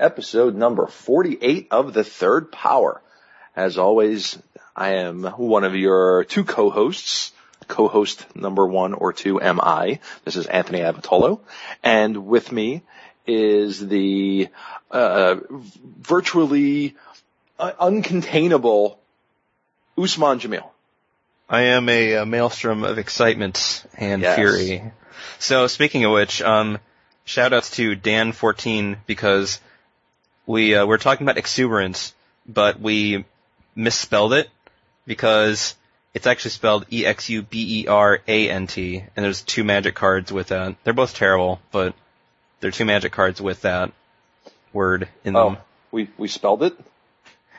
and welcome to episode number 48 of The Third Power. As always, I am one of your two co-hosts. Co-host number one or two am I. This is Anthony Avitollo. And with me is the uh, virtually uh, uncontainable Usman Jamil. I am a, a maelstrom of excitement and Yes. fury. So speaking of which, um, shout outs to Dan14 because we, uh, we're talking about exuberance, but we misspelled it because it's actually spelled E X U B E R A N T, and there's two magic cards with that. They're both terrible, but there are two magic cards with that word in them. Oh, we, we spelled it?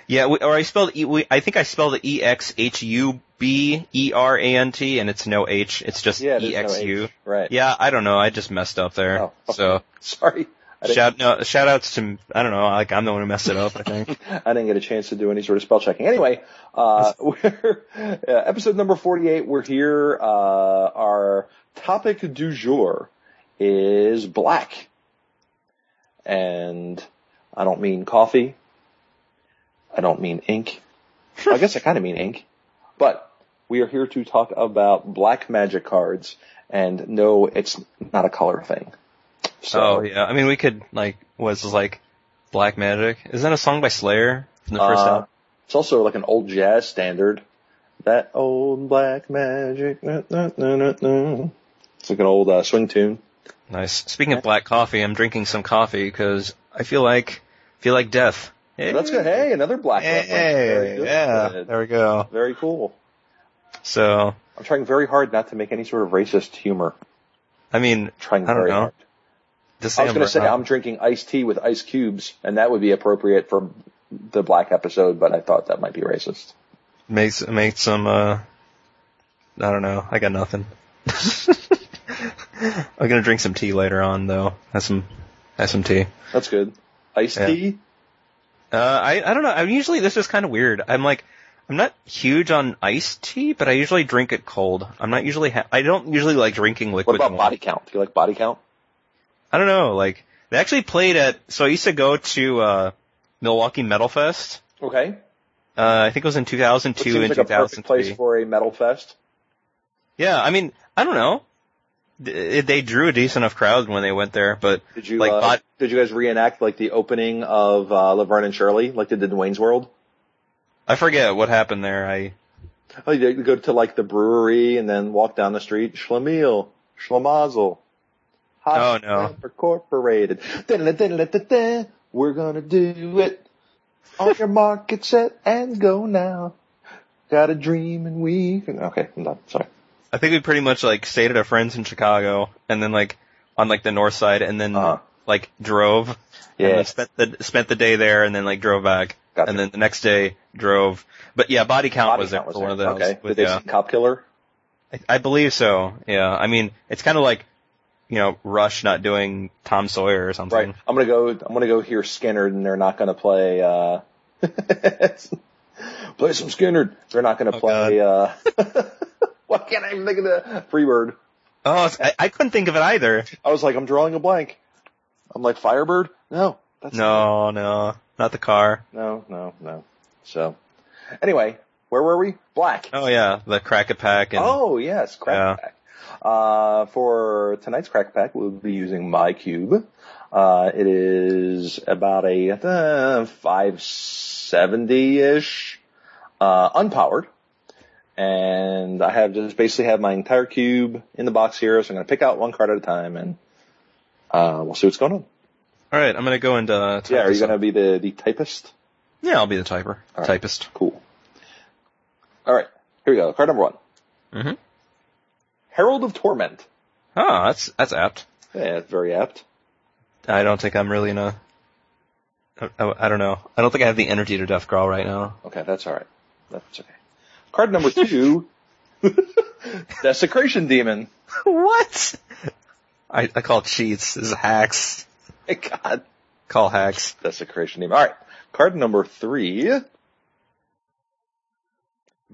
Yeah, we, or I spelled E. We, I think I spelled it E X H U B E R A N T, and it's no H. It's just Yeah, E X U. Right. Yeah, I don't know. I just messed up there. Oh, okay. So Sorry. Shout no shout outs to I don't know. Like I'm the one who messed it up. I think. I didn't get a chance to do any sort of spell checking. Anyway, uh, we're, uh, episode number 48, we're here, uh, our topic du jour is black. And I don't mean coffee. I don't mean ink. I guess I kind of mean ink. But we are here to talk about black magic cards and no, it's not a color thing. So, oh yeah. I mean, we could like was like Black Magic. Is that a song by Slayer from the first Uh, album? It's also like an old jazz standard. That old black magic. na, na, na, na, na. It's like an old uh, swing tune. Nice. Speaking of black coffee, I'm drinking some coffee because I feel like feel like death. Hey. That's good. Hey, another black Hey, good. yeah. There we go. Very cool. So, I'm trying very hard not to make any sort of racist humor. I mean, Trying I don't very know. hard. I was going to say I'm drinking iced tea with ice cubes, and that would be appropriate for the black episode, but I thought that might be racist. Make make some. uh I don't know. I got nothing. I'm gonna drink some tea later on though. Have some have some tea. That's good. Iced Yeah. tea? Uh, I I don't know. I'm usually this is kind of weird. I'm like I'm not huge on iced tea, but I usually drink it cold. I'm not usually. Ha- I don't usually like drinking liquid. What about body count? Do you like body count? I don't know. Like they actually played at. So I used to go to uh Milwaukee Metal Fest. Okay. Uh, I think it was in Which 2002 seems and like a perfect place for a metal fest. Yeah, I mean, I don't know. Th- They drew a decent enough crowd when they went there, but Did you Like uh, bot- did you guys reenact like the opening of uh, Laverne and Shirley like they did in Wayne's World? I forget what happened there. I Oh, you go to like the brewery and then walk down the street. Schlemiel, Schlemazel. Oh, no. Incorporated. We're gonna do it. On your mark, get set, and go now. Got a dream and we can. Okay, I'm done. Sorry. I think we pretty much like stayed at a friend's in Chicago, and then like on like the north side, and then Uh-huh. like drove, and Yeah. spent the spent the day there, and then like drove back, Gotcha. and then the next day drove. But yeah, body count Body was there count for one of there. those. Okay. with- Did they yeah, see Cop Killer? I, I believe so. Yeah, I mean it's kind of like you know Rush not doing Tom Sawyer or something. Right. I'm gonna go. I'm gonna go hear Skynyrd, and they're not gonna play. uh Play some Skynyrd. They're not gonna Oh, play. uh Why can't I even think of the Freebird? Oh, I, I couldn't think of it either. I was like, I'm drawing a blank. I'm like Firebird. No, that's No, no, not the car. no, no, no. So, anyway, where were we? Black. Oh yeah, the Crack and Oh yes, crack Yeah. Uh, for tonight's crack pack, we'll be using my cube. Uh, it is about a uh, 570-ish, uh, unpowered. And I have just basically have my entire cube in the box here, so I'm going to pick out one card at a time and, uh, we'll see what's going on. All right, I'm gonna go into. Uh, Yeah, are you going to be the, the typist? Yeah, I'll be the typer, All right. typist. Cool. Alright, here we go. Card number one. Mhm. Herald of Torment. Oh, that's that's apt. Yeah, very apt. I don't think I'm really in a. I, I, I don't know. I don't think I have the energy to death crawl right now. Okay, that's alright. That's okay. Card number two. Desecration Demon. what? I I call cheats. This is hacks. My god. Call hacks. Desecration Demon. Alright. Card number three.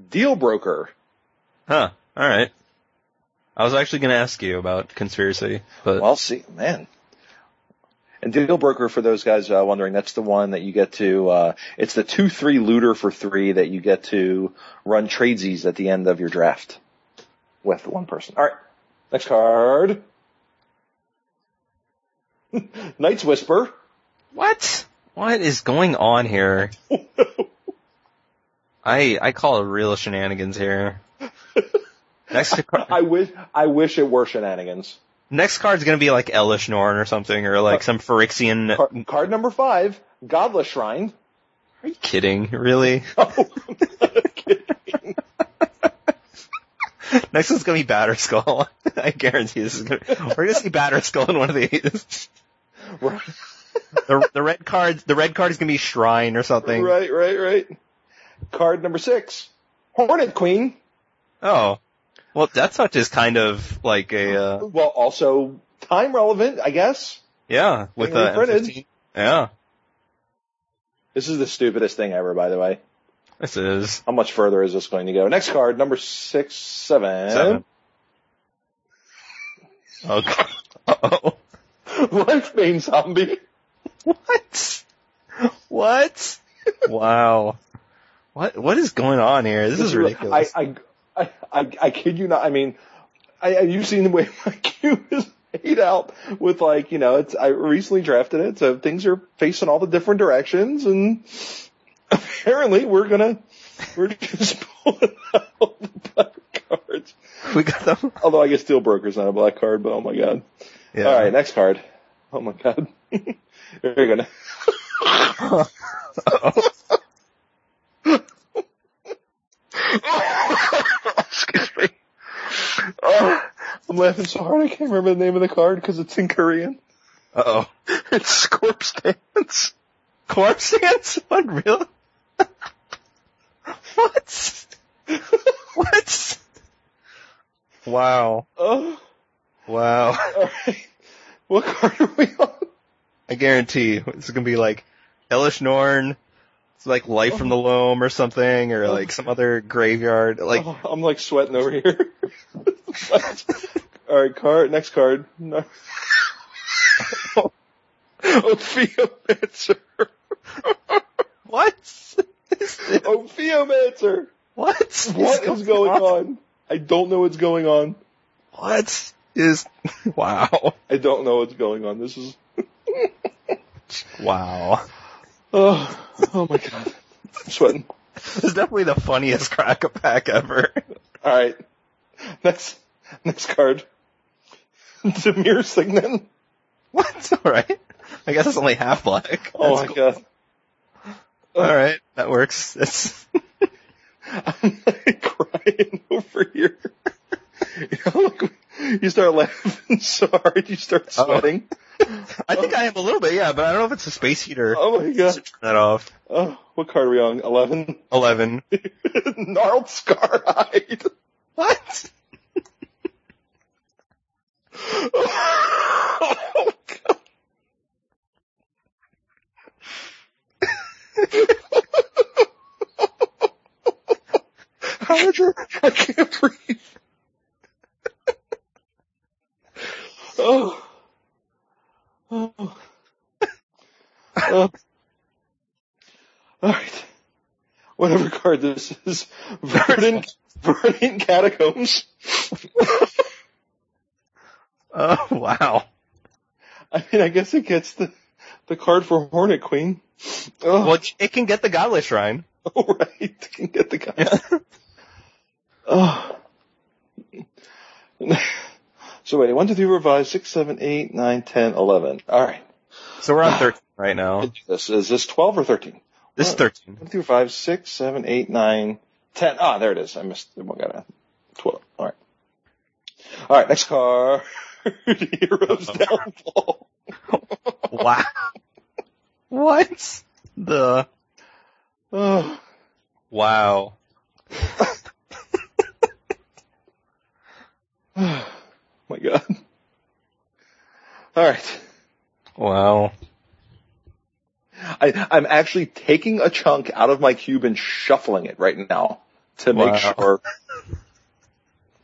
Deal Broker. Huh. All right. I was actually gonna ask you about conspiracy, but Well, see, man. And Deal Broker, for those guys uh, wondering, that's the one that you get to, uh, it's the 2-3 looter for three that you get to run tradesies at the end of your draft with one person. Alright, next card. Night's Whisper. What? What is going on here? I I call it real shenanigans here. Next card, I wish, I wish it were shenanigans. next card's gonna be like Elesh Norn or something, or like some Phyrexian. Car- card number five, Godless Shrine. Are you kidding? Really? Oh, I'm not kidding. Next one's gonna be Batterskull. I guarantee this is gonna. We're gonna see Batterskull in one of these. Right, The the red card the red card is gonna be Shrine or something. right, right, right. Card number six, Hornet Queen. Oh. Well, Death Touch is kind of like a uh, Well, also time relevant, I guess. yeah with Being a reprinted. M15. Yeah, This is the stupidest thing ever, by the way. this is How much further is this going to go? Next card, number six, seven. seven. Oh god. Oh. Lifebane Zombie. What? What? wow. What what is going on here? This is ridiculous. I, I, I, I, I kid you not. I mean, I, you've seen the way my queue is laid out with like, you know, it's, I recently drafted it, so things are facing all the different directions and apparently we're gonna, we're just pulling out the black cards. we got them. Although I guess Deal Broker's not a black card, but oh my god. Yeah. Alright, next card. Oh my god. There You're gonna, excuse me. Oh, I'm laughing so hard I can't remember the name of the card because it's in Korean. Uh oh. It's Scorp's Dance. Corpse dance? What real? what? what? Wow. Oh, Wow. alright. What card are we on? I guarantee it's gonna be like Elesh Norn. It's like Life from the oh. Loam or something, or like oh. some other graveyard. Like Oh, I'm like sweating over here. Alright, card, next card. No. Ophiomancer. what? Ophiomancer. what? What is going on? I don't know what's going on. What is? Wow. I don't know what's going on. This is, Wow. Oh, oh my god. I'm sweating. This is definitely the funniest crack a pack ever. Alright. Next, next card. Dimir Signet. What? All right. I guess it's only half black. Oh my cool. god. All right, that works. It's I'm like crying over here. You know, like, you start laughing so hard you start sweating. I think I am a little bit, yeah, but I don't know if it's a space heater. Oh my god. Turn that off. Oh, what card are we on? 11? Eleven. Gnarled Scarhide. What? oh god. Hydra, I can't breathe. Oh. Oh. oh. Alright. Whatever card this is. Verdant, Verdant Catacombs. Oh wow. I mean, I guess it gets the, the card for Hornet Queen. Oh, Well, it can get the Godless Shrine. oh right. It can get the guy. Oh. So wait, one, two, three, four, five, six, seven, eight, nine, ten, eleven. Alright. So we're on thirteen right now. This, is this 12 or 13? This is thirteen. One, two, three, four, five, six, seven, eight, nine, ten. Ah, there it is. I missed the one. Got a 12. Alright. Alright, next card. Hero's Downfall. Wow. what? The Oh. wow. My god. Alright. Wow. I, I'm actually taking a chunk out of my cube and shuffling it right now to make sure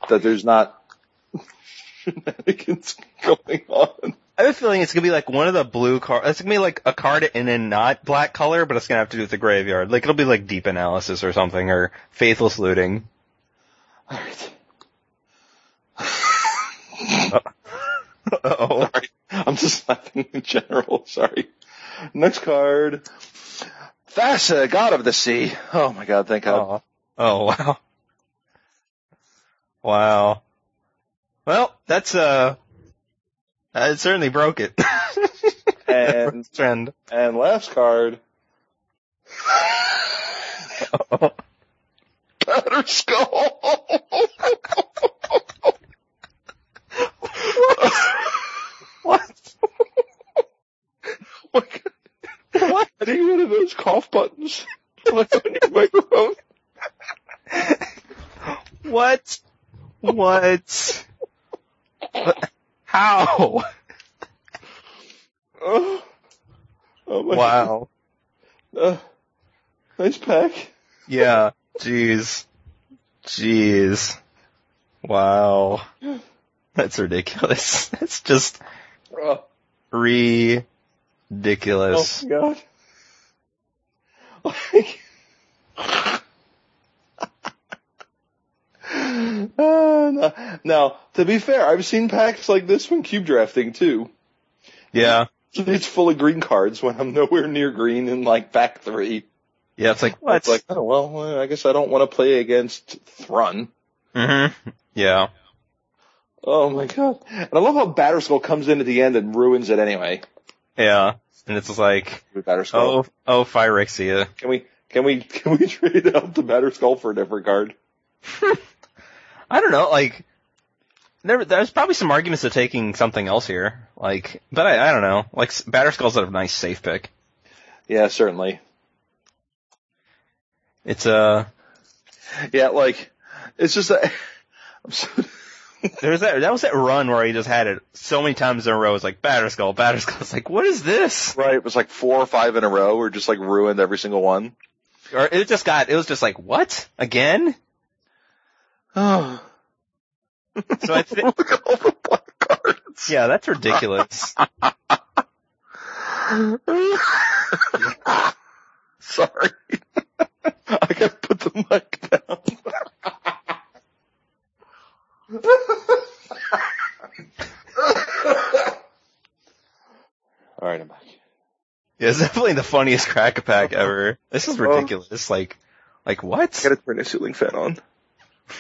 that there's not shenanigans going on. I have a feeling it's gonna be like one of the blue cards. It's gonna be like a card in a not black color, but it's gonna have to do with the graveyard. Like it'll be like deep analysis or something, or faithless looting. Alright. Oh, Sorry. I'm just laughing in general. Sorry. Next card. Thassa, God of the Sea. Oh my god, thank God. oh, oh, wow, wow. Well, that's uh, it certainly broke it. And, trend. and last card. Batter Skull. What? what? What? I need one of those cough buttons. On your microphone. What? What? What? How? Oh, oh my Wow. Uh, nice pack. Yeah. Jeez. Jeez. Wow. That's ridiculous. That's just Oh, ridiculous. oh my god. Like, Uh, no. Now, to be fair, I've seen packs like this when cube drafting too. Yeah. It's full of green cards when I'm nowhere near green in like pack three. Yeah, it's like, what? It's like, oh well, I guess I don't want to play against Thrun. hmm Yeah. Oh my god. And I love how Batterskull comes in at the end and ruins it anyway. Yeah. And it's like, With Batterskull. oh, oh, Phyrexia. Can we, can we, can we trade out the Batterskull for a different card? I don't know, like, there, there's probably some arguments to taking something else here. Like, but I, I don't know. Like, Batterskull's a nice safe pick. Yeah, certainly. It's, uh, Yeah, like, it's just that, I'm so, there was that, that was that run where he just had it so many times in a row. It was like, Batterskull, Batterskull. It's like, what is this? right, it was like four or five in a row or just like ruined every single one. Or it just got, it was just like, what? Again? Oh. So I think, Look at all the black cards. yeah, that's ridiculous. Sorry. I gotta put the mic down. Alright, I'm back. Yeah, it's definitely the funniest crack a pack ever. This is ridiculous. Like, like what? I gotta turn a ceiling fan on.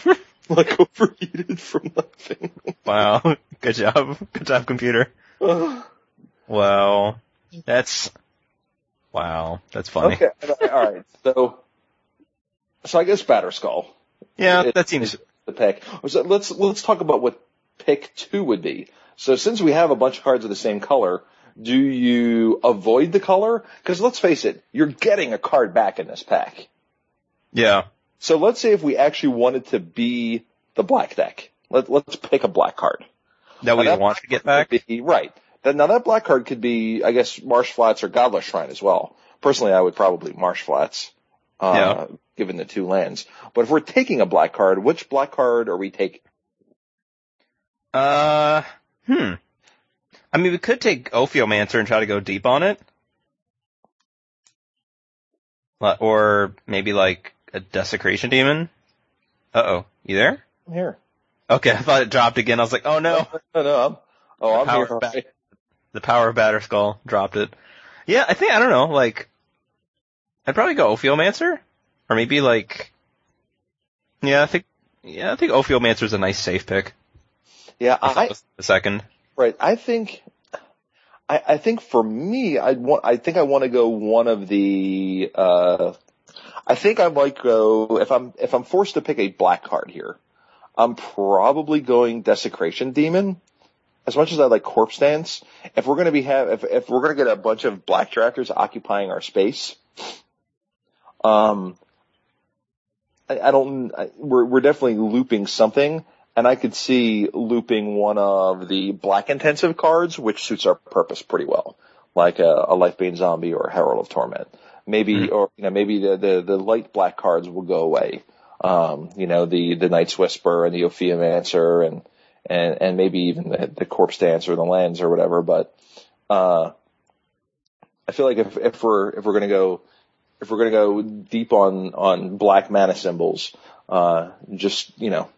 like overheated from laughing. Wow. Good job. Good job, computer. Wow. That's, wow. That's funny. okay, alright, so, so I guess Batterskull. Yeah, It- that seems, the pick. So let's let's talk about what pick two would be. So since we have a bunch of cards of the same color, do you avoid the color? Because let's face it, you're getting a card back in this pack. yeah. So let's say if we actually wanted to be the black deck, let, let's pick a black card. That we want to get back. Be- right. Now that black card could be, I guess, Marsh Flats or Godless Shrine as well. Personally, I would probably Marsh Flats, uh, given the two lands. But if we're taking a black card, which black card are we taking? Uh, hmm. I mean, we could take Ophiomancer and try to go deep on it. Or maybe like a Desecration Demon. Uh oh. You there? I'm here. Okay, I thought it dropped again. I was like, oh no. No, no, I'm, oh, I'm Power here. The power of Batterskull dropped it. Yeah, I think, I don't know, like, I'd probably go Ophiomancer. Or maybe like, yeah, I think, yeah, I think Ophiomancer's a nice safe pick. Yeah, I, the second. right. I think, I, I think for me, I want, I think I want to go one of the, uh, I think I might go, if I'm, if I'm forced to pick a black card here, I'm probably going Desecration Demon. As much as I like Corpse Dance, if we're gonna be have, if, if we're gonna get a bunch of black drafters occupying our space, um, I, I don't, I, we're, we're definitely looping something, and I could see looping one of the black intensive cards, which suits our purpose pretty well, like a, a Lifebane Zombie or a Herald of Torment. Maybe, or, you know, maybe the, the, the light black cards will go away. Um, you know, the, the Night's Whisper and the Ophiomancer and, and and maybe even the, the corpse dance or the lens or whatever. But uh, I feel like if if we're if we're gonna go if we're gonna go deep on on black mana symbols, uh, just you know,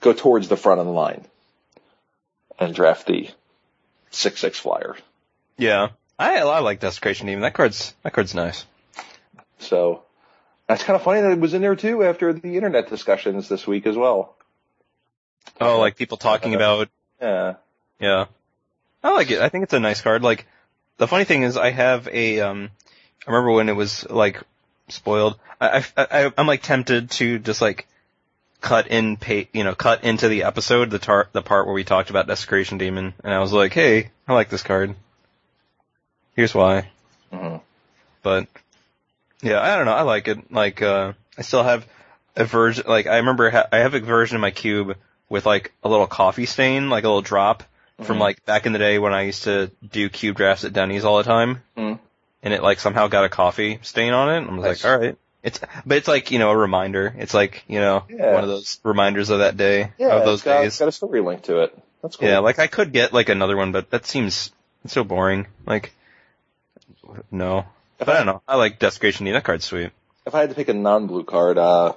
go towards the front of the line and draft the six six flyer. Yeah. I, I like Desecration Demon. That card's, that card's nice. So that's kind of funny that it was in there too after the internet discussions this week as well. Oh, like people talking about, Yeah. yeah. I like it. I think it's a nice card. Like, the funny thing is I have a, um, I remember when it was like spoiled. I, I, I I'm like tempted to just like cut in pay, you know, cut into the episode, the tar, the part where we talked about Desecration Demon, and I was like, hey, I like this card. Here's why. hmm but yeah, I don't know. I like it. Like, uh, I still have a version, like, I remember ha- I have a version of my cube with like a little coffee stain, like a little drop from Mhm. like back in the day when I used to do cube drafts at Denny's all the time. Mhm. And it like somehow got a coffee stain on it. I'm Nice. like, alright. It's, but it's like, you know, a reminder. It's like, you know, Yeah. one of those reminders of that day, Yeah, of those it's got, days. it's got a story link to it. That's cool. Yeah, like I could get like another one, but that seems so boring. Like, no. if, But I I, don't know. I like Desecration Demon. That card's sweet. if I had to pick a non-blue card, uh,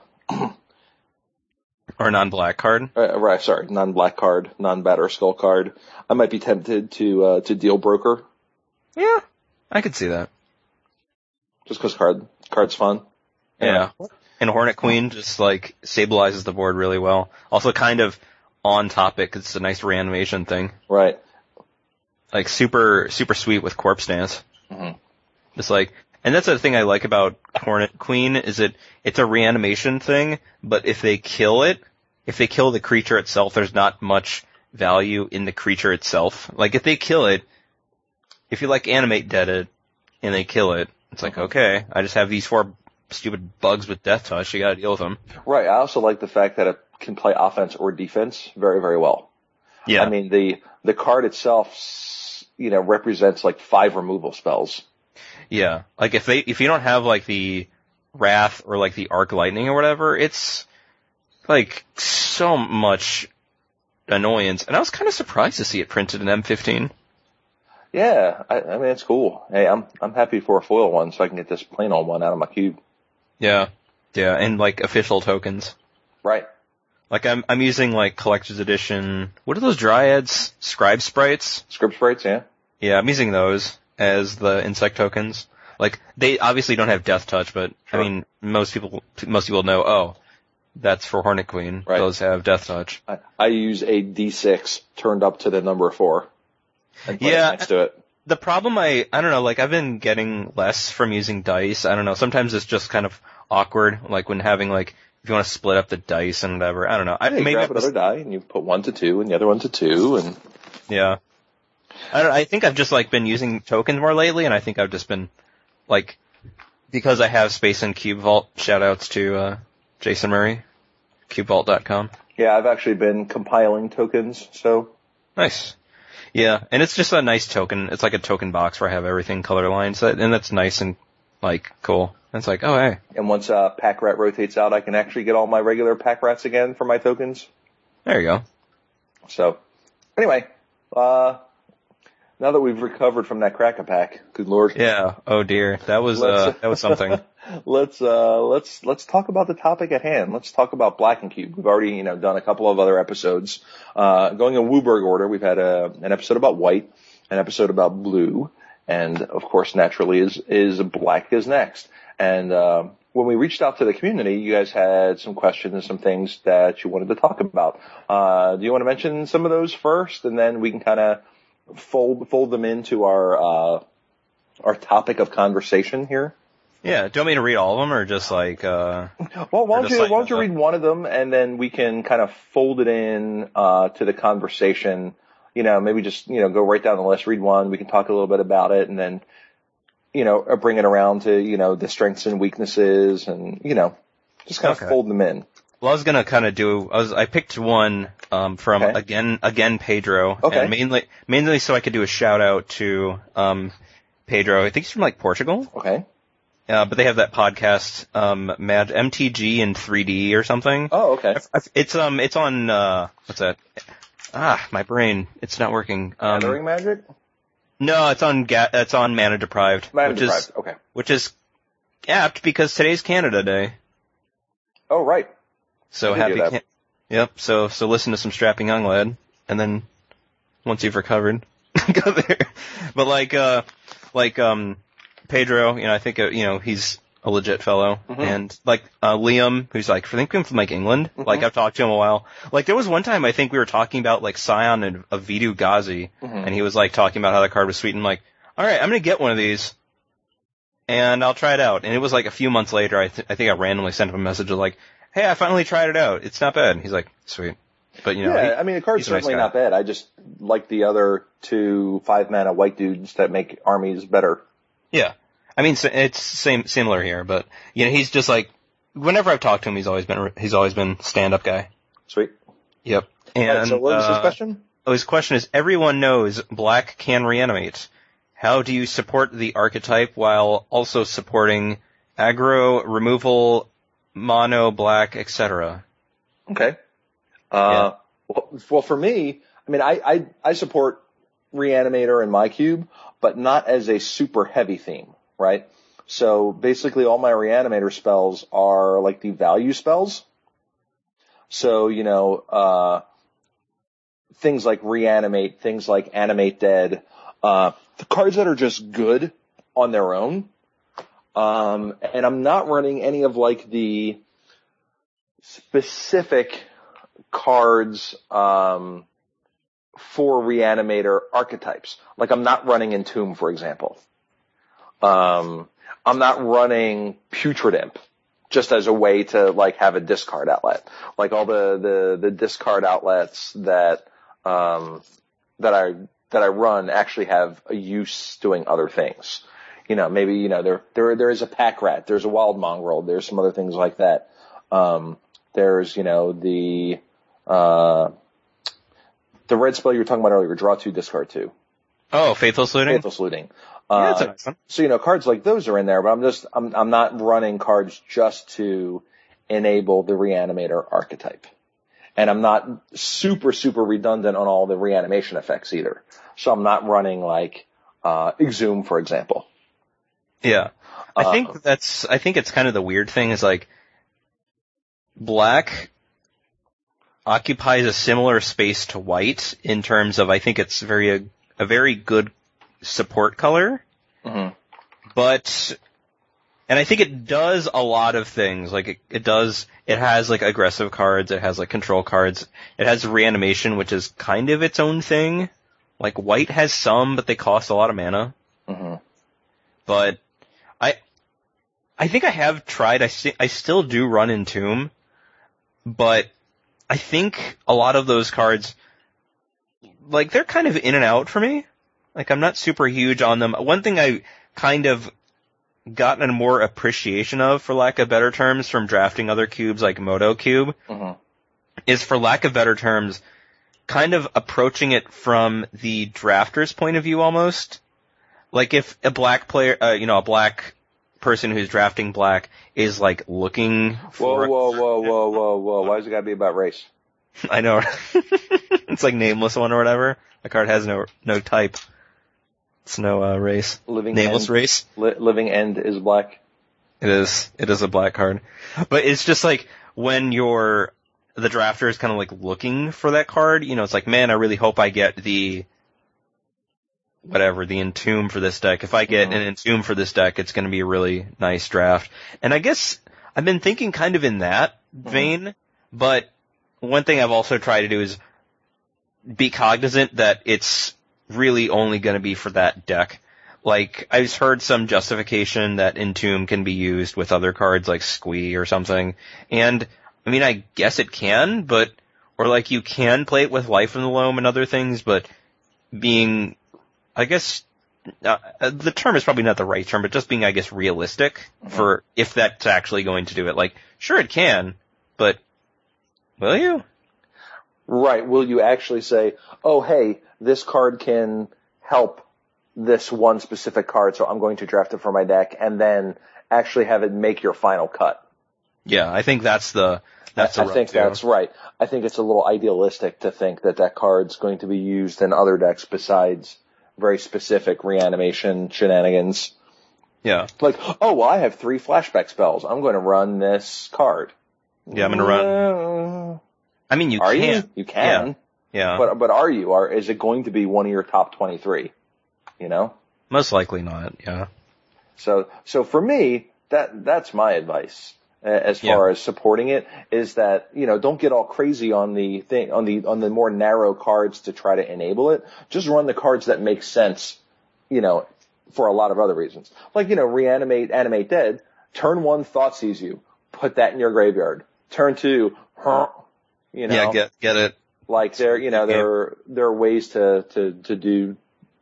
Or a non-black card. uh, right, sorry, non-black card, non-batter skull card, I might be tempted to uh, to deal broker Yeah, I could see that. Just because card card's fun. Yeah. And Hornet Queen just like stabilizes the board really well. Also kind of on topic. It's a nice reanimation thing. Right. Like super, super sweet with corpse dance. Mm-hmm. Just like, and that's the thing I like about Hornet Queen is it, it's a reanimation thing, but if they kill it, if they kill the creature itself, there's not much value in the creature itself. Like if they kill it, if you like animate dead it, and they kill it, it's like, okay, I just have these four stupid bugs with death touch, you gotta deal with them. Right. I also like the fact that it can play offense or defense very, very well. Yeah. I mean, the, the card itself, you know, represents like five removal spells. Yeah, like if they if you don't have like the wrath or like the arc lightning or whatever, it's like so much annoyance. And I was kind of surprised to see it printed in M15. Yeah. I, I mean, it's cool. Hey, I'm, I'm happy for a foil one so I can get this plain on one out of my cube. Yeah, yeah, and like official tokens. Right. Like I'm I'm using like collector's edition. What are those dryads? Scryb sprites. Scryb sprites, yeah. Yeah, I'm using those as the insect tokens. Like they obviously don't have death touch, but Sure. I mean most people most people know. Oh, that's for Hornet Queen. Right. Those have death touch. I, I use a D6 turned up to the number four. Yeah. Next to it. The problem I I don't know. Like I've been getting less from using dice. I don't know. Sometimes it's just kind of awkward. Like when having like if you want to split up the dice and whatever. I don't know. I Yeah, maybe grab another die and you put one to two and the other one to two and Yeah. I don't I think I've just like been using tokens more lately and I think I've just been like because I have space in Cube Vault, shout outs to uh Jason Murray, cubevault.com. yeah, I've actually been compiling tokens. So Nice. Yeah, and it's just a nice token. It's like a token box where I have everything color lined, so, and that's nice and like cool. And it's like, oh hey, and once uh, pack rat rotates out, I can actually get all my regular pack rats again for my tokens. there you go. So anyway, uh, now that we've recovered from that cracker pack, good lord. Yeah. Oh dear, that was uh that was something. let's uh let's let's talk about the topic at hand. Let's talk about Black and Cube. We've already you know done a couple of other episodes. Uh, going in WUBRG order, we've had a, an episode about white, an episode about blue, and of course, naturally, is is black is next. And uh, when we reached out to the community, you guys had some questions and some things that you wanted to talk about. Uh, do you want to mention some of those first, and then we can kind of fold fold them into our uh, our topic of conversation here? Yeah. Do you want me to read all of them or just like uh Well, why don't you like why don't you read one of them and then we can kind of fold it in uh, to the conversation. You know, maybe just you know go right down the list, read one. We can talk a little bit about it, and then you know uh, bring it around to you know the strengths and weaknesses, and you know just kind Okay. of fold them in. Well, I was gonna kind of do. I was. I picked one um, from Okay. again, again Pedro, Okay. and mainly, mainly so I could do a shout out to um, Pedro. I think he's from like Portugal, Okay. uh, but they have that podcast, um, Mad MTG in 3D or something. Oh, okay. It's um, it's on uh, what's that? ah, my brain, it's not working. Um, Gathering magic? no, it's on ga- it's on mana deprived, Mana which deprived. is Okay. which is apt because today's Canada Day. Oh, right. So happy. Can- yep. So so listen to some strapping young lad, and then once you've recovered, go there. But like uh like um Pedro, you know, I think uh, you know he's a legit fellow, Mhm. and like uh Liam, who's like I think from like England. Mhm. Like I've talked to him a while. Like there was one time I think we were talking about like Scion and of Vitu-Ghazi, Mhm. and he was like talking about how the card was sweet and like, all right, I'm gonna get one of these, and I'll try it out. And it was like a few months later, I, th- I think I randomly sent him a message of like, hey, I finally tried it out. It's not bad. He's like, sweet. But you know, yeah, he- I mean, the card's a nice certainly not bad. I just like the other two five mana white dudes that make armies better. yeah. I mean, it's same similar here, but you know, he's just like, whenever I've talked to him, he's always been he's always been stand up guy. Sweet. Yep. And right, so what was his uh, question? Oh, his question is, everyone knows black can reanimate. How do you support the archetype while also supporting aggro, removal, mono, black, etc.? Okay. Uh, well, well, for me, I mean, I, I, I support Reanimator and my cube, but not as a super heavy theme, right? So basically all my Reanimator spells are like the value spells. So, you know, uh, things like Reanimate, things like Animate Dead, uh, the cards that are just good on their own. Um, and I'm not running any of like the specific cards um, for reanimator archetypes. Like I'm not running Entomb, for example. Um, I'm not running Putrid Imp just as a way to like have a discard outlet. Like all the the, the discard outlets that um, that I that I run actually have a use doing other things. You know, maybe you know there there there is a pack rat, there's a wild mongrel, there's some other things like that. Um, there's you know the uh, the red spell you were talking about earlier, draw two, discard two, Oh, faithless looting. faithless looting. Yeah, Uh, that's a nice so you know cards like those are in there, but I'm just I'm I'm not running cards just to enable the reanimator archetype. And I'm not super super redundant on all the reanimation effects either. So I'm not running like uh Exhume for example. Yeah. I Uh, think that's, I think it's kind of the weird thing is like, black occupies a similar space to white in terms of I think it's very, a, a very good support color, mhm. but, and I think it does a lot of things, like it, it does, it has like aggressive cards, it has like control cards, it has reanimation, which is kind of its own thing. Like white has some, but they cost a lot of mana Mhm. but I think I have tried. I sti- I still do run Entomb, but I think a lot of those cards, like they're kind of in and out for me. Like I'm not super huge on them. One thing I kind of gotten a more appreciation of, for lack of better terms, from drafting other cubes like Moto Cube, Mhm. is for lack of better terms, kind of approaching it from the drafter's point of view almost. Like if a black player, uh, you know, a black person who's drafting black is like looking Whoa for, whoa whoa whoa whoa whoa! Why does it got to be about race? I know, it's like nameless one or whatever. The card has no, no type. It's no, uh, race. Living Nameless end, race. li- living end is black. It is. It is a black card. But it's just like when you're the drafter is kind of like looking for that card, you know, it's like, man, I really hope I get the whatever, the entomb for this deck. If I get an entomb for this deck, it's gonna be a really nice draft. And I guess I've been thinking kind of in that mm-hmm. vein, but one thing I've also tried to do is be cognizant that it's really only gonna be for that deck. Like, I've heard some justification that Entomb can be used with other cards like Squee or something. And, I mean, I guess it can, but, or like you can play it with Life in the Loam and other things, but being, I guess, uh, uh, the term is probably not the right term, but just being, I guess, realistic for if that's actually going to do it. Like, sure it can, but will you? Right. Will you actually say, oh, hey, this card can help this one specific card, so I'm going to draft it for my deck, and then actually have it make your final cut? Yeah, I think that's the that's I, I think that's right. I think it's a little idealistic to think that that card's going to be used in other decks besides very specific reanimation shenanigans. yeah. Like, oh, well, I have three flashback spells. I'm going to run this card. Yeah, I'm gonna run. run. I mean, you Are can. you? You can. Yeah. But but are you? Are, is it going to be one of your top twenty three? You know. Most likely not. Yeah. So so for me, that that's my advice uh, as Yeah. far as supporting it is that you know don't get all crazy on the thing on the on the more narrow cards to try to enable it. Just run the cards that make sense. You know, for a lot of other reasons, like you know, reanimate, animate dead. Turn one, Thoughtseize you. Put that in your graveyard. Turn two, huh? You know, Yeah. Get get it. like there, you know, there are, there are ways to, to, to do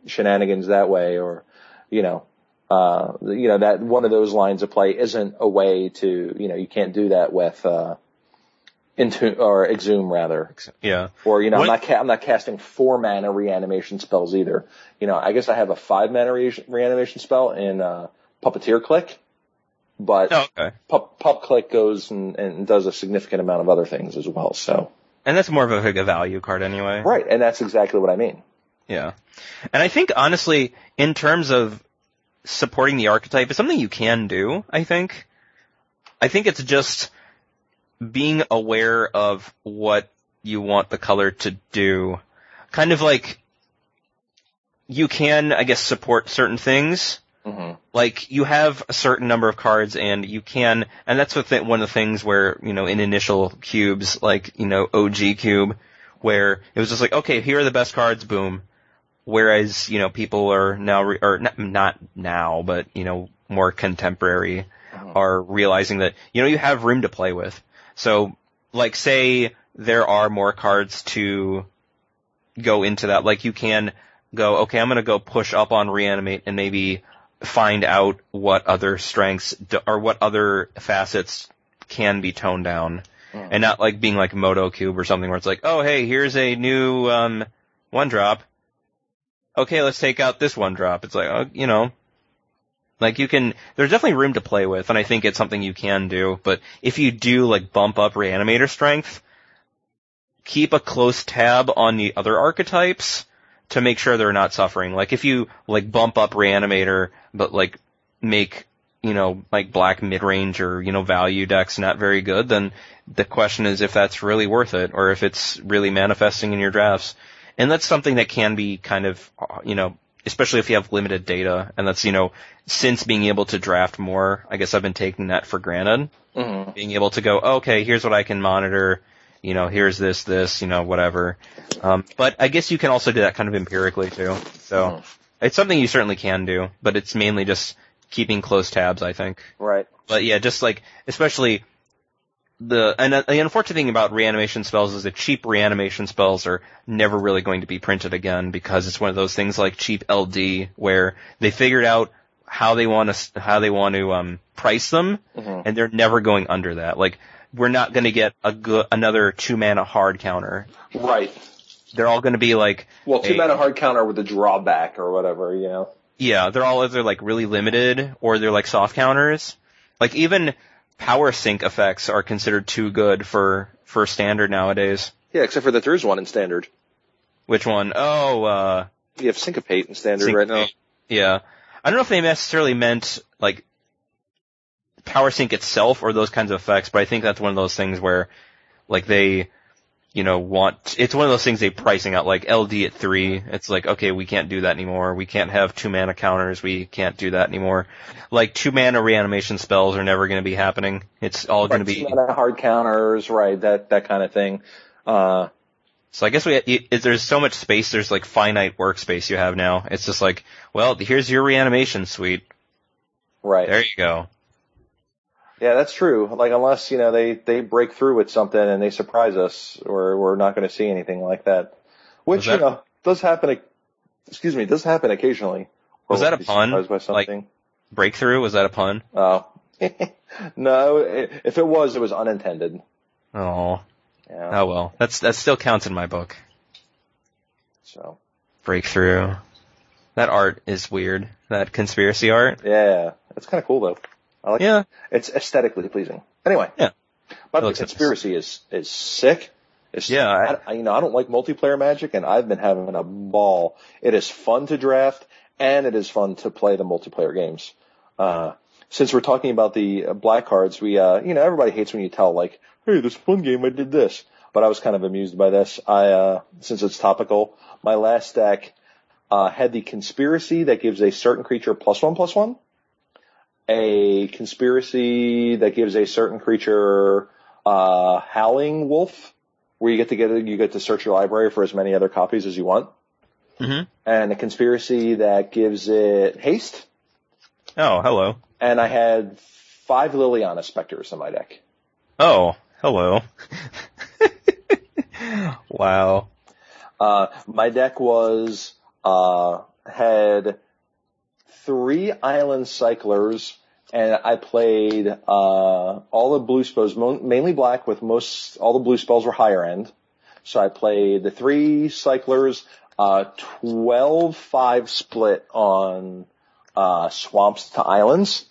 shenanigans that way or, you know, uh, you know, that one of those lines of play isn't a way to, you know, you can't do that with, uh, into, or exhume rather. Yeah. Or, you know, What- I'm not, ca- I'm not casting four mana reanimation spells either. You know, I guess I have a five mana re- reanimation spell in, uh, Puppeteer Clique, but Oh, okay. Pup, Pup Clique goes and, and does a significant amount of other things as well. So, And that's more of a, a value card anyway. right. And that's exactly what I mean. Yeah. And I think honestly, in terms of supporting the archetype, is something you can do, I think. I think it's just being aware of what you want the color to do. Kind of like you can, I guess, support certain things. hmm Like you have a certain number of cards and you can, and that's one of the things where, you know, in initial cubes, like, you know, OG cube, where it was just like, okay, here are the best cards, boom. Whereas, you know, people are now, re- or not, not now, but, you know, more contemporary are realizing that, you know, you have room to play with. So, like, say there are more cards to go into that. Like, you can go, okay, I'm gonna go push up on reanimate and maybe find out what other strengths d- or what other facets can be toned down. And not like being like Moto Cube or something where it's like, oh hey, here's a new um one drop. Okay, let's take out this one drop. It's like, oh, you know, like you can, there's definitely room to play with, and I think it's something you can do. But if you do like bump up Reanimator strength, keep a close tab on the other archetypes to make sure they're not suffering. Like if you like bump up Reanimator, but like make you know like black mid range or you know value decks not very good, then the question is if that's really worth it or if it's really manifesting in your drafts. And that's something that can be kind of uh, you know especially if you have limited data, and that's you know since being able to draft more, I guess I've been taking that for granted hmm being able to go, okay, here's what I can monitor, you know, here's this, this, you know, whatever. Um, but I guess you can also do that kind of empirically too. So Mhm. it's something you certainly can do, but it's mainly just keeping close tabs, I think. Right. But yeah, just like, especially the, and uh, the unfortunate thing about reanimation spells is that cheap reanimation spells are never really going to be printed again because it's one of those things like cheap LD where they figured out how they want to, how they want to, um, price them hmm and they're never going under that. Like, we're not going to get a good, another two mana hard counter. Right. They're all going to be like, Well, two Hey. mana hard counter with a drawback or whatever, you know. yeah, they're all either like really limited or they're like soft counters. Like even Power Sink effects are considered too good for, for standard nowadays. Yeah, except for that there is one in standard. Which one? Oh, uh, You have syncopate in standard right now. Yeah. I don't know if they necessarily meant like Power Sink itself or those kinds of effects, but I think that's one of those things where like they, you know, want, it's one of those things they pricing out like LD at three. It's like, okay, we can't do that anymore. We can't have two mana counters. We can't do that anymore. Like two mana reanimation spells are never going to be happening. It's all going to be, two mana hard counters, right? That that kind of thing. Uh, so I guess we, it, there's so much space. There's like finite workspace you have now. It's just like, well, here's your reanimation suite. right. There you go. Yeah, that's true. Like unless, you know, they, they break through with something and they surprise us or we're not going to see anything like that. Which, that- you know, does happen, excuse me, does happen occasionally. Was that a pun? Like- Breakthrough? Was that a pun? Oh. no, if it was, it was unintended. Oh, Yeah. oh well. That's that still counts in my book. So, Breakthrough. That art is weird. That conspiracy art. yeah, it's kind of cool though. I like Yeah. It's aesthetically pleasing. Anyway. Yeah. But the nice. conspiracy is is sick. It's, Yeah, I- I, you know, I don't like multiplayer Magic, and I've been having a ball. It is fun to draft, and it is fun to play the multiplayer games. Uh, since we're talking about the uh, black cards, we, uh, you know, everybody hates when you tell like, "Hey, this fun game, I did this," but I was kind of amused by this. I, uh, since it's topical, my last deck uh, had the conspiracy that gives a certain creature plus one plus one a conspiracy that gives a certain creature uh, howling wolf, where you get to get you get to search your library for as many other copies as you want, hmm and a conspiracy that gives it haste. Oh, hello. And I had five Liliana specters in my deck. Oh, hello. wow. Uh, my deck was uh, had three island cyclers, and I played uh, all the blue spells, mo- mainly black, with most all the blue spells were higher end. So I played the three cyclers, uh, 12-5 split on uh, swamps to islands.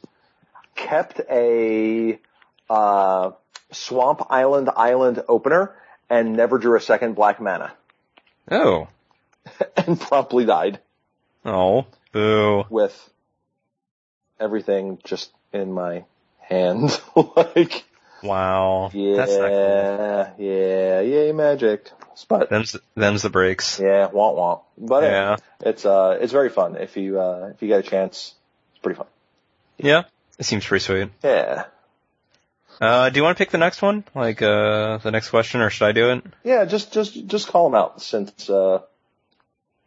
Kept a uh, swamp island island opener, and never drew a second black mana Oh. and promptly died Oh. Boo. with everything just in my hand. like, Wow. yeah, That's not cool. yeah, yay magic. But Them's, them's the breaks. yeah, womp womp. But Yeah. it's uh, it's very fun if you uh, if you get a chance. It's pretty fun. Yeah. It seems pretty sweet. Yeah, Uh, do you want to pick the next one? Like, uh, the next question, or should I do it? yeah. Just just just call them out since uh,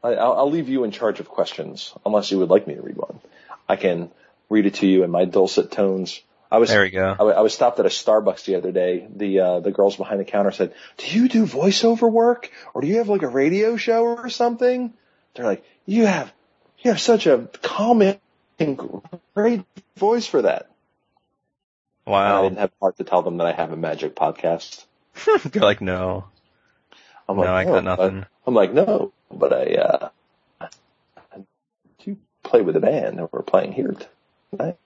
I, I'll, I'll leave you in charge of questions unless you would like me to read one. I can read it to you in my dulcet tones. I was There we go. I, I was stopped at a Starbucks the other day. The uh, the girls behind the counter said, "Do you do voiceover work, or do you have like a radio show or something?" They're like, "You have you have such a calming, great voice for that." And I didn't have heart to tell them that I have a magic podcast. They're like, no. I'm No, like, I got "No," nothing. I'm like, no, but I uh, I do play with a band that we're playing here tonight.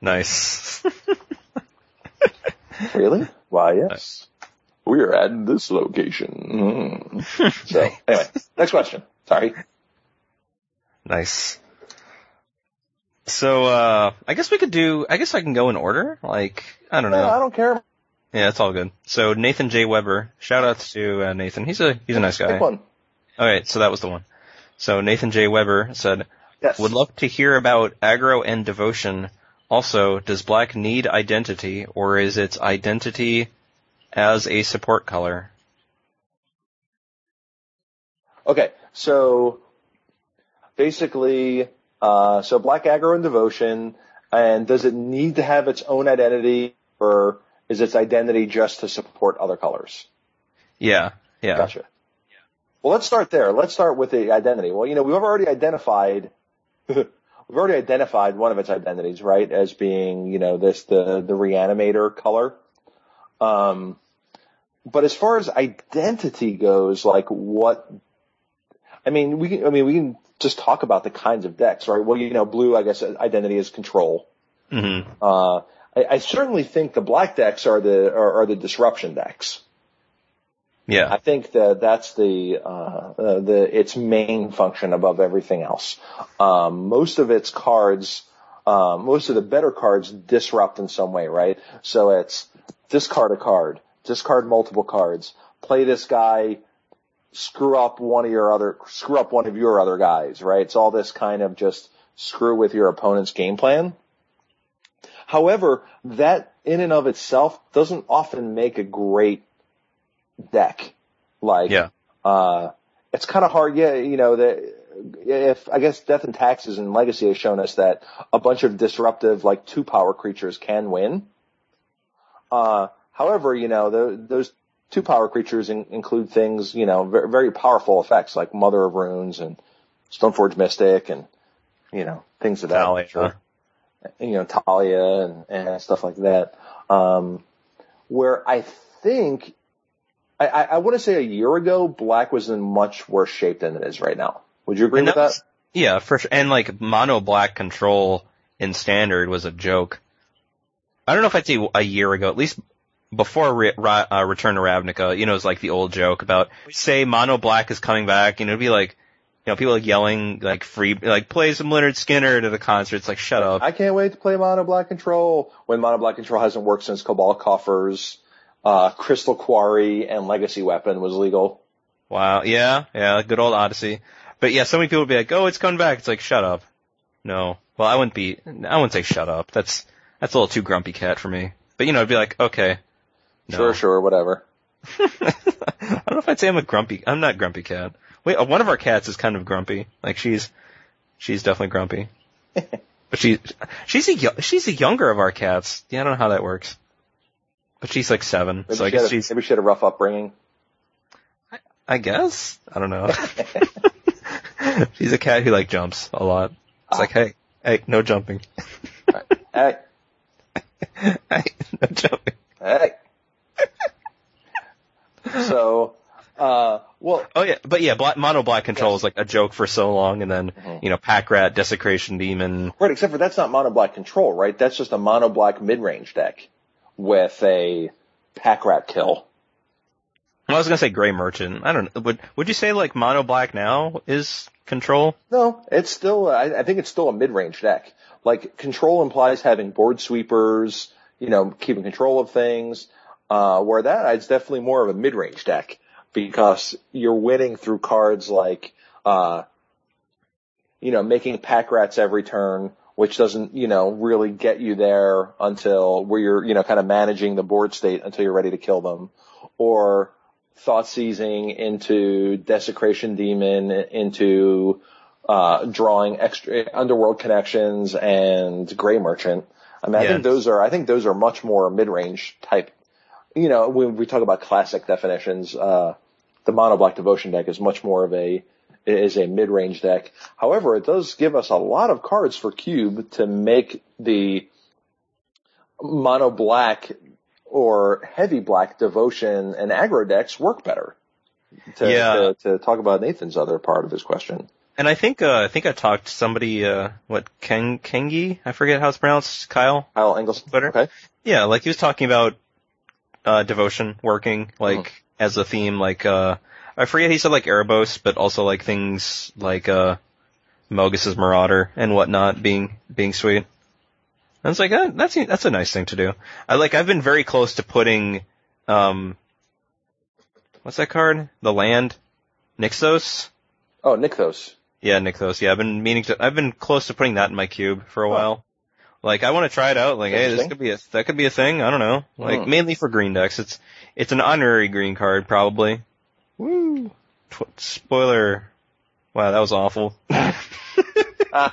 Nice. Really? Why, yes. We're at this location. Mm. So, anyway, next question. Sorry. nice. So, uh, I guess we could do, I guess I can go in order. Like, I don't know. No, I don't care. Yeah, it's all good. So, Nathan J. Weber. Shout outs to, uh, Nathan. He's a, he's a nice guy. Pick one. Okay, so that was the one. So, Nathan J. Weber said, Yes. Would love to hear about aggro and devotion. Also, does black need identity, or is its identity as a support color? Okay, so basically, uh, so Black Aggro and Devotion, and does it need to have its own identity, or is its identity just to support other colors? Yeah, yeah. Gotcha. Well, let's start there. Let's start with the identity. Well, you know, we've already identified, we've already identified one of its identities, right, as being, you know, this, the, the reanimator color. Um, but as far as identity goes, like what, I mean, we can, I mean, we can just talk about the kinds of decks, right? Well, you know, blue, I guess identity is control. hmm Uh, I, I certainly think the black decks are the, are, are the disruption decks. Yeah. I think that that's the uh, uh, the its main function above everything else. Um, most of its cards, um, most of the better cards disrupt in some way, right? So it's discard a card, discard multiple cards, play this guy, screw up one of your other, screw up one of your other guys, right? It's all this kind of just screw with your opponent's game plan. However, that in and of itself doesn't often make a great deck. Like, Yeah. uh, it's kind of hard. Yeah, you know, the, if I guess Death and Taxes and Legacy has shown us that a bunch of disruptive, like two power creatures can win. Uh, however, you know, the, those two power creatures in, include things, you know, very, very powerful effects like Mother of Runes and Stoneforge Mystic and, you know, things of that Thalia. nature. You know, Thalia and, and stuff like that. Um, where I think I, I, I want to say a year ago, black was in much worse shape than it is right now. Would you agree And with that that? Yeah, for sure. And like mono black control in standard was a joke. I don't know if I'd say a year ago, at least before Re- Ra- uh, Return to Ravnica, you know, it's like the old joke about, say Mono Black is coming back, and it'd be like, you know, people like yelling like free, like play some Lynyrd Skynyrd to the concert. It's like shut up. I can't wait to play Mono Black Control when Mono Black Control hasn't worked since Cabal Coffers, uh, Crystal Quarry, and Legacy Weapon was legal. Wow. Yeah. Yeah. Good old Odyssey. But yeah, so many people would be like, "Oh, it's coming back." It's like, shut up. No. Well, I wouldn't be. I wouldn't say shut up. That's that's a little too grumpy cat for me. But you know, I'd be like, okay. No. Sure, sure, whatever. I don't know if I'd say I'm a grumpy. I'm not grumpy cat. Wait, uh, one of our cats is kind of grumpy. Like she's, she's definitely grumpy. but she, she's a yo- she's a younger of our cats. Yeah, I don't know how that works. But she's like seven, Maybe, so I guess a, she's. maybe she had a rough upbringing. I guess I don't know. she's a cat who like jumps a lot. It's like, hey, hey, no jumping. Hey, hey, no jumping. hey. so, uh, well, Oh yeah, but yeah, black, mono black control is like a joke for so long, and then Mhm. you know, pack rat, desecration demon. right, except for that's not mono black control, right? That's just a mono black mid range deck with a pack rat kill. I was gonna say gray merchant. I don't know. Would would you say like mono black now is control? No, it's still, I, I think it's still a mid range deck. Like control implies having board sweepers, you know, keeping control of things. Uh, where that it's definitely more of a mid range deck because you're winning through cards like, uh, you know, making pack rats every turn, which doesn't, you know, really get you there until where you're, you know, kind of managing the board state until you're ready to kill them. Or thought seizing into desecration demon into, uh, drawing extra underworld connections and gray merchant. I mean, I think those are, I think those are much more mid-range type. You know, when we talk about classic definitions, uh, the mono black devotion deck is much more of a, is a mid-range deck. However, it does give us a lot of cards for cube to make the mono black or heavy black devotion and aggro decks work better. To, Yeah. to, to talk about Nathan's other part of his question. And I think uh, I think I talked to somebody uh what Ken Kengi I forget how it's pronounced Kyle Kyle Engels. Twitter? Okay. yeah like he was talking about uh devotion working like Mhm. as a theme like uh I forget he said like Erebos but also like things like uh Mogis's Marauder and whatnot being being sweet. And it's like that's that's a nice thing to do. I like I've been very close to putting um what's that card the land Nixos. Oh, Nykthos. Yeah, Nixos. Yeah, I've been meaning to. I've been close to putting that in my cube for a Huh. while. Like, I want to try it out. Like, hey, this could be a that could be a thing. I don't know. Like, Hmm. mainly for green decks. It's it's an honorary green card probably. Woo! Tw- spoiler. Wow, that was awful. that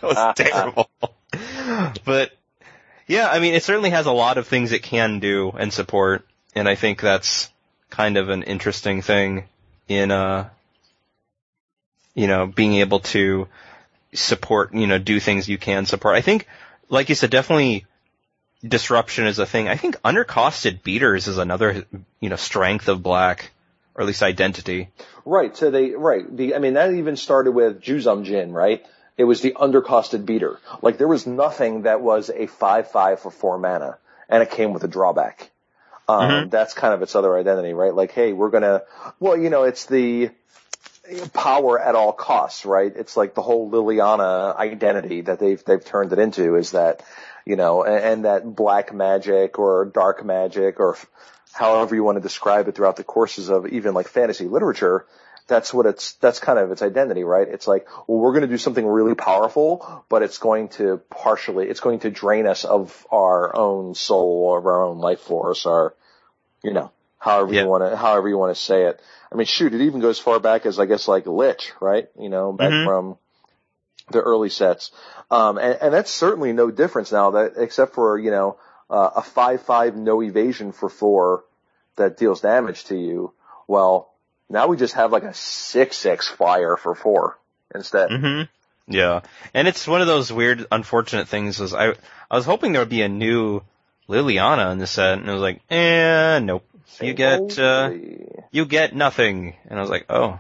was terrible. but yeah, I mean, it certainly has a lot of things it can do and support, and I think that's kind of an interesting thing in uh you know, being able to support, you know, do things you can support. I think, like you said, definitely disruption is a thing. I think undercosted beaters is another, you know, strength of black, or at least identity. Right. So they, right. The, I mean, that even started with Juzam Djinn, right? It was the undercosted beater. Like there was nothing that was a 5-5 for 4 mana and it came with a drawback. Um, Mhm. that's kind of its other identity, right? Like, hey, we're gonna, well, you know, it's the power at all costs, right? It's like the whole Liliana identity that they've, they've turned it into is that, you know, and, and that black magic or dark magic or however you want to describe it throughout the courses of even like fantasy literature, that's what it's, that's kind of its identity, right? It's like, well, we're going to do something really powerful, but it's going to partially, it's going to drain us of our own soul or our own life force or, you know, however Yeah. you want to, however you want to say it. I mean, shoot, it even goes far back as I guess like Lich, right? You know, back Mhm. from the early sets. Um, and, and that's certainly no difference now that, except for, you know, uh, a 5-5 no evasion for four that deals damage to you. Well, now we just have like a 6-6 flyer for four instead. hmm Yeah, and it's one of those weird, unfortunate things. Was I I was hoping there would be a new Liliana in the set, and it was like, eh, nope. You get uh, you get nothing, and I was like, oh,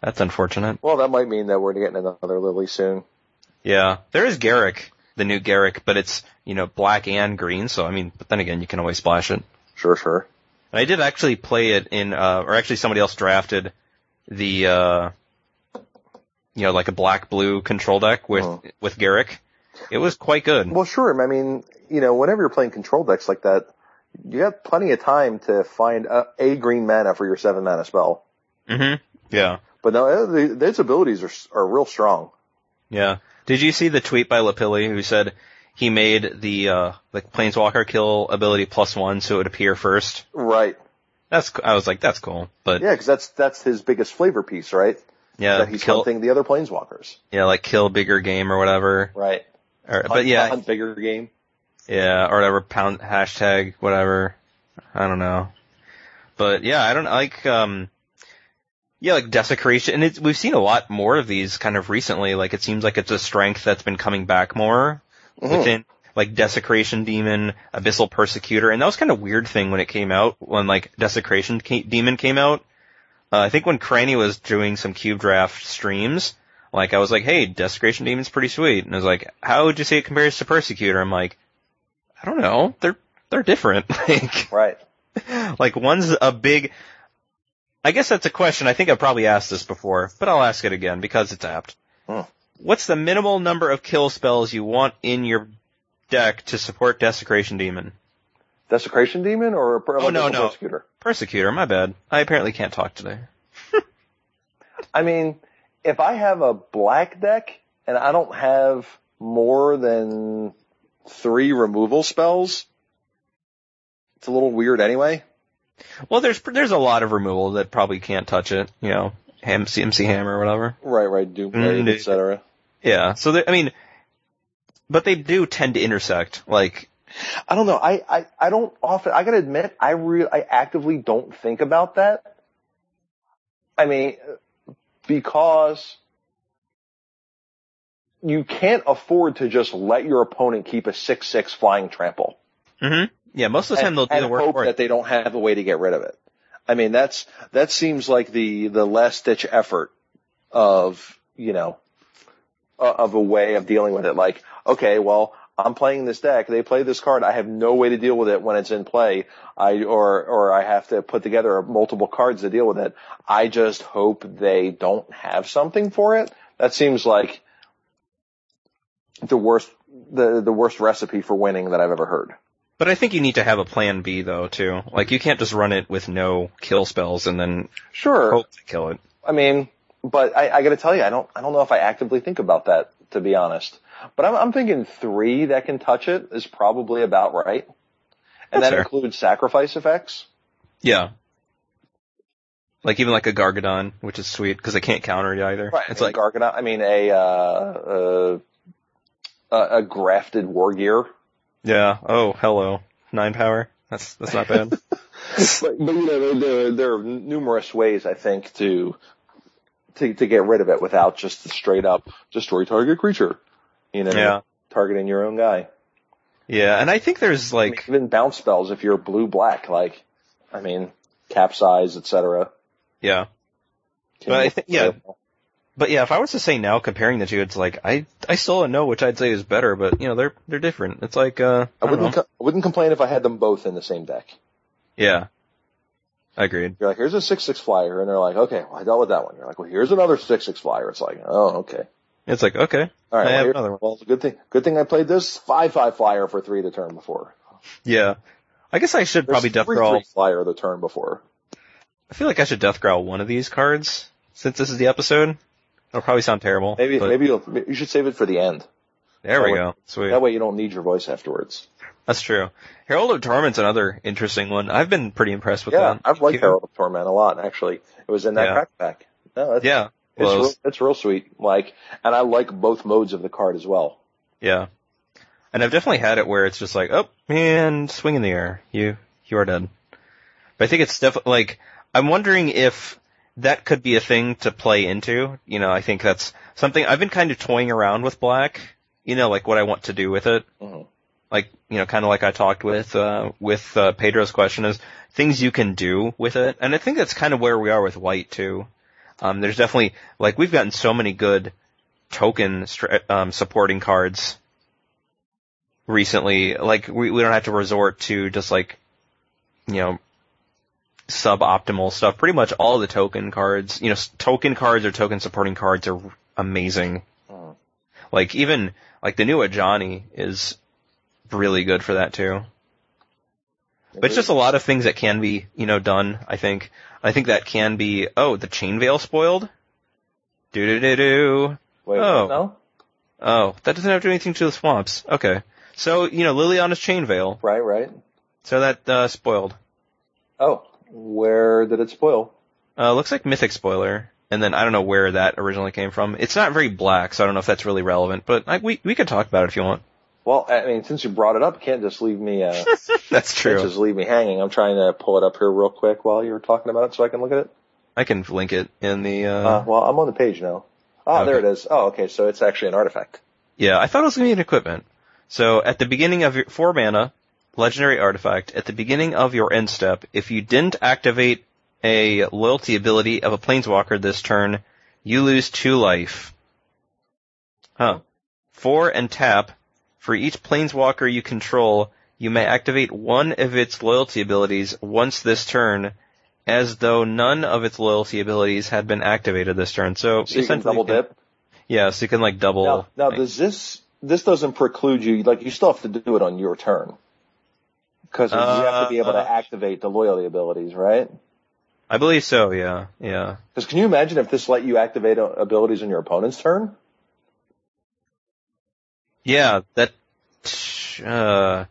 that's unfortunate. Well, that might mean that we're getting another Lily soon. Yeah, there is Garruk. the new Garruk, but it's you know black and green. So I mean, but then again, you can always splash it. Sure, sure. And I did actually play it in, uh, or actually somebody else drafted the, uh, you know, like a black blue control deck with Oh. with Garruk. It was quite good. Well, sure. I mean, you know, whenever you're playing control decks like that, you have plenty of time to find a, a green mana for your seven mana spell. Mm-hmm. Yeah. But no, uh, the, its abilities are are real strong. Yeah. Did you see the tweet by Lapilli who said he made the uh like planeswalker kill ability plus one so it would appear first? Right. That's I was like that's cool, but Yeah, because that's that's his biggest flavor piece, right? yeah, that he's kill hunting the other planeswalkers. yeah like kill bigger game or whatever. Right. Or, Hunt- but yeah, hunt bigger game. yeah, or whatever pound hashtag whatever. I don't know, but yeah, I don't like um. Yeah, like desecration, and it's, we've seen a lot more of these kind of recently. Like it seems like it's a strength that's been coming back more. Mhm. within like Desecration Demon, Abyssal Persecutor, and that was kind of weird thing when it came out, when like Desecration ca- Demon came out. Uh, I think when Cranny was doing some Cube Draft streams, like I was like, hey, Desecration Demon's pretty sweet, and I was like, how would you say it compares to Persecutor? I'm like, I don't know, they're, they're different. like, Right. like one's a big, I guess that's a question, I think I've probably asked this before, but I'll ask it again because it's apt. Hmm. What's the minimal number of kill spells you want in your deck to support Desecration Demon? Desecration demon or a per- Oh, no, no. persecutor? Persecutor, my bad. I apparently can't talk today. I mean, if I have a black deck and I don't have more than three removal spells, it's a little weird anyway. Well, there's there's a lot of removal that probably can't touch it. You know, MC, MC Hammer or whatever. Right, right, Doomblade, Mm, etc. Yeah. So they, I mean, but they do tend to intersect. Like, I don't know. I, I, I don't often, I gotta admit, I re I actively don't think about that. I mean, because you can't afford to just let your opponent keep a 6-6 flying trample. hmm yeah, most of the time and, they'll do and the work hope for that they don't have a way to get rid of it. I mean, that's, that seems like the, the last ditch effort of, you know, of a way of dealing with it. Like, okay, well, I'm playing this deck. They play this card. I have no way to deal with it when it's in play. I, or, or I have to put together multiple cards to deal with it. I just hope they don't have something for it. That seems like the worst, the, the worst recipe for winning that I've ever heard. But I think you need to have a plan B though too. Like you can't just run it with no kill spells and then Sure. hope to kill it. I mean, but I, I got to tell you, I don't, I don't know if I actively think about that to be honest. But I'm, I'm thinking three that can touch it is probably about right, and That's that fair. includes sacrifice effects. Yeah. Like even like a Gargadon, which is sweet because they can't counter it either. Right. It's I like mean, Gargadon. I mean, a uh, uh, a, a grafted war gear. yeah. Oh, hello. Nine power. That's that's not bad. but, but you know, there, there are numerous ways I think to to to get rid of it without just the straight up destroy target creature. You know, yeah. targeting your own guy. Yeah, and I think there's I mean, like even bounce spells if you're blue black, like I mean, capsize, etc. yeah. But I think- yeah. But yeah, if I was to say now comparing the two, it's like I I still don't know which I'd say is better, but you know they're they're different. It's like uh I, I wouldn't know. co- I wouldn't complain if I had them both in the same deck. yeah. Agreed. You're like, here's a six six flyer, and they're like, okay, well, I dealt with that one. You're like, well, here's another six six flyer. It's like, oh, okay, It's like okay, all right. I well, have here- another one. well, it's a good thing. Good thing I played this five five flyer for three the turn before. yeah. I guess I should There's probably death three, growl. three flyer the turn before. I feel like I should death growl one of these cards since this is the episode. It'll probably sound terrible. Maybe maybe you'll, you should save it for the end. There we way- go. Sweet. That way you don't need your voice afterwards. That's true. Herald of Torment's another interesting one. I've been pretty impressed with Yeah, that. I've liked. Herald of Torment a lot. Actually, it was in that Yeah. crack pack. No, it's, Yeah. it's Well, real, it's real sweet. Like, and I like both modes of the card as well. Yeah. And I've definitely had it where it's just like, oh, and swing in the air. You, you are dead. But I think it's definitely, like, I'm wondering if that could be a thing to play into. You know, I think that's something, I've been kind of toying around with black. You know, like what I want to do with it. Mhm. Like, you know, kind of like I talked with, uh, with, uh, Pedro's question is things you can do with it. And I think that's kind of where we are with white too. Um, there's definitely, like, we've gotten so many good token, um, supporting cards recently. Like we we don't have to resort to just like you know suboptimal stuff. Pretty much all the token cards, you know, s- token cards or token supporting cards are amazing. Oh. Like even like the new Ajani is really good for that too. But it's just a lot of things that can be, you know, done, I think. I think that can be, oh, the chain veil spoiled? Do do do do. Wait, oh. no? Oh, that doesn't have to do anything to the swamps. Okay. So, you know, Liliana's chain veil. Right, right. So that, uh, spoiled. Oh, where did it spoil? Uh, looks like Mythic spoiler. And then I don't know where that originally came from. It's not very black, so I don't know if that's really relevant, but I, we, we could talk about it if you want. Well, I mean, since you brought it up, you can't just leave me, uh, That's true. just leave me hanging. I'm trying to pull it up here real quick while you're talking about it so I can look at it. I can link it in the, uh, Uh, well, I'm on the page now. Ah, there it is. Oh, okay, so it's actually an artifact. Yeah, I thought it was going to be an equipment. So at the beginning of your four mana legendary artifact, at the beginning of your end step, if you didn't activate a loyalty ability of a planeswalker this turn, you lose two life. Huh. Four and tap. For each planeswalker you control, you may activate one of its loyalty abilities once this turn, as though none of its loyalty abilities had been activated this turn. So, So you can double dip. Yeah, so you can like double. Now, now does this, this doesn't preclude you, like you still have to do it on your turn. Cause you have to be able to Uh, activate the loyalty abilities, right? I believe so. Yeah, yeah. Cause can you imagine if this let you activate abilities on your opponent's turn? Yeah, that, uh,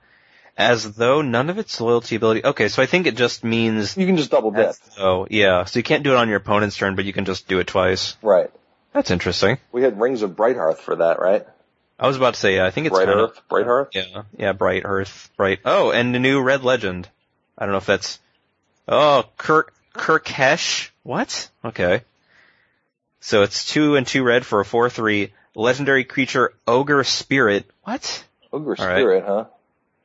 as though none of its loyalty ability, okay, so I think it just means, You can just double dip. though, yeah, so you can't do it on your opponent's turn, but you can just do it twice. Right. That's interesting. We had Rings of Brighthearth for that, right? I was about to say, yeah, I think it's Bright kind Earth, Bright Hearth. yeah, yeah, Bright Earth, Bright, oh, and the new Red Legend. I don't know if that's, oh, Kirk, Kurkesh? What? Okay. So it's two and two red for a 4-3, legendary creature Ogre Spirit. What? Ogre All right. Spirit, huh?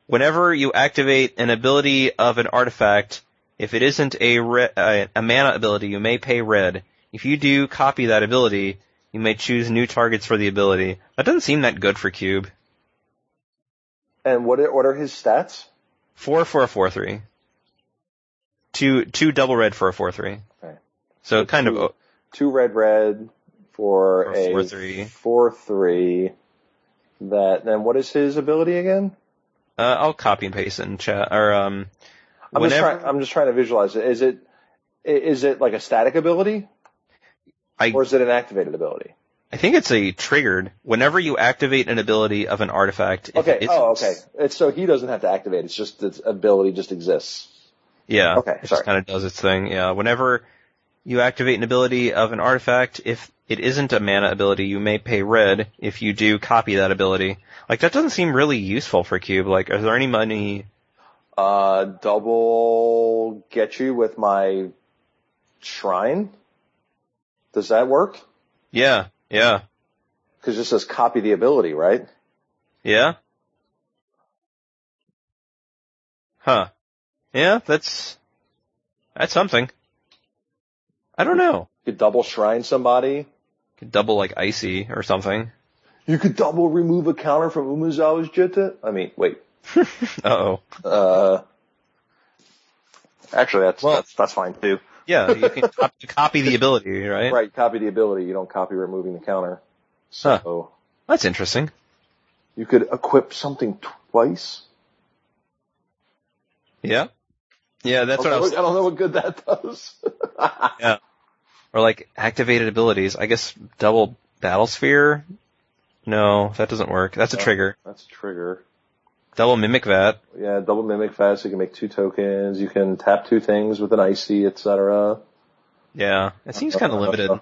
Whenever you activate an ability of an artifact, if it isn't a re- uh, a mana ability, you may pay red. If you do copy that ability, you may choose new targets for the ability. That doesn't seem that good for Cube. And what are, what are his stats? Four for a four three. Two two double red for a four three. Okay. So So kind two- of Two red red for, For a 4-3. four three. That then what is his ability again? uh, I'll copy and paste it in chat or um I'm just whenever trying. I'm just trying to visualize it. Is it is it like a static ability I or is it an activated ability? I think it's a triggered whenever you activate an ability of an artifact. if Okay. Oh, okay. It's so he doesn't have to activate. It's just its ability just exists. Yeah. Okay, It sorry. just kind of does its thing. Yeah. Whenever you activate an ability of an artifact, if it isn't a mana ability, you may pay red. If you do, copy that ability. Like that doesn't seem really useful for Cube. Like, is there any money? Uh, double get you with my shrine. Does that work? Yeah. Yeah. Because it just says copy the ability, right? Yeah. Huh. Yeah. That's that's something. I don't know. You could double shrine somebody. You could double like icy or something. You could double remove a counter from Umezawa's Jitte. I mean, wait. Uh oh. Uh, actually, that's Well- that's that's fine too. Yeah. You can copy, copy the ability, right? Right, copy the ability. You don't copy removing the counter. Huh. So That's interesting. you could equip something twice. Yeah. Yeah. That's what I was. I don't know what good that does. Yeah. Or like activated abilities. I guess double battle sphere. No, that doesn't work. That's a trigger. That's a trigger. Double mimic vat. Yeah, double mimic vat. You can make two tokens. You can tap two things with an icy, etc. Yeah, it seems kind of uh, uh, uh. limited.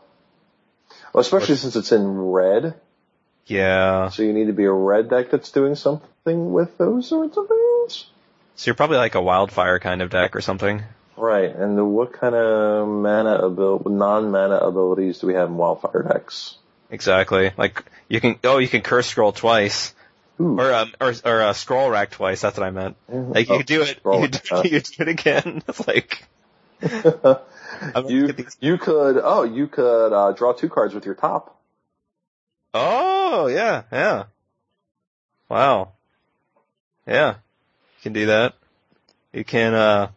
Well, especially since it's in red, Yeah. so you need to be a red deck that's doing something with those sorts of things. So you're probably like a wildfire kind of deck or something. Right, and what kind of mana abil- non-mana abilities do we have in Wildfire decks? Exactly. Like you can. Oh, you can curse scroll twice. Ooh. Or um, or or uh, scroll rack twice. That's what I meant. Like you Oh, could do it. You do, you do it again. It's like you looking at these- you could oh you could uh, draw two cards with your top. Oh yeah, yeah. Wow. Yeah. You can do that. You can, uh,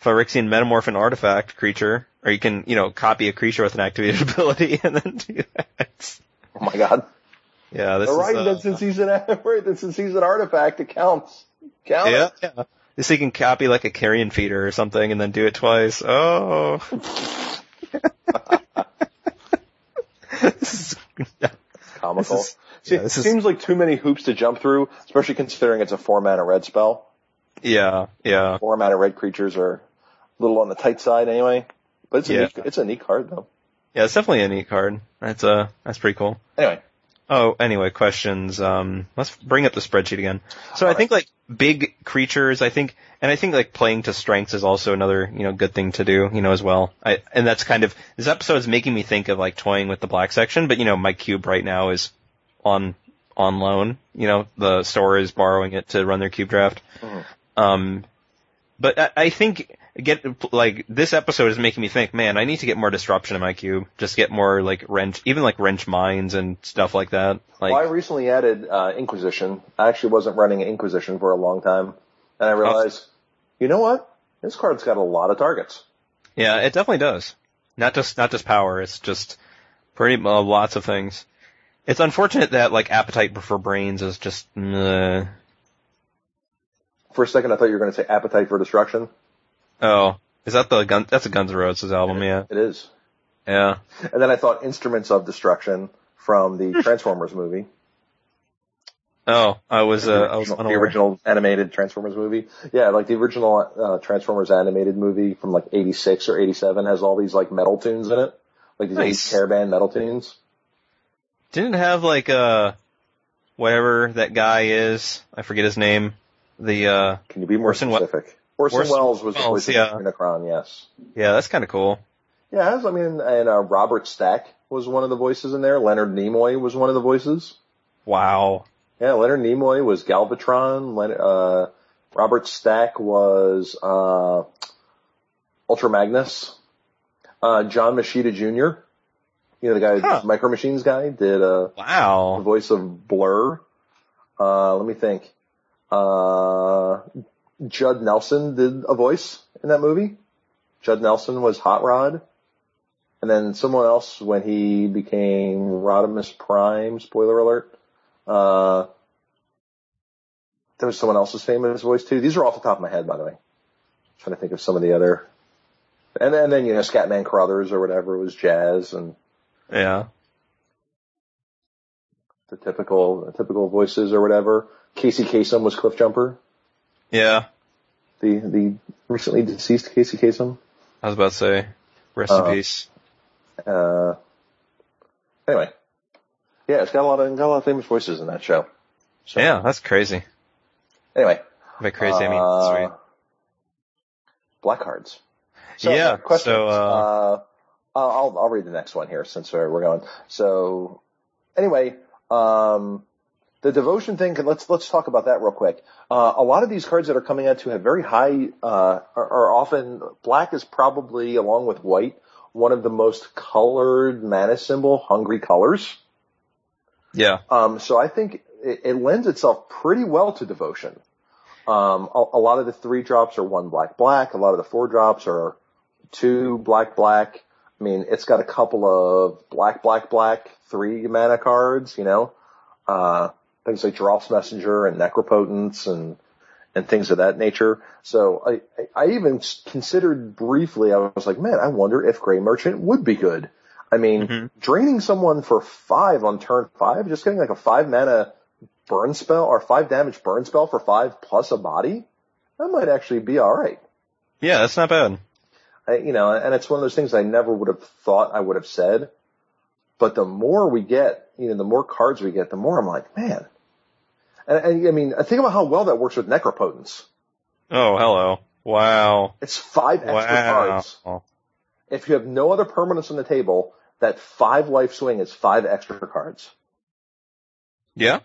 Phyrexian metamorph an artifact creature, or you can, you know, copy a creature with an activated ability and then do that. Oh my god. Yeah, this All right, is, uh, since he's an right, then since he's an artifact, it counts. Count yeah, yeah. This you can copy like a carrion feeder or something and then do it twice. Oh. This is- Comical. This is- See, yeah, this is- seems like too many hoops to jump through, especially considering it's a four mana red spell. Yeah, yeah. Four mana red creatures are a little on the tight side anyway. But it's a Yeah. neat, it's a neat card though. Yeah, it's definitely a neat card. That's uh that's pretty cool. Anyway, Oh, anyway, questions. Um, let's bring up the spreadsheet again. So I Alright. think like big creatures, I think, and I think like playing to strengths is also another, you know, good thing to do, you know, as well. I, and that's kind of, this episode is making me think of like toying with the black section, but you know, my cube right now is on, on loan. You know, the store is borrowing it to run their cube draft. Mhm. Um, but I, I think get like this episode is making me think, man, I need to get more disruption in my cube. Just get more like wrench, even like Wrench Minds and stuff like that. Like, well, I recently added uh, Inquisition. I actually wasn't running Inquisition for a long time, and I realized, you know what? This card's got a lot of targets. yeah, it definitely does. Not just not just power. It's just pretty uh, lots of things. It's unfortunate that like appetite for brains is just. Uh, For a second, I thought you were going to say Appetite for Destruction. oh, is that the gun? That's a Guns N' Roses album. Yeah, It is. yeah. And then I thought Instruments of Destruction from the Transformers movie. Oh, I was uh, I was the unaware. original animated Transformers movie. Yeah, like the original uh, Transformers animated movie from like 86 or 87 has all these like metal tunes in it. Like these Nice. eight hairband metal tunes. Didn't have like uh whatever that guy is. I forget his name. The uh Can you be more Orson We- specific? Orson, Orson Welles was the Welles, voice yeah. of Unicron, yes. yeah, that's kind of cool. Yeah, I mean, and uh, Robert Stack was one of the voices in there. Leonard Nimoy was one of the voices. Wow. Yeah, Leonard Nimoy was Galvatron. Len- uh, Robert Stack was uh, Ultra Magnus. Uh, John Moschitta Jr. You know the guy, Huh. Micro Machines guy, did uh, the Wow. voice of Blurr. Uh, let me think. Uh, Judd Nelson did a voice in that movie. Judd Nelson was Hot Rod. And then someone else when he became Rodimus Prime, spoiler alert, uh, there was someone else's famous voice too. These are off the top of my head, by the way. trying to think of some of the other, and then, and then, you know, Scatman Crothers or whatever was jazz and Yeah. the typical, the typical voices or whatever. Casey Kasem was Cliff Jumper. Yeah. The, the recently deceased Casey Kasem. I was about to say, rest Uh, in peace. Uh, anyway. Yeah, it's got a lot of, got a lot of famous voices in that show. So, Yeah, that's crazy. Anyway. By crazy, I mean uh, sweet. Black cards. So, Yeah, Questions. so, uh, I'll, I'll read the next one here since we're, we're going. So, anyway, um, the devotion thing, let's, let's talk about that real quick. Uh, a lot of these cards that are coming out to have very high, uh, are, are often, black is probably, along with white, one of the most colored mana symbol, hungry colors. Yeah. Um, so I think it, it lends itself pretty well to devotion. Um, a, a lot of the three drops are one black black. A lot of the four drops are two black black. I mean, it's got a couple of black black black three mana cards. You know, uh, things like Drops Messenger and Necropotence and and things of that nature. So I, I even considered briefly. I was like, man, I wonder if Gray Merchant would be good. I mean, Mhm. draining someone for five on turn five, just getting like a five mana burn spell or five damage burn spell for five plus a body, that might actually be all right. Yeah, that's not bad. I, you know, and it's one of those things I never would have thought I would have said. But the more we get, you know, the more cards we get, the more I'm like, man. And, and I mean, think about how well that works with Necropotence. Oh, hello. Wow. It's five extra Wow. cards. If you have no other permanents on the table, that five life swing is five extra cards. Yeah.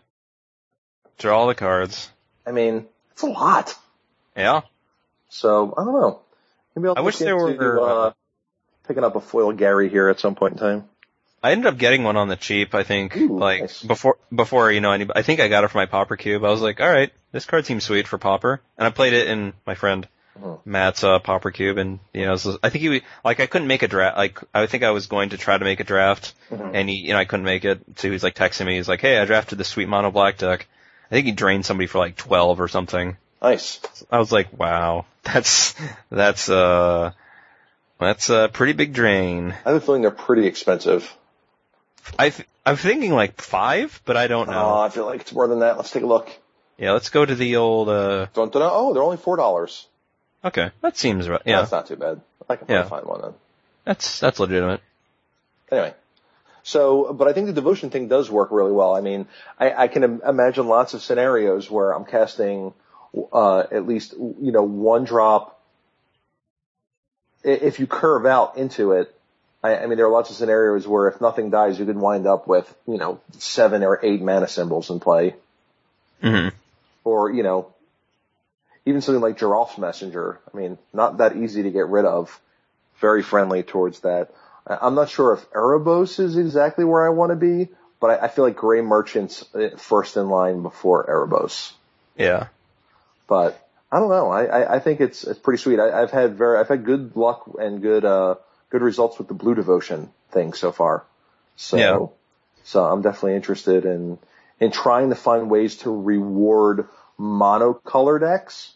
Draw the cards. I mean, it's a lot. Yeah. So I don't know. Maybe I'll I wish there into, were, uh, picking up a foil Gary here at some point in time. I ended up getting one on the cheap. I think Ooh, like nice. before before you know any. I think I got it for my Pauper cube. I was like, all right, this card seems sweet for Pauper, and I played it in my friend Mhm. Matt's uh, Pauper cube, and you know, so I think he like I couldn't make a draft. Like I think I was going to try to make a draft, Mhm. and he you know I couldn't make it. So he was like texting me. He's like, hey, I drafted the sweet mono black deck. I think he drained somebody for like twelve or something. Nice. I was like, wow, that's that's uh that's a pretty big drain. I have a feeling they're pretty expensive. I th- I'm thinking like five, but I don't know. Oh, I feel like it's more than that. Let's take a look. yeah, let's go to the old. uh Don't know. Oh, they're only four dollars. Okay, that seems right. Yeah, That's not too bad. I can Yeah. find one then. that's that's legitimate. Anyway. So, but I think the devotion thing does work really well. I mean, I, I can im- imagine lots of scenarios where I'm casting, uh, at least, you know, one drop. If you curve out into it, I, I mean, there are lots of scenarios where if nothing dies, you could wind up with, you know, seven or eight mana symbols in play. hmm Or, you know, even something like Geralf's Messenger. I mean, not that easy to get rid of. Very friendly towards that. I'm not sure if Erebos is exactly where I want to be, but I, I feel like Gray Merchant's uh, first in line before Erebos. Yeah. But I don't know. I, I, I think it's it's pretty sweet. I, I've had very I've had good luck and good uh good results with the Blue Devotion thing so far. So Yeah. so I'm definitely interested in in trying to find ways to reward monocolor decks,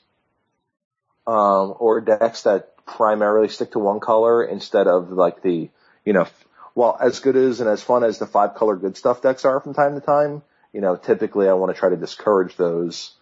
um, or decks that primarily stick to one color instead of like the you know well as good as and as fun as the five color good stuff decks are from time to time. You know, typically I want to try to discourage those.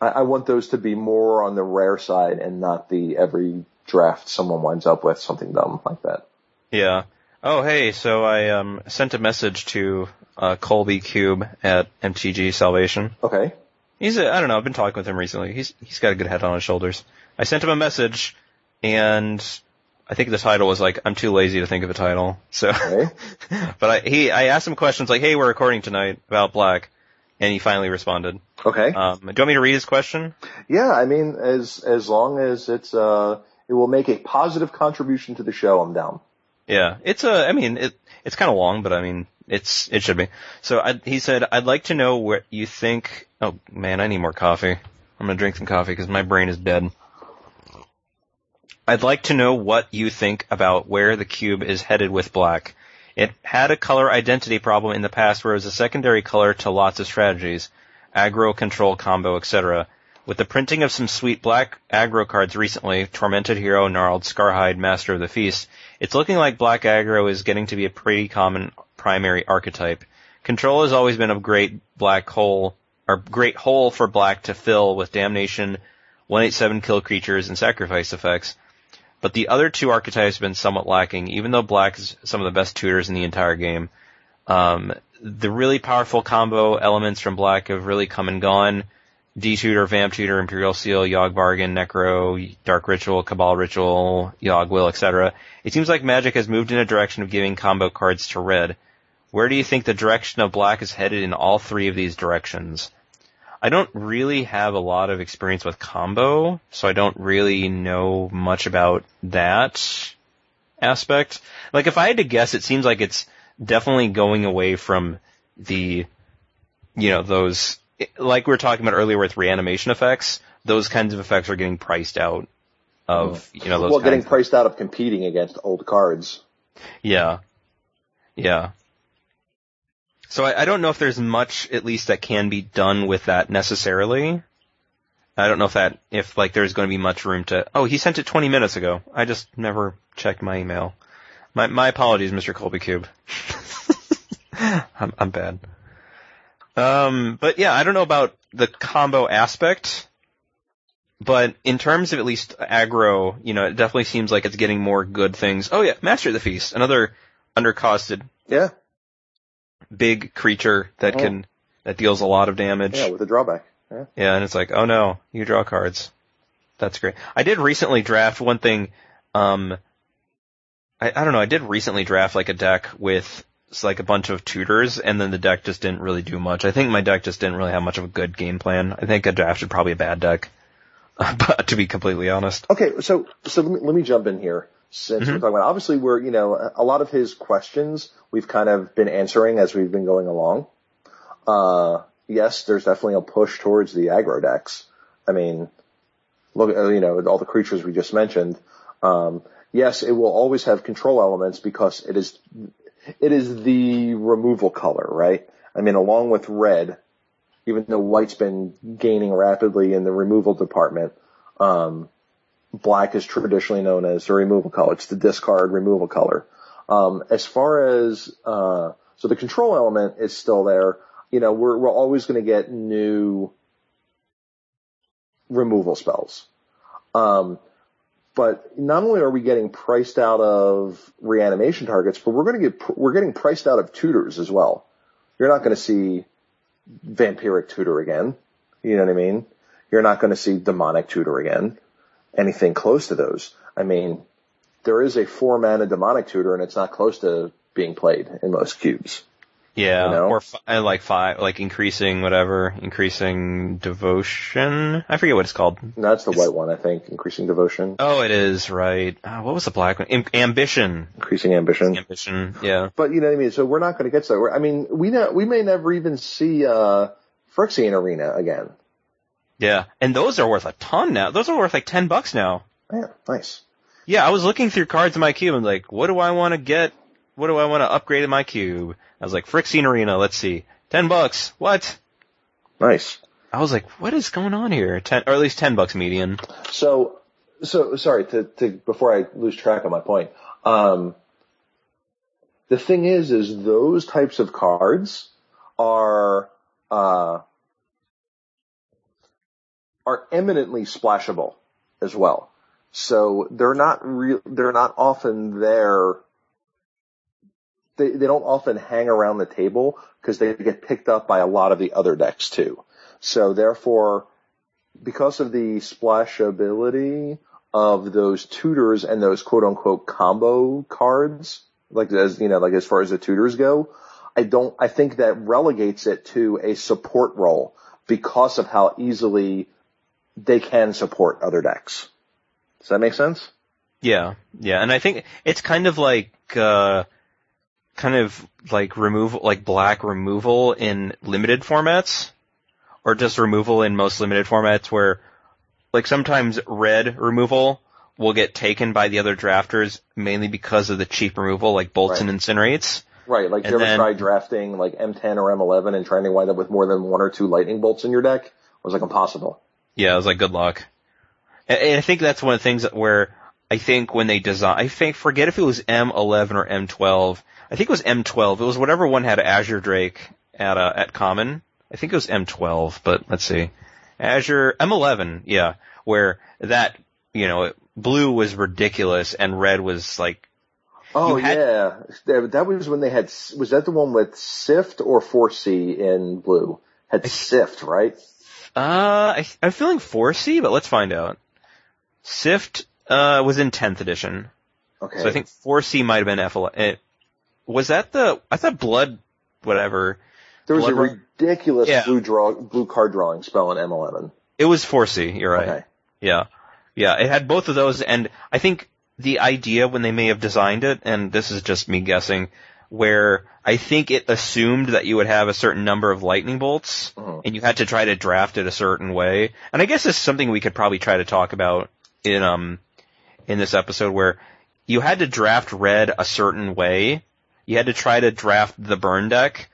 I, I want those to be more on the rare side and not the every draft someone winds up with something dumb like that. Yeah. Oh, hey, so I um sent a message to uh Colby Cube at MTG Salvation. Okay. He's a, I don't know, I've been talking with him recently. He's he's got a good head on his shoulders. I sent him a message and I think the title was like I'm too lazy to think of a title. So Okay. but I he I asked him questions like, "Hey, we're recording tonight about Black." And he finally responded. Okay. Um, do you want me to read his question? Yeah, I mean, as as long as it's uh, it will make a positive contribution to the show, I'm down. Yeah, it's a. I mean, it it's kind of long, but I mean, it's it should be. So I, he said, "I'd like to know what you think." Oh man, I need more coffee. I'm gonna drink some coffee because my brain is dead. I'd like to know what you think about where the cube is headed with black. It had a color identity problem in the past where it was a secondary color to lots of strategies, aggro, control, combo, etc. With the printing of some sweet black aggro cards recently, Tormented Hero, Gnarled, Scarhide, Master of the Feast, it's looking like black aggro is getting to be a pretty common primary archetype. Control has always been a great black hole, or great hole for black to fill with Damnation, 187 kill creatures, and sacrifice effects. But the other two archetypes have been somewhat lacking, even though black is some of the best tutors in the entire game. Um, the really powerful combo elements from black have really come and gone. D-Tutor, Vamp Tutor, Imperial Seal, Yawg Bargain, Necro, Dark Ritual, Cabal Ritual, Yawg Will, etc. It seems like Magic has moved in a direction of giving combo cards to red. Where do you think the direction of black is headed in all three of these directions? I don't really have a lot of experience with combo, so I don't really know much about that aspect. Like if I had to guess, it seems like it's definitely going away from the, you know, those, like we were talking about earlier with reanimation effects, those kinds of effects are getting priced out of, mm. you know, those well, getting priced out of competing against old cards. Yeah. Yeah. So I, I don't know if there's much, at least, that can be done with that necessarily. I don't know if that, if like there's going to be much room to, oh, he sent it 20 minutes ago. I just never checked my email. My, my apologies, Mr. Colby Cube. I'm, I'm bad. Um, but yeah, I don't know about the combo aspect, but in terms of at least aggro, you know, it definitely seems like it's getting more good things. Oh yeah, Master of the Feast, another undercosted Yeah. big creature that Oh. can, that deals a lot of damage. Yeah, with a drawback. Yeah. Yeah, and it's like, oh no, you draw cards. That's great. I did recently draft one thing, um, I, I don't know, I did recently draft like a deck with s- like a bunch of tutors and then the deck just didn't really do much. I think my deck just didn't really have much of a good game plan. I think I drafted probably a bad deck. but to be completely honest. Okay, so so let me, let me jump in here. since Mhm. we're talking about, obviously we're, you know, a lot of his questions we've kind of been answering as we've been going along. Uh, yes, there's definitely a push towards the aggro decks. I mean, look, you know, all the creatures we just mentioned. Um, yes, it will always have control elements because it is, it is the removal color, right? I mean, along with red, even though white's been gaining rapidly in the removal department, um, black is traditionally known as the removal color. It's the discard removal color. Um, as far as, uh, so the control element is still there. You know, we're, we're always going to get new removal spells. Um, but not only are we getting priced out of reanimation targets, but we're going to get, we're getting priced out of tutors as well. You're not going to see vampiric tutor again. You know what I mean? You're not going to see demonic tutor again. Anything close to those. I mean, there is a four mana demonic tutor and it's not close to being played in most cubes. Yeah, You know? or fi- uh, like five, like increasing whatever, increasing devotion. I forget what it's called. And that's the It's- white one, I think. Increasing devotion, Oh, it is right. Uh, what was the black one? Am- ambition. increasing ambition. Ambition. Yeah. But you know what I mean? So we're not going to get to that. We're- I mean, we know, we may never even see, uh, Phyrexian Arena again. Yeah. And those are worth a ton now. Those are worth like ten bucks now. Yeah, nice. Yeah, I was looking through cards in my cube and like, what do I want to get? What do I want to upgrade in my cube? I was like, Phyrexian Arena. Let's see, ten bucks. What? Nice. I was like, what is going on here? Ten, or at least ten bucks median. So, so sorry to, to before I lose track of my point. Um, the thing is, is those types of cards are uh, are eminently splashable as well. So they're not real. They're not often there. They they don't often hang around the table because they get picked up by a lot of the other decks too. So therefore, because of the splashability of those tutors and those quote unquote combo cards, like as you know, like as far as the tutors go, I don't. I think that relegates it to a support role because of how easily they can support other decks. Does that make sense? Yeah, yeah, and I think it's kind of like, uh, kind of like removal, like black removal in limited formats, or just removal in most limited formats where, like sometimes red removal will get taken by the other drafters mainly because of the cheap removal, like bolts Right. and incinerates. Right. Like, And you ever then- try drafting like M10 or M11 and trying to wind up with more than one or two lightning bolts in your deck? It was like impossible. Yeah, it was like, good luck. And, and I think that's one of the things where I think when they design, I think, forget if it was M11 or M12. I think it was M12. It was whatever one had Azure Drake at, uh, at common. I think it was M12, but let's see. Azure, M11, yeah, where that, you know, blue was ridiculous and red was like, Oh had- yeah, that was when they had. Was that the one with Sift or Foresee in blue? Had Sift, right? uh, I, I'm feeling Foresee, but let's find out. Sift, uh, was in 10th edition. Okay. So I think Foresee might have been F11. Was that the, I thought blood, whatever. there was a Run- ridiculous Yeah. blue draw, blue card drawing spell in M11. It was Foresee, you're right. Okay. Yeah. Yeah, it had both of those and I think the idea when they may have designed it, and this is just me guessing, where I think it assumed that you would have a certain number of lightning bolts Mhm. and you had to try to draft it a certain way. And I guess this is something we could probably try to talk about in, um, in this episode where you had to draft red a certain way. You had to try to draft the burn deck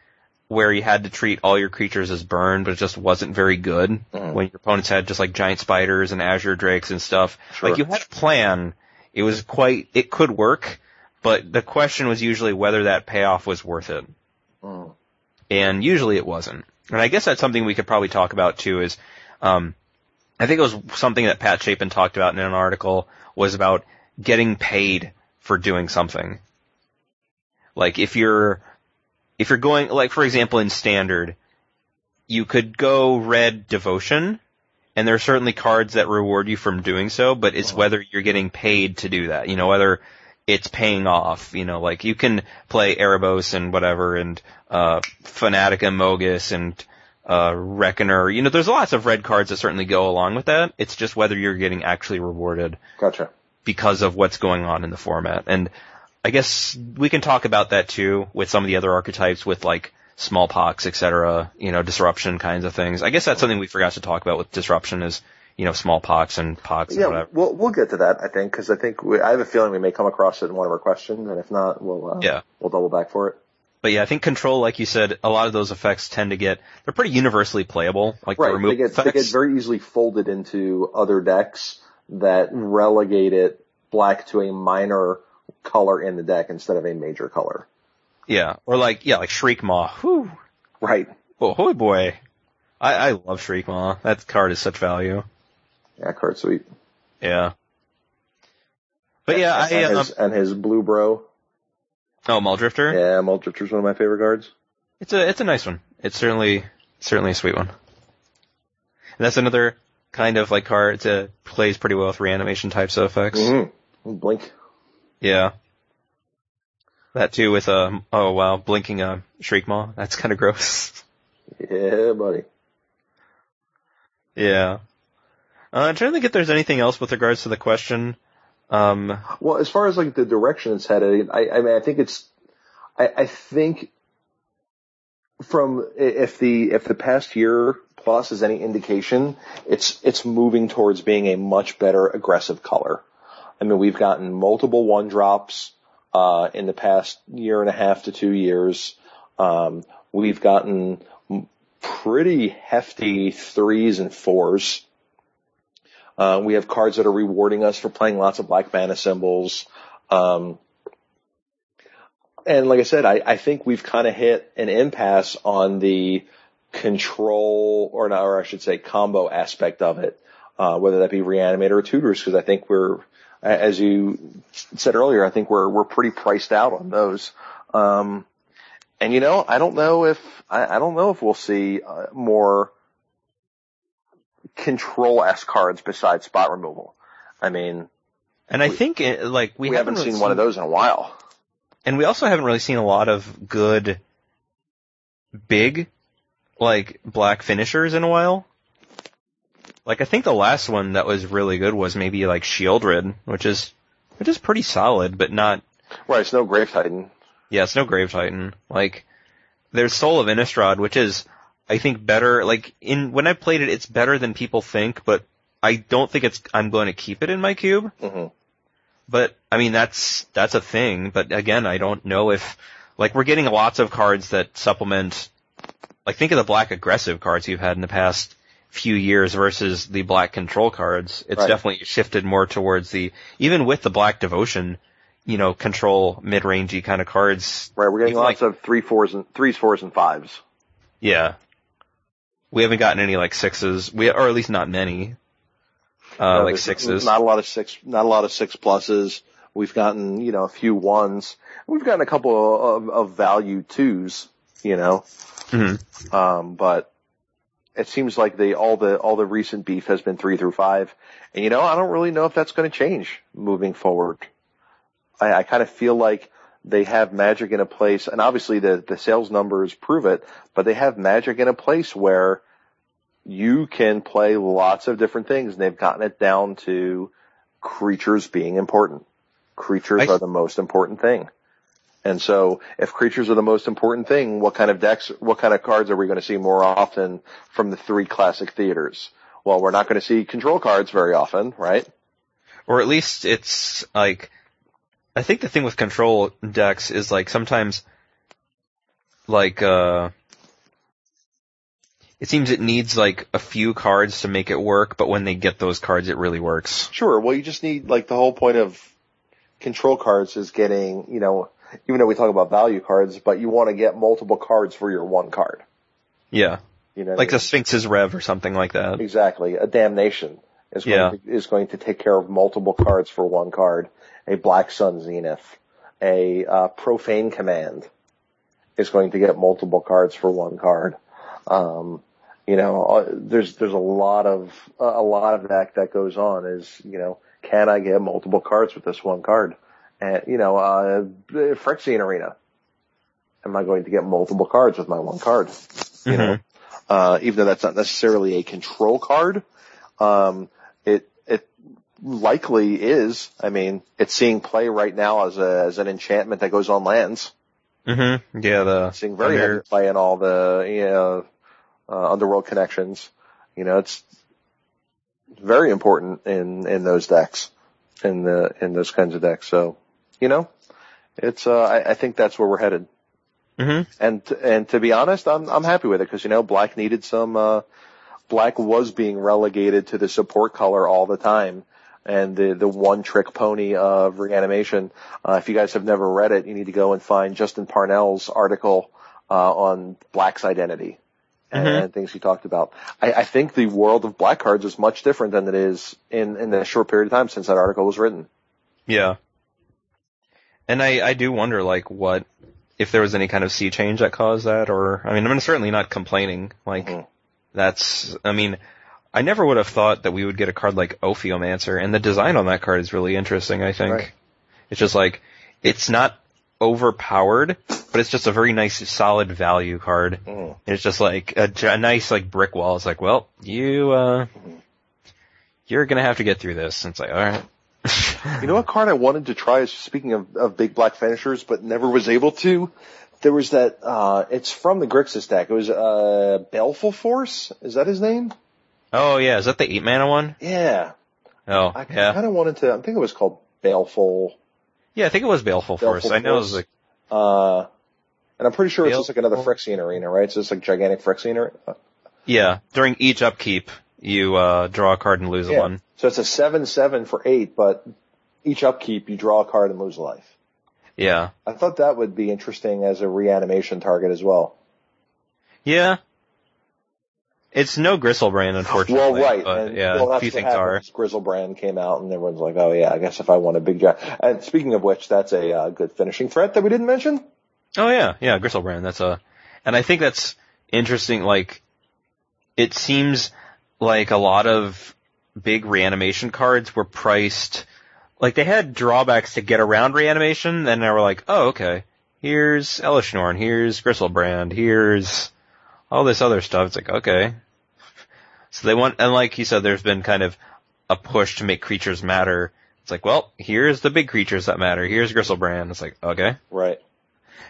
where you had to treat all your creatures as burn, but it just wasn't very good Mhm. when your opponents had just like giant spiders and azure drakes and stuff. Sure. Like you had a plan. It was quite, it could work, but the question was usually whether that payoff was worth it. Mm. And usually it wasn't. And I guess that's something we could probably talk about too is, um, I think it was something that Pat Chapin talked about in an article was about getting paid for doing something. Like if you're, if you're going, like for example in standard, you could go red devotion, and there are certainly cards that reward you from doing so, but it's Uh-huh. whether you're getting paid to do that, you know, whether it's paying off, you know, like you can play Erebos and whatever and, uh, Fanatic of Mogis and, uh, Reckoner, you know, there's lots of red cards that certainly go along with that. It's just whether you're getting actually rewarded. Gotcha. because of what's going on in the format. And I guess we can talk about that too with some of the other archetypes with like smallpox, etc., you know, disruption kinds of things. I guess that's something we forgot to talk about with disruption is, you know, smallpox and pox and Yeah, whatever. we'll we'll get to that. I think because I think we, I have a feeling we may come across it in one of our questions, and if not, we'll uh, Yeah. we'll double back for it. But yeah, I think control, like you said, a lot of those effects tend to get, they're pretty universally playable. Like the Right. remove They get they get very easily folded into other decks that relegate it black to a minor color in the deck instead of a major color. yeah. Or like, yeah, like Shriekmaw. Whew. Right. Oh, oh boy. I, I love Shriekmaw. That card is such value. Yeah, card sweet. Yeah. But yeah, I, and, um, his, and his blue bro. oh, Mulldrifter? Yeah, Mulldrifter's one of my favorite cards. It's a, it's a nice one. It's certainly, certainly a sweet one. And that's another kind of like card, a, plays pretty well with reanimation types of effects. Mm-hmm. Blink. Yeah. That too with, a, oh wow, blinking, a Shriekmaw. That's kind of gross. Yeah, buddy. yeah. Uh, I'm trying to think if there's anything else with regards to the question. Um, Well, as far as like the direction it's headed, I, I mean, I think it's, I, I think from if the if the past year plus is any indication, it's it's moving towards being a much better aggressive color. I mean, we've gotten multiple one drops uh, in the past year and a half to two years. Um, we've gotten pretty hefty threes and fours. Uh, we have cards that are rewarding us for playing lots of black mana symbols. Um, and like I said, I, I think we've kind of hit an impasse on the control or not, or I should say combo aspect of it, uh, whether that be reanimator or tutors, because I think we're, as you said earlier, I think we're, we're pretty priced out on those. Um, and you know, I don't know if, I, I don't know if we'll see uh, more control S cards besides spot removal. I mean, and I think, uh, like, we, we, haven't, really seen one of those in a while. And we also haven't really seen a lot of good, big, like, black finishers in a while. Like, I think the last one that was really good was maybe like Sheoldred, which is, which is pretty solid, but not, Right, it's no Grave Titan. yeah, it's no Grave Titan. Like, there's Soul of Innistrad, which is, I think better, like, in, when I played it, it's better than people think, but I don't think it's, I'm going to keep it in my cube. hmm But I mean that's that's a thing. But again, I don't know if like we're getting lots of cards that supplement. Like think of the black aggressive cards you've had in the past few years versus the black control cards. It's Right. definitely shifted more towards the even with the black devotion, you know, control mid rangey kind of cards. Right, we're getting lots of three fours and threes, fours, and fives. Yeah, we haven't gotten any like sixes. We or at least not many. Uh, Uh, like sixes. Not a lot of six, not a lot of six pluses. We've gotten, you know, a few ones. We've gotten a couple of, of value twos, you know. Mhm. Um, but it seems like the all the all the recent beef has been three through five, and you know, I don't really know if that's going to change moving forward. I, I kind of feel like they have magic in a place, and obviously the the sales numbers prove it, but they have magic in a place where you can play lots of different things, and they've gotten it down to creatures being important. Creatures I- are the most important thing. And so if creatures are the most important thing, what kind of decks, what kind of cards are we going to see more often from the three classic theaters? Well, we're not going to see control cards very often, right? or at least it's like I think the thing with control decks is like sometimes like uh it seems it needs like a few cards to make it work, but when they get those cards it really works. Sure. Well, you just need like the whole point of control cards is getting, you know, even though we talk about value cards, but you want to get multiple cards for your one card. Yeah. You know, Like the Sphinx's Rev or something like that. Exactly. A damnation is going, Yeah. to, is going to take care of multiple cards for one card. A Black Sun Zenith, a uh, Profane Command is going to get multiple cards for one card. Um, you know, uh, there's there's a lot of a lot of that that goes on. Is you know, can I get multiple cards with this one card? And you know, uh, Phyrexian Arena. Am I going to get multiple cards with my one card? You know, Mhm. uh, even though that's not necessarily a control card, um, it, it, likely is. I mean, it's seeing play right now as a as an enchantment that goes on lands. Mm-hmm. Yeah, the Seeing very under- heavy play in all the you know, uh, underworld connections. You know, it's very important in in those decks, in the in those kinds of decks. So, you know, it's uh, I, I think that's where we're headed. Mhm. And and to be honest, I'm I'm happy with it because you know black needed some. uh Black was being relegated to the support color all the time, and the the one trick pony of reanimation. Uh, if you guys have never read it, you need to go and find Justin Parnell's article uh, on Black's identity and Mhm. things he talked about. I, I think the world of black cards is much different than it is in in the short period of time since that article was written. Yeah. And I, I do wonder, like, what, if there was any kind of sea change that caused that, or, I mean, I'm certainly not complaining, like, Mhm. that's, I mean, I never would have thought that we would get a card like Ophiomancer, and the design on that card is really interesting, I think. Right. It's just like, it's not overpowered, but it's just a very nice, solid value card. Mm. It's just like a, a nice, like, brick wall. It's like, well, you, uh, you're gonna have to get through this. And it's like, alright. You know what card I wanted to try is speaking of, of big black finishers, but never was able to. There was that. uh It's from the Grixis deck. It was uh Baleful Force. Is that his name? Oh yeah, is that the eight mana one? Yeah. Oh I yeah, kind of wanted to. I think it was called Baleful. yeah. I think it was Baleful Force. Baleful I know it was like Uh, and I'm pretty sure it's just like another Baleful. Phyrexian arena, right? It's just like gigantic Phyrexian arena. yeah. During each upkeep, you uh draw a card and lose Yeah. one. So it's a seven seven for eight, but each upkeep you draw a card and lose a life. Yeah, I thought that would be interesting as a reanimation target as well. yeah. It's no Griselbrand, unfortunately. Well, right. But and, yeah, well, a that's few things are. Griselbrand came out and everyone's like, oh yeah, I guess if I want a big giant. And speaking of which, that's a uh, good finishing threat that we didn't mention. Oh yeah, yeah, Griselbrand. That's a, and I think that's interesting. Like, it seems like a lot of big reanimation cards were priced, like they had drawbacks to get around reanimation, then they were like, oh okay, here's Elesh Norn, here's Griselbrand, here's all this other stuff. It's like, okay. So they want, and like you said, there's been kind of a push to make creatures matter. It's like, well, here's the big creatures that matter. Here's Griselbrand. It's like, okay. Right.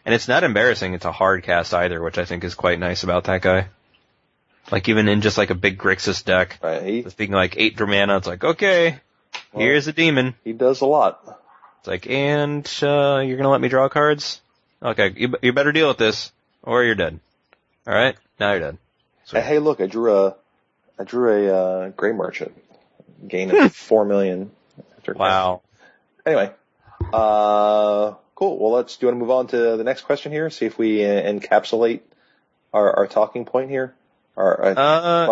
And it's not embarrassing. It's a hard cast either, which I think is quite nice about that guy. Like even in just like a big Grixis deck, Right. He being like eight mana, it's like, okay, Well- here's a demon. he does a lot. It's like, and, uh, you're gonna let me draw cards? Okay, you, you better deal with this, or you're dead. Alright? Now you're dead. Sweet. Hey, look, I drew a, I drew a uh, gray merchant, gaining four million. After Wow. Anyway, uh, cool. Well, let's. Do you want to move on to the next question here? See if we uh, encapsulate our, our talking point here. Our uh.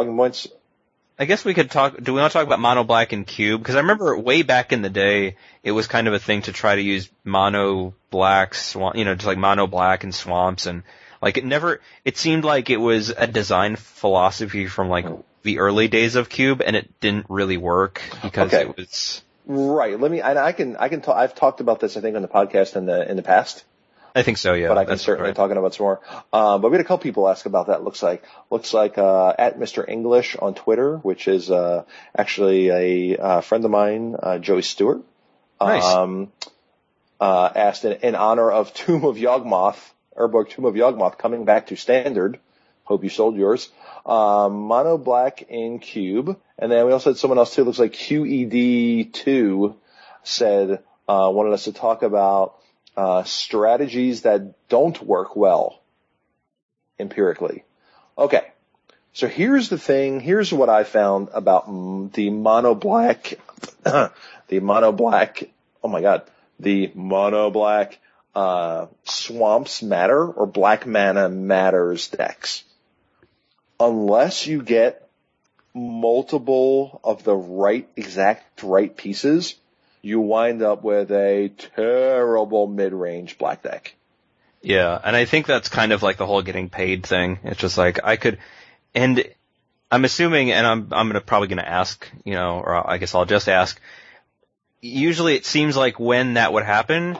I guess we could talk, do we want to talk about mono black and cube? Cause I remember way back in the day, it was kind of a thing to try to use mono black swamp, you know, just like mono black and swamps and like it never, it seemed like it was a design philosophy from like the early days of cube and it didn't really work because Okay. it was, Right. Let me. And I can. I can. talk I've talked about this. I think on the podcast in the in the past. I think so, yeah. but I can certainly right. talk about some more. Um, but we had a couple people ask about that. Looks like looks like uh, at Mr. English on Twitter, which is uh, actually a uh, friend of mine, uh, Joey Stewart. Nice. Um, uh, asked in, in honor of Tomb of Yawgmoth, Urborg Tomb of Yawgmoth coming back to standard. Hope you sold yours. Um, mono black in cube, and then we also had someone else too. Looks like QED2 said uh, wanted us to talk about uh, strategies that don't work well empirically. Okay. So here's the thing. Here's what I found about the monoblack, the monoblack. Oh my God, the monoblack, uh, swamps matter or black mana matters decks. Unless you get multiple of the right exact right pieces, you wind up with a terrible mid-range black deck. Yeah, and I think that's kind of like the whole getting paid thing. It's just like I could, and I'm assuming, and I'm I'm gonna probably gonna ask, you know, or I guess I'll just ask. Usually, it seems like when that would happen,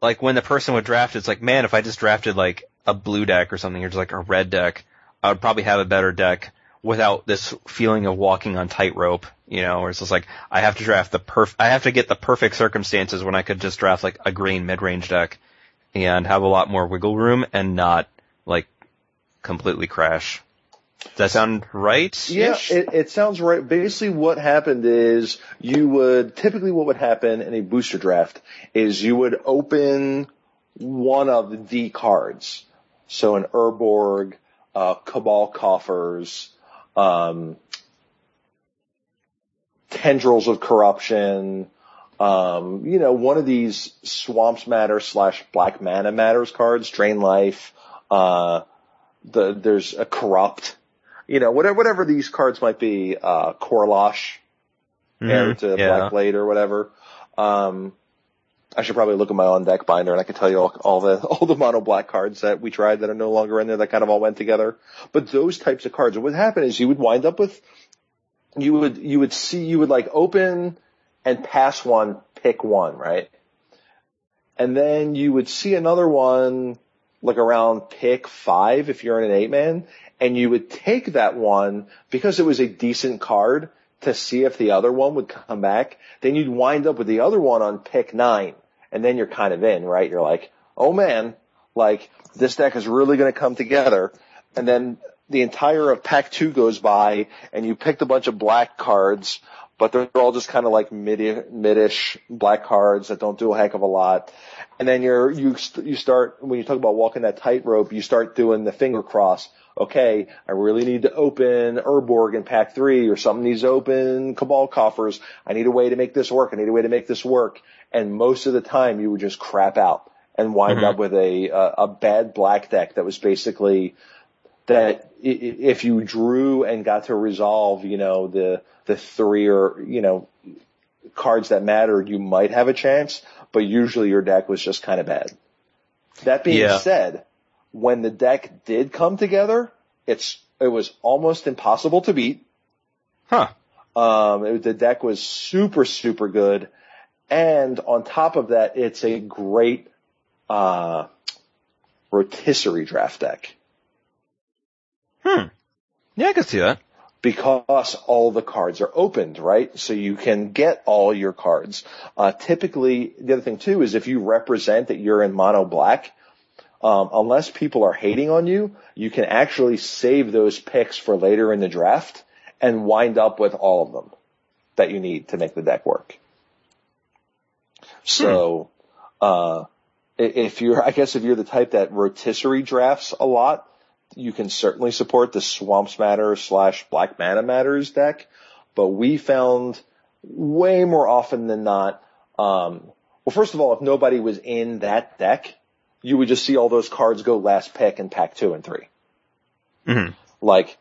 like when the person would draft, it's like, man, if I just drafted like a blue deck or something, or just like a red deck, I would probably have a better deck. without this feeling of walking on tightrope, you know, where it's just like, I have to draft the perf, I have to get the perfect circumstances when I could just draft like a green mid-range deck and have a lot more wiggle room and not like completely crash. Does that sound right? Yeah, it, it sounds right. Basically what happened is you would, typically what would happen in a booster draft is you would open one of the cards. So an Urborg, uh, Cabal Coffers, um, Tendrils of Corruption, um, you know, one of these Swamps Matter slash Black Mana Matters cards, Drain Life, uh, the, there's a Corrupt, you know, whatever, whatever these cards might be, uh, Korlash, mm-hmm. To yeah. Black Blade or whatever. Um, I should probably look at my on deck binder and I can tell you all, all the all the mono black cards that we tried that are no longer in there that kind of all went together. But those types of cards, what would happen is you would wind up with you would you would see you would like open and pass one, pick one, right? And then you would see another one like around pick five if you're in an eight man, and you would take that one because it was a decent card to see if the other one would come back. Then you'd wind up with the other one on pick nine and then you're kind of in, right? You're like, oh man, like this deck is really going to come together. And then the entire of pack two goes by and you picked a bunch of black cards, but they're all just kind of like mid, midish black cards that don't do a heck of a lot. And then you're, you, you start, when you talk about walking that tightrope, you start doing the finger cross. Okay, I really need to open Urborg in pack three or something needs to open Cabal coffers. I need a way to make this work. I need a way to make this work and most of the time you would just crap out and wind mm-hmm. up with a, a a bad black deck that was basically that if you drew and got to resolve, you know, the the three or you know cards that mattered, you might have a chance, but usually your deck was just kind of bad. That being yeah. said, when the deck did come together, it's it was almost impossible to beat. Huh. Um, it, the deck was super super good, and on top of that, it's a great, uh, rotisserie draft deck. Hmm. Yeah, I can see that. Because all the cards are opened, right? So you can get all your cards. Uh, typically, the other thing too is if you represent that you're in mono black, um, unless people are hating on you, you can actually save those picks for later in the draft and wind up with all of them that you need to make the deck work. So, hmm. uh, if you're, I guess if you're the type that rotisserie drafts a lot, you can certainly support the Swamps Matter slash Black Mana Matters deck. But we found way more often than not, um, well, first of all, if nobody was in that deck, you would just see all those cards go last pick in pack two and 3 mm-hmm. Like,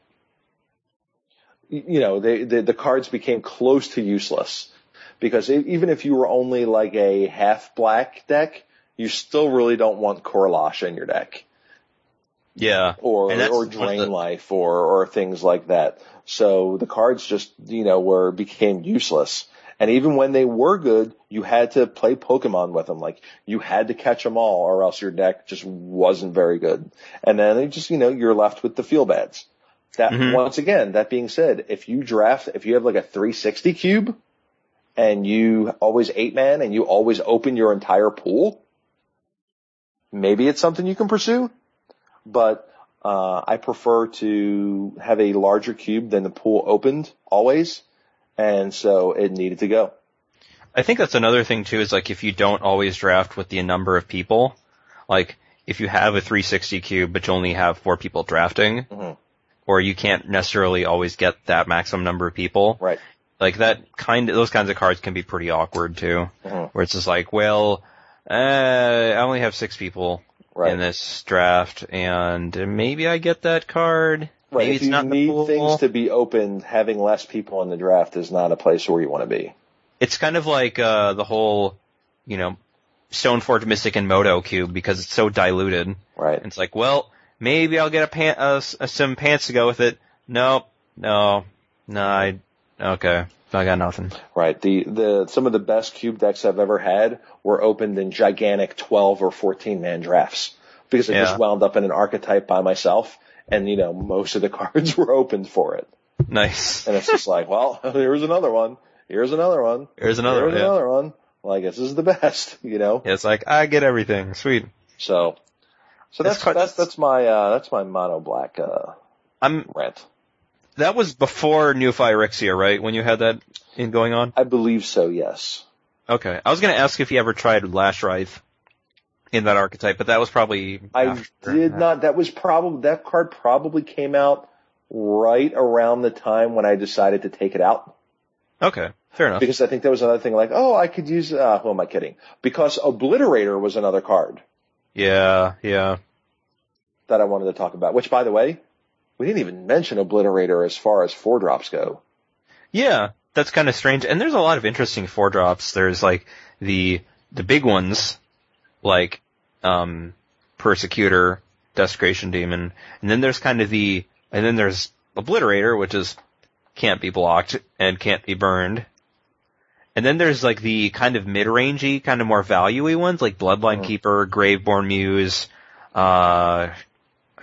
you know, they, they, the cards became close to useless because even if you were only like a half black deck, you still really don't want Korlash in your deck. Yeah. Or, or Drain the... Life or, or things like that. So the cards just, you know, were, became useless. And even when they were good, you had to play Pokemon with them. Like you had to catch them all or else your deck just wasn't very good. And then they just, you know, you're left with the feel bads. That mm-hmm. once again, that being said, if you draft, if you have like a 360 cube, and you always eight man and you always open your entire pool, maybe it's something you can pursue. But uh, I prefer to have a larger cube than the pool opened always, and so it needed to go. I think that's another thing too. Is like if you don't always draft with the number of people, like if you have a 360 cube but you only have four people drafting, mm-hmm. or you can't necessarily always get that maximum number of people, right? Like that kind of, those kinds of cards can be pretty awkward too. Mm-hmm. Where it's just like, well, uh, I only have six people right. in this draft and maybe I get that card. Right. Maybe if you need things to be opened, having less people in the draft is not a place where you want to be. It's kind of like, uh, the whole, you know, Stoneforge Mystic and MODO cube because it's so diluted. Right. It's like, well, maybe I'll get a pant, uh, some pants to go with it. Nope. No. No, I Okay. I got nothing. Right. The, the, some of the best cube decks I've ever had were opened in gigantic 12 or 14 man drafts because I yeah. just wound up in an archetype by myself and, you know, most of the cards were opened for it. Nice. And it's just like, well, here's another one. Here's another one. Here's another Here's one. Yeah. another one. Well, I guess this is the best, you know? It's like I get everything. Sweet. So, so It's that's, that's, that's my, uh, that's my mono black, uh, I'm. rant. That was before New Phyrexia, right? When you had that in going on. I believe so, yes. Okay. I was gonna ask if you ever tried Lashwraith in that archetype, but that was probably. I did not, that was probably, that card probably came out right around the time when I decided to take it out. Okay. Fair enough. Because I think there was another thing like, oh, I could use, uh, who am I kidding? Because Obliterator was another card Yeah. Yeah. that I wanted to talk about, which by the way, we didn't even mention Obliterator as far as four drops go. Yeah, that's kind of strange. And there's a lot of interesting four drops. There's like the the big ones, like um, Persecutor, Desecration Demon, and then there's kind of the and then there's Obliterator, which is can't be blocked and can't be burned. And then there's like the kind of mid-rangey, kind of more value-y ones, like Bloodline Mhm. Keeper, Graveborn Muse, uh,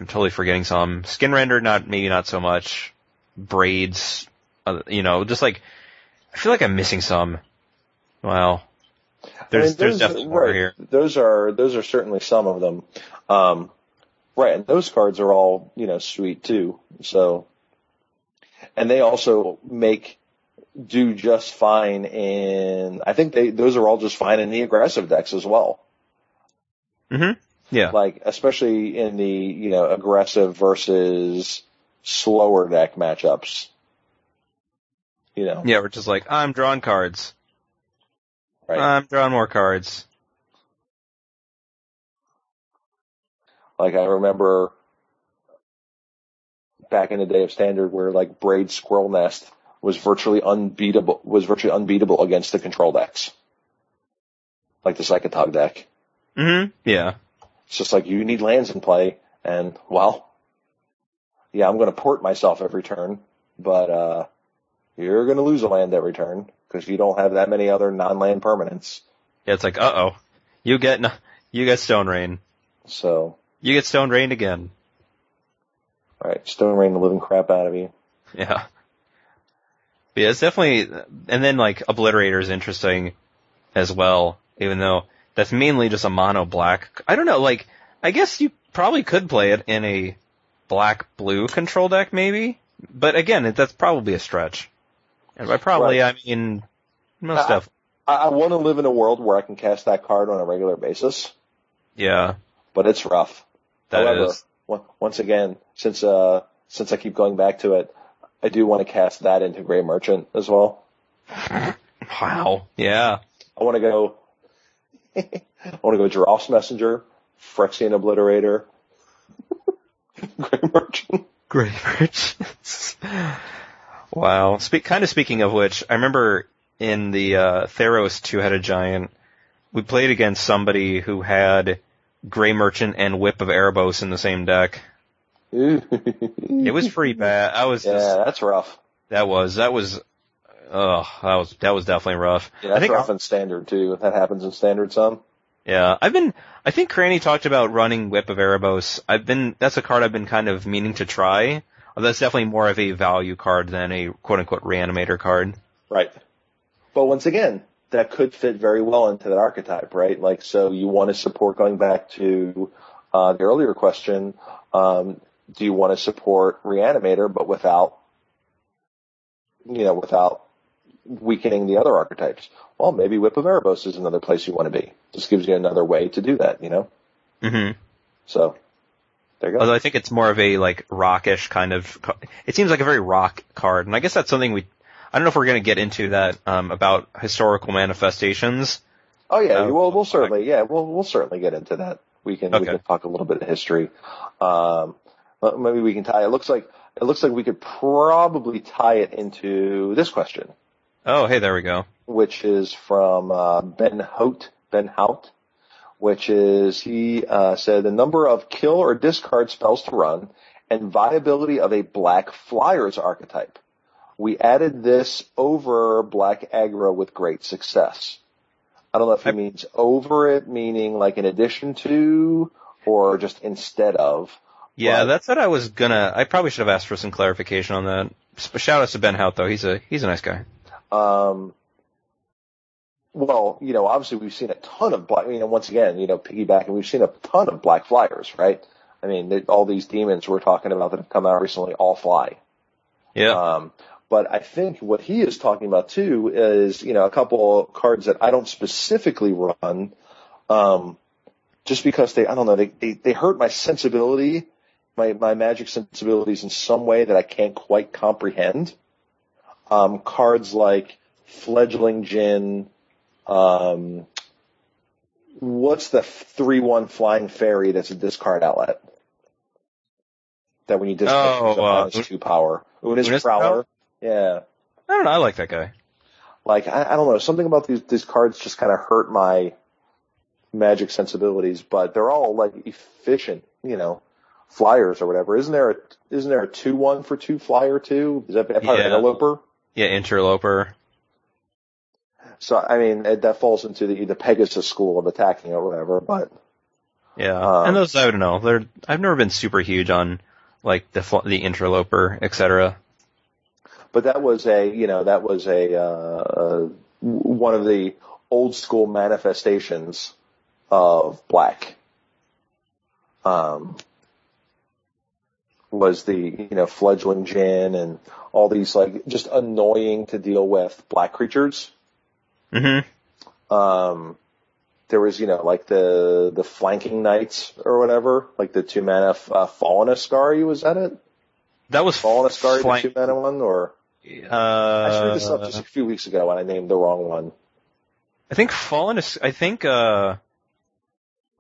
I'm totally forgetting some. Skinrender, not, maybe not so much. Braids, uh, you know, just like, I feel like I'm missing some. Well, there's, I mean, there's definitely more right, here. Those are those are certainly some of them. Um, right, and those cards are all you know sweet too. So, and they also make do just fine in. I think they those are all just fine in the aggressive decks as well. hmm Yeah. Like especially in the you know aggressive versus slower deck matchups. You know, Yeah, we're just like, I'm drawing cards. right? I'm drawing more cards. Like I remember back in the day of standard where like braid squirrel nest was virtually unbeatable was virtually unbeatable against the control decks. Like the Psychotog deck. hmm Yeah. It's just like you need lands in play and well yeah, I'm gonna port myself every turn, but uh you're gonna lose a land every turn because you don't have that many other non land permanents. Yeah, it's like, uh oh. You get, n- you get Stone Rain. So You get Stone Rain again. all right, Stone Rain the living crap out of you. Yeah. But yeah, it's definitely, and then like Obliterator is interesting as well, even though that's mainly just a mono black. I don't know, like, I guess you probably could play it in a black blue control deck maybe, but again, it, that's probably a stretch. And by probably, I mean, most Uh, stuff. I, I want to live in a world where I can cast that card on a regular basis, Yeah, but it's rough. that is. However, on- once again, since uh since I keep going back to it, I do want to cast that into Grey Merchant as well. Wow. Yeah. I want to go. I want to go Geralf's Messenger, Phyrexian Obliterator, Grey Merchant. Grey merchants. wow. Speak, kind of speaking of which, I remember in the uh, Theros two-headed giant, we played against somebody who had Grey Merchant and Whip of Erebos in the same deck. It was pretty bad. I was yeah, just, that's rough. that was that was oh that was that was definitely rough. Yeah, I that's think rough in standard too. If That happens in standard some. yeah, I've been I think Cranny talked about running Whip of Erebos. I've been that's a card I've been kind of meaning to try. That's definitely more of a value card than a quote unquote reanimator card. Right. But once again, that could fit very well into that archetype, right? Like, so you want to support going back to uh, the earlier question. Um, do you want to support Reanimator, but without, you know, without weakening the other archetypes? Well, maybe Whip of Erebos is another place you want to be. This gives you another way to do that, you know. hmm So there you go. Although I think it's more of a like rockish kind of. It seems like a very rock card, and I guess that's something we. I don't know if we're going to get into that um, about historical manifestations. Oh yeah, Uh, we'll we'll certainly yeah we'll we'll certainly get into that. We can we can talk a little bit of history. Um, maybe we can tie. It looks like it looks like we could probably tie it into this question, Oh, hey, there we go. which is from uh, Ben Hout. Ben Hout, which is he uh, said the number of kill or discard spells to run and viability of a black flyers archetype. We added this over black aggro with great success. I don't know if he I- means over it, meaning like in addition to, or just instead of. Yeah, Right. that's what I was gonna. I probably should have asked for some clarification on that. shout out to Ben Hout though. He's a he's a nice guy. Um, well, you know, obviously we've seen a ton of black. You know, once again, you know, piggybacking, we've seen a ton of black flyers, right? I mean, they, all these demons we're talking about that have come out recently all fly. Yeah. Um, but I think what he is talking about too is, you know, a couple of cards that I don't specifically run, um, just because they, I don't know, they, they, they hurt my sensibility, my, my magic sensibilities in some way that I can't quite comprehend. Um, cards like Fledgling Djinn. um, what's the 3-1 flying fairy that's a discard outlet? That when you discard Oh, uh, it's two power. Oona's, Oona's Prowler. Prowler? Yeah. I don't know. I like that guy. Like, I, I don't know, something about these, these cards just kind of hurt my magic sensibilities, but they're all like efficient, you know, flyers or whatever. Isn't there a, isn't there a 2-1 for two flyer too? Is that part of Yeah. Yeah, interloper. So, I mean, it, that falls into the, the Pegasus school of attacking or whatever, but Yeah, Um, and those I don't know. They're I've never been super huge on like the the interloper, etc. but that was a you know that was a uh, one of the old school manifestations of black um was the you know fledgling Djinn and all these like just annoying to deal with black creatures Mm-hmm. um there was you know like the the flanking knights or whatever like the two mana uh, fallen Askari was that it That was fallen Askari flank- the two mana one or uh, I screwed this up just a few weeks ago and I named the wrong one. I think Fallen. I think uh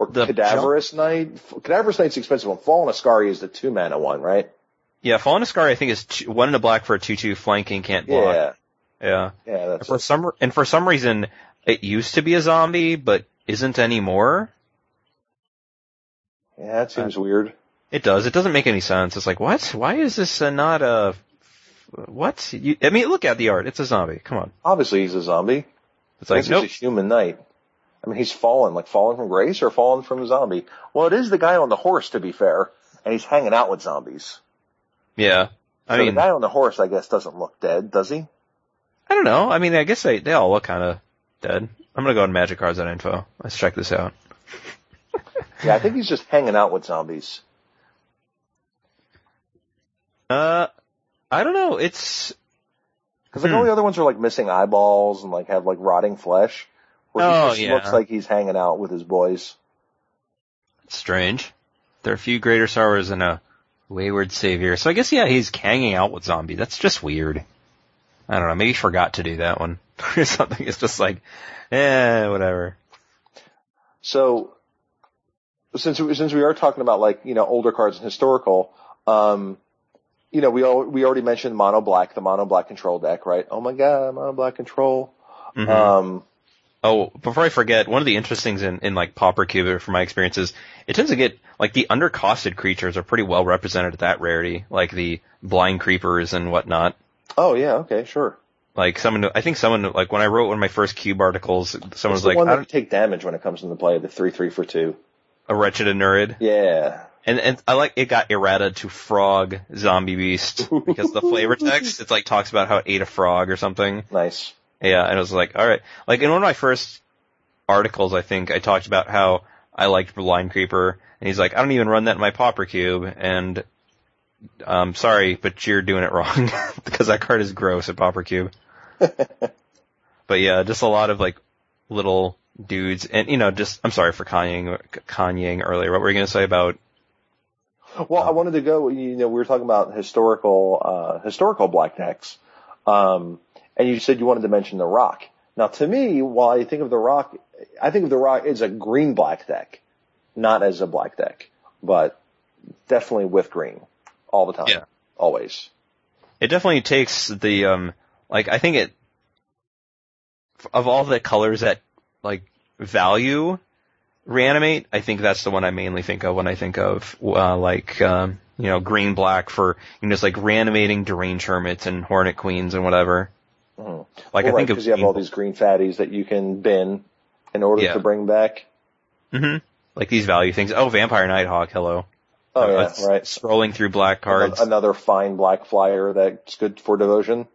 Or The Cadaverous Knight. Cadaverous Knight's expensive one. Fallen Askari is the two mana one, right? yeah, Fallen Askari I think is two, one in a black for a two two flanking can't block. Yeah, Yeah. yeah, that's For some and for some reason it used to be a zombie but isn't anymore. yeah. That seems weird. It does. It doesn't make any sense. It's like, what? Why is this uh, not a what? You, I mean, look at the art. It's a zombie. Come on. Obviously, he's a zombie. It's like, nope. a human knight. I mean, he's fallen, like fallen from grace or fallen from a zombie. Well, it is the guy on the horse, to be fair, and he's hanging out with zombies. Yeah. I so mean, the guy on the horse, I guess, doesn't look dead, does he? I don't know. I mean, I guess they, they all look kind of dead. I'm gonna go on Magic Cards info. Let's check this out. Yeah, I think he's just hanging out with zombies. Uh, I don't know. It's, Because like Hmm. all the other ones are like missing eyeballs and like have like rotting flesh. Where he Oh, just yeah. looks like he's hanging out with his boys. strange. There are a few greater sorrows than a wayward savior. So I guess, yeah, he's hanging out with zombies. That's just weird. I don't know. Maybe he forgot to do that one or something. It's just like, eh, whatever. So, since we, since we are talking about like you know older cards and historical, um, you know we all, we already mentioned mono black, the mono black control deck, right? Oh my god, mono black control. Mhm. Um, Oh, before I forget, one of the interesting things in, in like Pauper Cube, from my experiences, it tends to get, like the undercosted creatures are pretty well represented at that rarity, like the blind creepers and whatnot. oh yeah, okay, sure. Like someone, I think someone, like when I wrote one of my first Cube articles, someone It's was the like, one I don't, take damage when it comes into play, the three three for two. a wretched Anurid. Yeah, And, and I like, it got errata to frog zombie beast, because the flavor text, it's like talks about how it ate a frog or something. nice. Yeah, and I was like, all right. Like in one of my first articles, I think I talked about how I liked Blind Creeper, and he's like, I don't even run that in my Pauper Cube, and um, sorry, but you're doing it wrong because that card is gross at Pauper Cube. but yeah, just a lot of like little dudes, and you know, just I'm sorry for Kanyeing, Kanyeing earlier. What were you gonna say about? Well, I wanted to go. You know, we were talking about historical uh, historical black decks, um, and you said you wanted to mention the Rock. Now, to me, while I think of the Rock, I think of the Rock as a green black deck, not as a black deck, but definitely with green all the time, Yeah. always. It definitely takes the um, like I think it of all the colors that like value reanimate, I think that's the one I mainly think of when I think of uh, like um, you know green black for you know just like reanimating deranged hermits and hornet queens and whatever. Mhm. Like well, I think because you have all these green fatties that you can bin in order Yeah. to bring back. hmm like these value things. Oh, vampire nighthawk, hello. Oh Uh, yeah, right. Scrolling through black cards. Another fine black flyer that's good for devotion.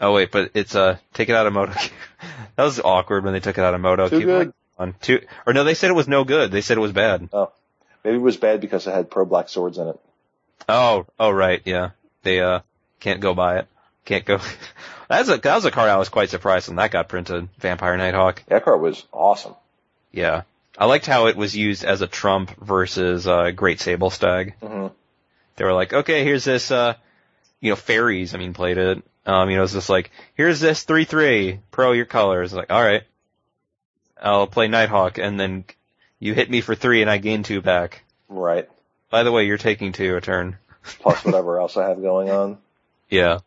Oh wait, but it's uh take it out of MODO. that was awkward when they took it out of MODO. Too Keep good. On two or no, they said it was no good. They said it was bad. Oh, maybe it was bad because it had pro black swords in it. Oh, oh right, yeah. They uh can't go buy it. Can't go. That's a that was a card I was quite surprised when that got printed. Vampire Nighthawk. That card was awesome. Yeah, I liked how it was used as a trump versus uh, Great Sable Stag. hmm They were like, okay, here's this, uh, you know, fairies. I mean, played it. Um, you know, it's just like, here's this three three pro your colors. Like, all right, I'll play Nighthawk, and then you hit me for three, and I gain two back. Right. By the way, you're taking two a turn. Plus whatever else I have going on. Yeah,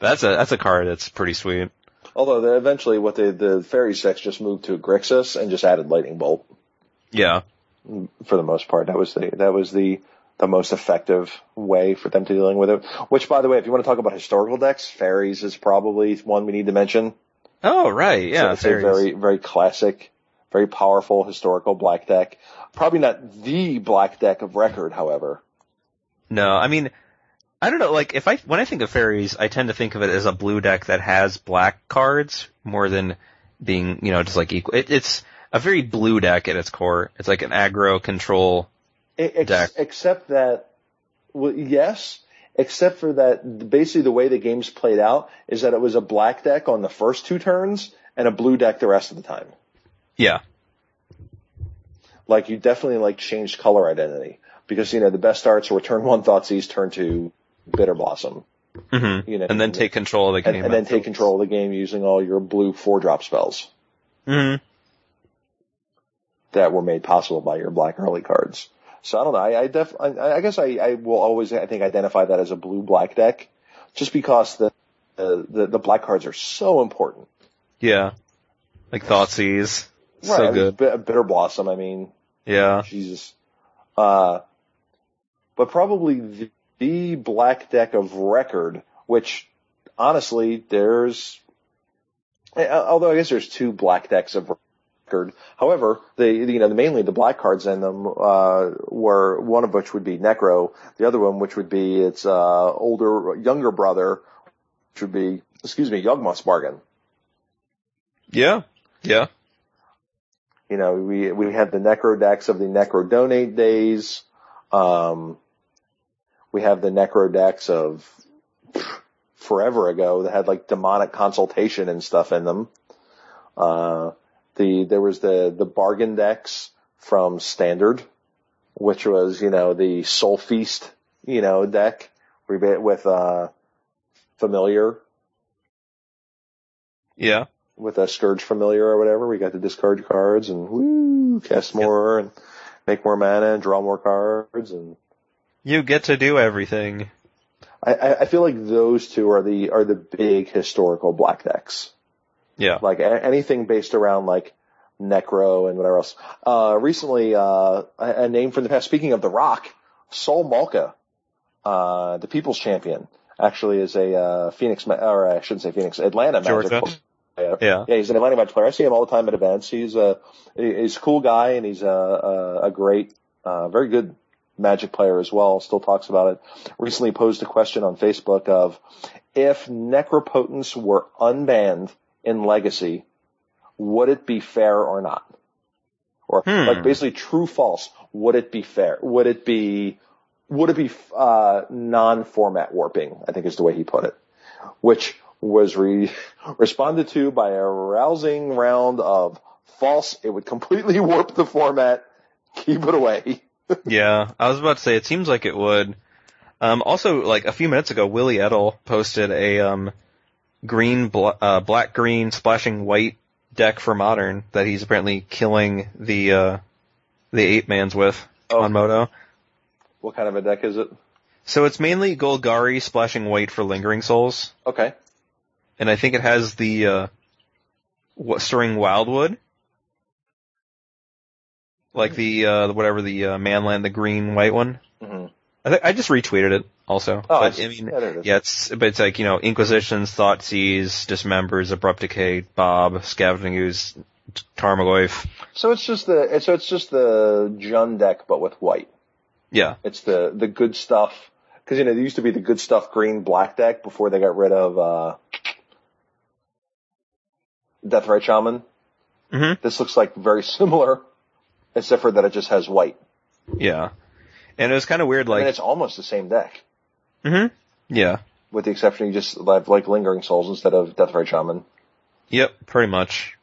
that's a that's a card that's pretty sweet. Although they eventually, what they, the fairy sex just moved to Grixis and just added lightning bolt Yeah, for the most part. That was the that was the the most effective way for them to dealing with it. Which, by the way, if you want to talk about historical decks, fairies is probably one we need to mention. Oh right, So yeah, it's fairies. a very very classic, very powerful historical black deck. Probably not the black deck of record, however. No, I mean, I don't know. Like, if I when I think of fairies, I tend to think of it as a blue deck that has black cards more than being, you know, just like equal. It, it's a very blue deck at its core. It's like an aggro control. Ex- Deck. Except that, well, yes, except for that, basically the way the game's played out is that it was a black deck on the first two turns and a blue deck the rest of the time. Yeah, Like you definitely like changed color identity because you know the best starts were turn one Thoughtseize, turn two Bitter Blossom, hmm you know, and then take control of the game, and then take control of the game using all your blue four drop spells hmm that were made possible by your black early cards. So I don't know. I, I def, I, I guess I, I will always, I think, identify that as a blue black deck, just because the, the, the, the black cards are so important. Yeah, like Thoughtseize, Right. I so mean, good. Bi- Bitter Blossom. I mean, Yeah, Jesus. Uh, but probably the, the black deck of record, which honestly, there's, eh, although I guess there's two black decks of record. However, the, you know, the, mainly the black cards in them, uh, were, one of which would be Necro, the other one which would be its, uh, older, younger brother, which would be, excuse me, Yawgmoth's Bargain. yeah, yeah. You know, we we had the Necro decks of the Necro Donate days. Um, we have the Necro decks of forever ago that had like demonic consultation and stuff in them. Uh, the there was the the bargain decks from Standard, which was you know the Soul Feast you know deck with uh familiar Yeah. with a Skirge Familiar or whatever. We got to discard cards and woo, cast more and make more mana and draw more cards. And You get to do everything. I, I feel like those two are the are the big historical black decks. Yeah. Like a- anything based around like Necro and whatever else. Uh, recently, uh, a, name from the past. Speaking of the Rock, Sol Malka, uh, the People's Champion, actually is a uh, Phoenix, or I shouldn't say Phoenix, Atlanta Magic Georgia. player. Yeah. Yeah, he's an Atlanta Magic player. I see him all the time at events. He's a he's a cool guy and he's a a, a great, uh, very good Magic player as well. Still talks about it. Recently posed a question on Facebook of if Necropotence were unbanned in Legacy, would it be fair or not? Or Hmm. like basically true false. Would it be fair? Would it be would it be uh, non-format warping? I think is the way he put it, which was re- responded to by a rousing round of false. It would completely warp the format. Keep it away. Yeah, I was about to say it seems like it would. Um, also, like a few minutes ago, Willy Edel posted a um, green, bl- uh, black, green, splashing white deck for modern that he's apparently killing the uh, the eight mans with Oh. on MODO. What kind of a deck is it? So it's mainly Golgari splashing white for lingering souls, Okay. and I think it has the uh, what, stirring wildwood, like the uh, whatever the uh, manland, the green white one. hmm I, th- I just retweeted it also. Oh, but, I, I mean, yeah, there it is. Yeah, it's but it's like you know Inquisitions, Thoughtseize, Dismembers, Abrupt Decay, Bob, Scavenging Ooze, Tarmogoyf. So it's just the so it's just the Jund deck, but with white. Yeah. It's the the good stuff because you know there used to be the good stuff green black deck before they got rid of uh, Deathrite Shaman. hmm This looks like very similar, except for that it just has white. Yeah. And it was kind of weird, like, it's almost the same deck, hmm yeah. with the exception you just have like Lingering Souls instead of death Deathrite Shaman. Yep, pretty much.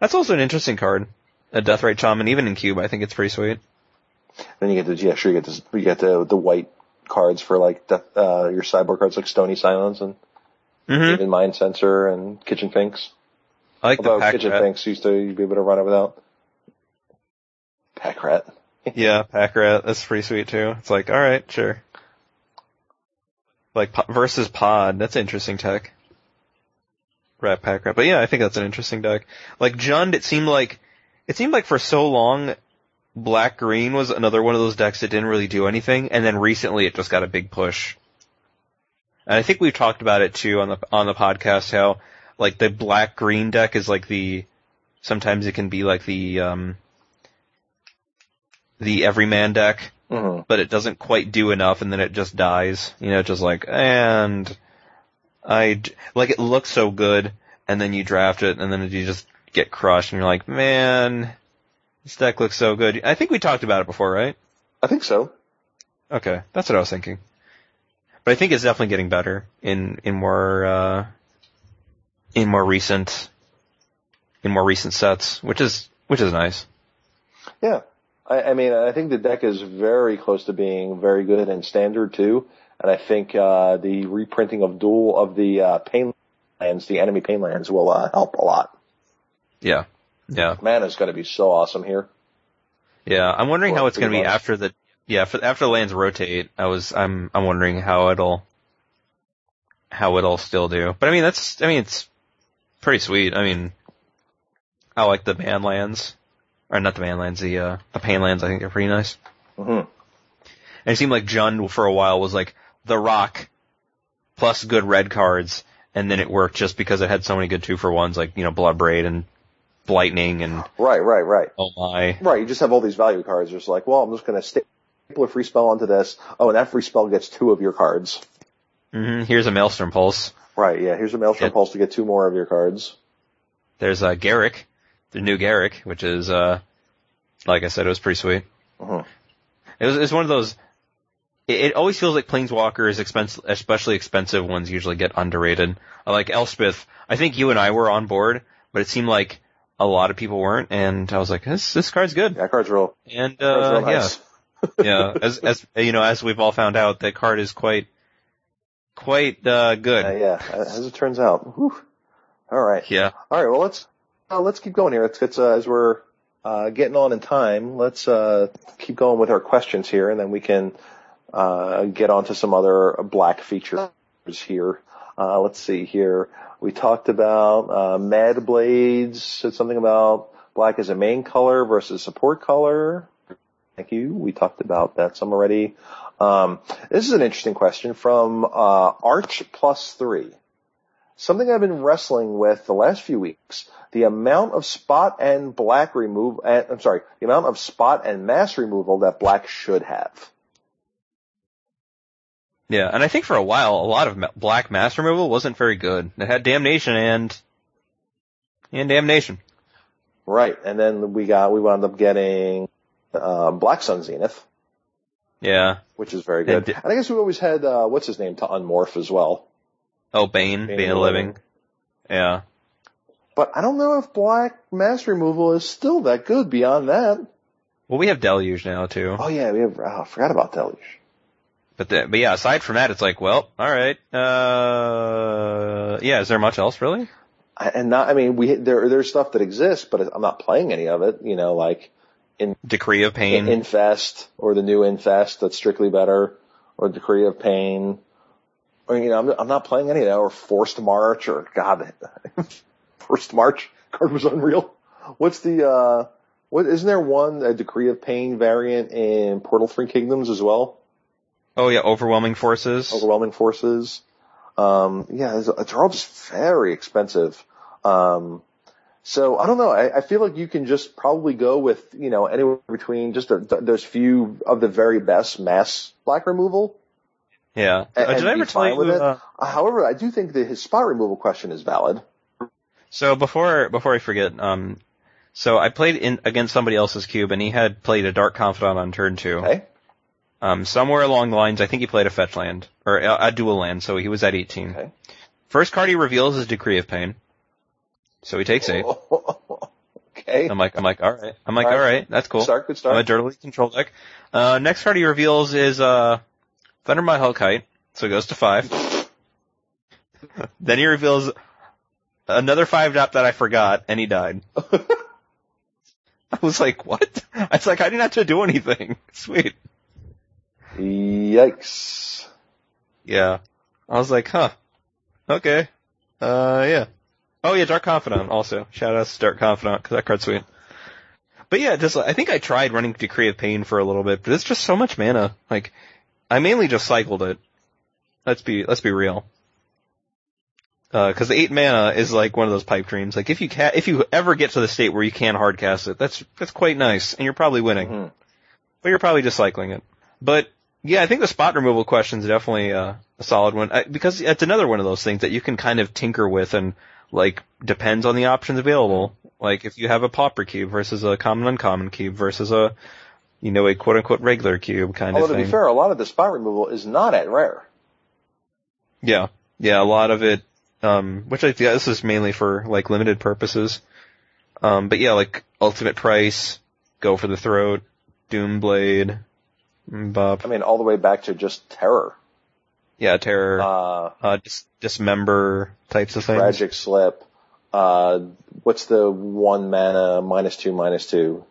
That's also an interesting card. A death Deathrite Shaman, even in Cube, I think it's pretty sweet. Then you get the yeah, sure you get this, you get the the white cards for like death, uh, your sideboard cards like Stony Silence and hmm Aven Mindcensor and Kitchen Finks. I like the Although pack Kitchen rat. Finks used to be able to run it without. Pack Rat. Yeah, pack rat. That's pretty sweet too. It's like, alright, sure. Like, versus pod. That's interesting tech. Rat pack rat. But yeah, I think that's an interesting deck. Like, Jund, it seemed like, it seemed like for so long, black green was another one of those decks that didn't really do anything, and then recently it just got a big push. And I think we've talked about it too on the, on the podcast how, like, the black green deck is like the, sometimes it can be like the, um, the everyman deck, hmm but it doesn't quite do enough and then it just dies. You know, just like, and I, like it looks so good and then you draft it and then you just get crushed and you're like, man, this deck looks so good. I think we talked about it before, right? I think so. Okay, that's what I was thinking. But I think it's definitely getting better in, in more, uh, in more recent, in more recent sets, which is, which is nice. Yeah. I, I mean, I think the deck is very close to being very good and standard too. And I think, uh, the reprinting of dual of the, uh, pain lands, the enemy pain lands will, uh, help a lot. Yeah. Yeah. Mana's going to be so awesome here. Yeah, I'm wondering Or how it's going to be after the yeah after, after the lands rotate. I was I'm I'm wondering how it'll how it'll still do. But I mean that's I mean it's pretty sweet. I mean I like the man lands or not the man lands the uh the pain lands. I think they're pretty nice. hmm And it seemed like Jund for a while was like the rock plus good red cards, and then it worked just because it had so many good two for ones like you know blood braid and lightning and Right, right, right. oh my Right, you just have all these value cards. Just like, well, I'm just going to staple a free spell onto this. Oh, and that free spell gets two of your cards. hmm here's a maelstrom pulse. Right, yeah. Here's a Maelstrom. Pulse to get two more of your cards. There's uh, Garruk, the new Garruk, which is, uh, like I said, it was pretty sweet. Mhm. It was, it's one of those, it, it always feels like Planeswalkers, expensive, especially expensive ones usually get underrated. I like Elspeth. I think you and I were on board, but it seemed like a lot of people weren't, and I was like, this, this card's good. Yeah, that card's real, And, card's uh, real yeah, nice. yeah, as, as, you know, as we've all found out, that card is quite, quite, uh, good. Uh, yeah, as it turns out. Whew. All right. Yeah. All right. Well, let's let's keep going here. Let's, let's uh, as we're uh, getting on in time. Let's uh, keep going with our questions here, and then we can uh, get on to some other black features here. Uh, let's see here. We talked about uh, Mad Blades. Said something about black as a main color versus support color. Thank you. We talked about that some already. Um, this is an interesting question from Arch Plus Three. Something I've been wrestling with the last few weeks. The amount of spot and black remove, uh, I'm sorry, the amount of spot and mass removal that black should have. Yeah, and I think for a while, a lot of black mass removal wasn't very good. It had damnation and, and damnation. Right. And then we got, we wound up getting, uh, Black Sun Zenith, Yeah. which is very And good. And I guess we always had, uh, what's his name to unmorph as well. Oh, Bane, Bane, of the Living. Yeah. But I don't know if black mass removal is still that good beyond that. Well, we have Deluge now too. Oh yeah, we have, oh, I forgot about Deluge. But the, but yeah, aside from that, it's like, well, alright, uh, yeah, is there much else really? I- And not, I mean, we, there, there's stuff that exists, but I'm not playing any of it, you know, like, in Decree of Pain. in, Infest or the new Infest that's strictly better or Decree of Pain. Or, you know, I'm, I'm not playing any of that or Forced March or God, Forced March card was unreal. What's the, uh, what, isn't there one, a Decree of Pain variant in Portal Three Kingdoms as well? oh yeah, Overwhelming Forces. Overwhelming Forces. Um, yeah, it's, it's all just very expensive. Um, So I don't know. I, I feel like you can just probably go with you know anywhere between just a, there's few of the very best mass black removal. Yeah. And, Uh, Did I ever tell you? it. uh, However, I do think that his spot removal question is valid. So before before I forget, um, so I played in against somebody else's cube, and he had played a Dark Confidant on turn two. Okay. Um, somewhere along the lines, I think he played a fetch land or a, a dual land, so he was at 18. Okay. First card he reveals is Decree of Pain, so he takes eight. okay. I'm like, I'm like, all right. I'm like, All right. all right, that's cool. Start. Good I'm start. a dirtily control deck. Uh, next card he reveals is uh, Thundermaw Hellkite, so it goes to five. then he reveals another five drop that I forgot, and he died. I was like, what? I was like, I didn't have to do anything. Sweet. Yikes. Yeah. I was like, huh. Okay. Uh, yeah. Oh yeah, Dark Confidant also. Shout out to Dark Confidant, cause that card's sweet. But yeah, just, I think I tried running Decree of Pain for a little bit, but it's just so much mana. Like, I mainly just cycled it. Let's be, let's be real. Uh, cause the eight mana is like one of those pipe dreams. Like if you ca- if you ever get to the state where you can hard cast it, that's, that's quite nice, and you're probably winning. Mhm. But you're probably just cycling it. But yeah, I think the spot removal question is definitely uh, a solid one I, because it's another one of those things that you can kind of tinker with and like depends on the options available. Like if you have a pauper cube versus a common uncommon cube versus a you know a quote unquote regular cube kind Although of to be fair, a lot of the spot removal is not at rare. Yeah, yeah, a lot of it. Um, which I yeah, this is mainly for like limited purposes. Um, but yeah, like ultimate price, go for the throat, doom blade, Bop. I mean, all the way back to just terror. Yeah, terror. Uh, uh, dis- dismember types of things. tragic slip. Uh, what's the one mana minus two minus two?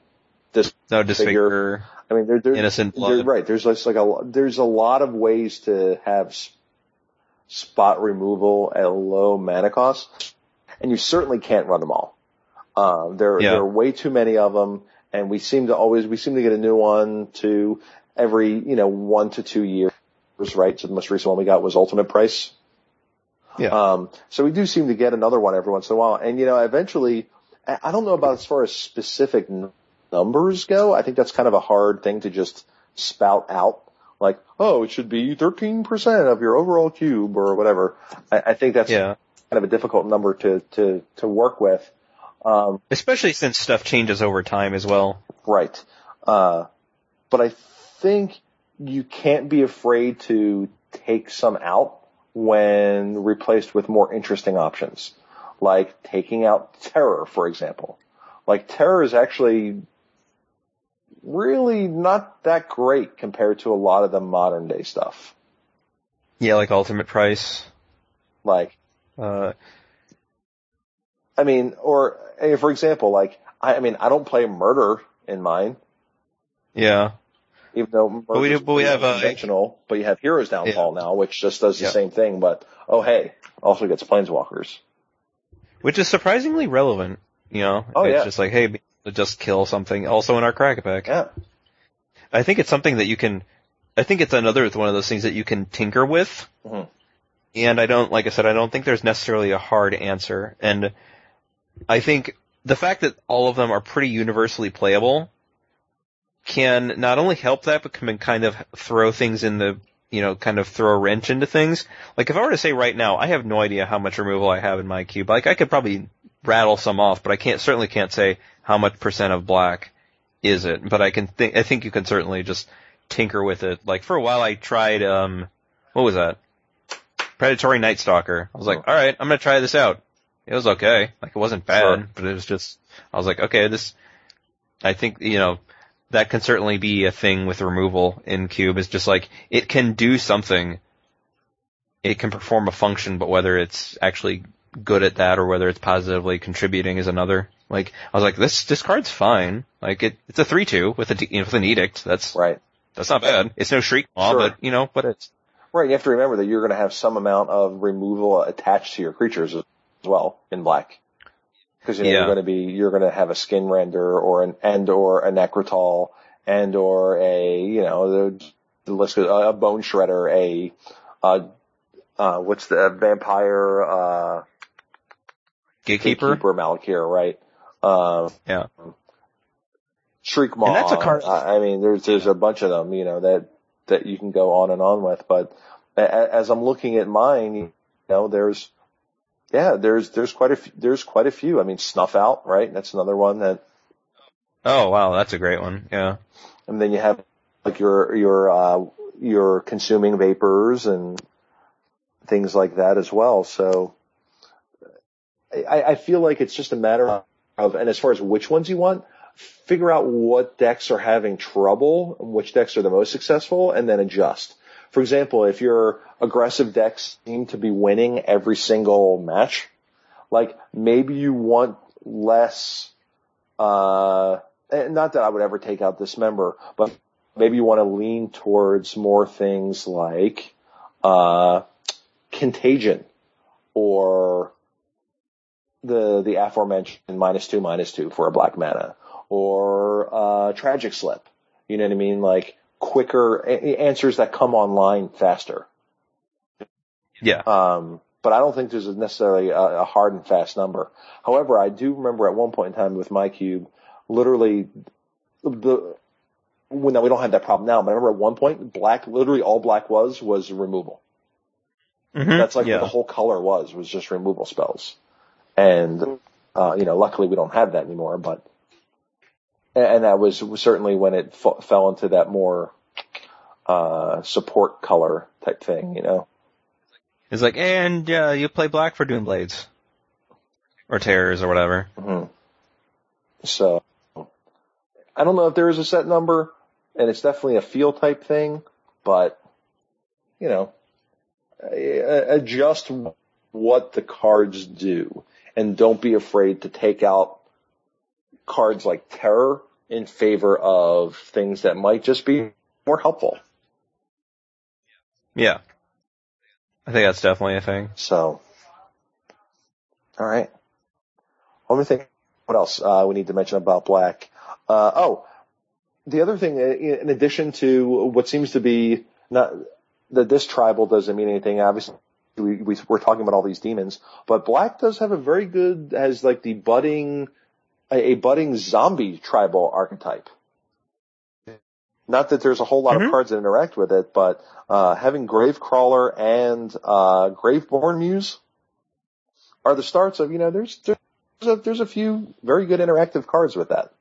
This, No, disfigure. I mean, there, there, Innocent blood. right. There's just like a, there's a lot of ways to have spot removal at a low mana cost, and you certainly can't run them all. Um, there, Yeah. there are way too many of them, and we seem to always, we seem to get a new one to every, you know, one to two years, right? So the most recent one we got was Ultimate Price. Yeah. Um, so we do seem to get another one every once in a while. And, you know, eventually, I don't know about as far as specific numbers go. I think that's kind of a hard thing to just spout out. Like, oh, it should be 13% of your overall cube or whatever. I, I think that's yeah. kind of a difficult number to, to, to work with. Um, Especially since stuff changes over time as well. Right. Uh, but I think you can't be afraid to take some out when replaced with more interesting options. Like taking out terror, for example. Like terror is actually really not that great compared to a lot of the modern day stuff. Yeah, like ultimate price. Like, Uh, I mean, or for example, like, I, I mean, I don't play murder in mine. yeah. even though But we do- but we have, uh, conventional, but you have Hero's Downfall now, which just does the Yeah. same thing, but oh hey, also gets Planeswalkers. Which is surprisingly relevant. You know? Oh, it's yeah. just like, hey, just kill something. Also in our crack pack. Yeah, I think it's something that you can, I think it's another one of those things that you can tinker with. Mhm. And I don't, like I said, I don't think there's necessarily a hard answer. And I think the fact that all of them are pretty universally playable can not only help that, but can kind of throw things in the, you know, kind of throw a wrench into things. Like if I were to say right now, I have no idea how much removal I have in my cube. Like I could probably rattle some off, but I can't, certainly can't say how much percent of black is it. But I can think, I think you can certainly just tinker with it. Like for a while I tried, um, what was that? Predatory Nightstalker. I was like, alright, I'm gonna try this out. It was okay. Like it wasn't bad, Sure. but it was just, I was like, okay, this, I think, you know, that can certainly be a thing with removal in Cube is just like, it can do something. It can perform a function, but whether it's actually good at that or whether it's positively contributing is another. Like, I was like, this, this card's fine. Like it, it's a 3-2 with a, you know, with an edict. That's, right. that's not bad. It's no Shriekmaw, Sure. but you know, but it's, Right, you have to remember that you're going to have some amount of removal attached to your creatures as well in black. Because you know, Yeah. you're going to be, you're going to have a Skinrender or an and or a Nekrataal and or a, you know, the, the list goes, a bone shredder, a, uh, uh, what's the vampire, uh, Gatekeeper. Gatekeeper Malakir, right? Uh, Yeah. Shriekmaw. And that's a card- I mean, there's there's a bunch of them, you know, that that you can go on and on with. But as I'm looking at mine, you know, there's yeah, there's there's quite a few, there's quite a few. I mean, Snuff Out, right? That's another one that. Oh wow, that's a great one. Yeah. And then you have like your your uh, your consuming vapors and things like that as well. So I, I feel like it's just a matter of, and as far as which ones you want, figure out what decks are having trouble, and which decks are the most successful, and then adjust. For example, if your aggressive decks seem to be winning every single match, like maybe you want less, uh, not that I would ever take out Dismember, but maybe you want to lean towards more things like, uh, contagion or the, the aforementioned minus two, minus two for a black mana or, uh, tragic slip. You know what I mean? Like quicker a- answers that come online faster. Yeah. Um, but I don't think there's necessarily a, a hard and fast number. However, I do remember at one point in time with my cube, literally the well, no, we don't have that problem now. But I remember at one point, black, literally all black was was removal. Mhm. That's like yeah. what the whole color was was just removal spells, and uh, you know, luckily we don't have that anymore. But and and that was certainly when it f- fell into that more uh, support color type thing. You know. It's like, and uh, you play black for Doom Blades. Or Terrors or whatever. hmm So, I don't know if there is a set number, and it's definitely a feel type thing, but, you know, adjust what the cards do, and don't be afraid to take out cards like Terror in favor of things that might just be more helpful. Yeah. I think that's definitely a thing. So, all right. Let me think. What else uh, we need to mention about Black? Uh, oh, the other thing, uh, in addition to what seems to be not that this tribal doesn't mean anything. Obviously, we, we we're talking about all these demons, but Black does have a very good has like the budding a, a budding zombie tribal archetype. Not that there's a whole lot Mhm. of cards that interact with it, but uh, having Gravecrawler and uh, Graveborn Muse are the starts of you know there's there's a, there's a few very good interactive cards with that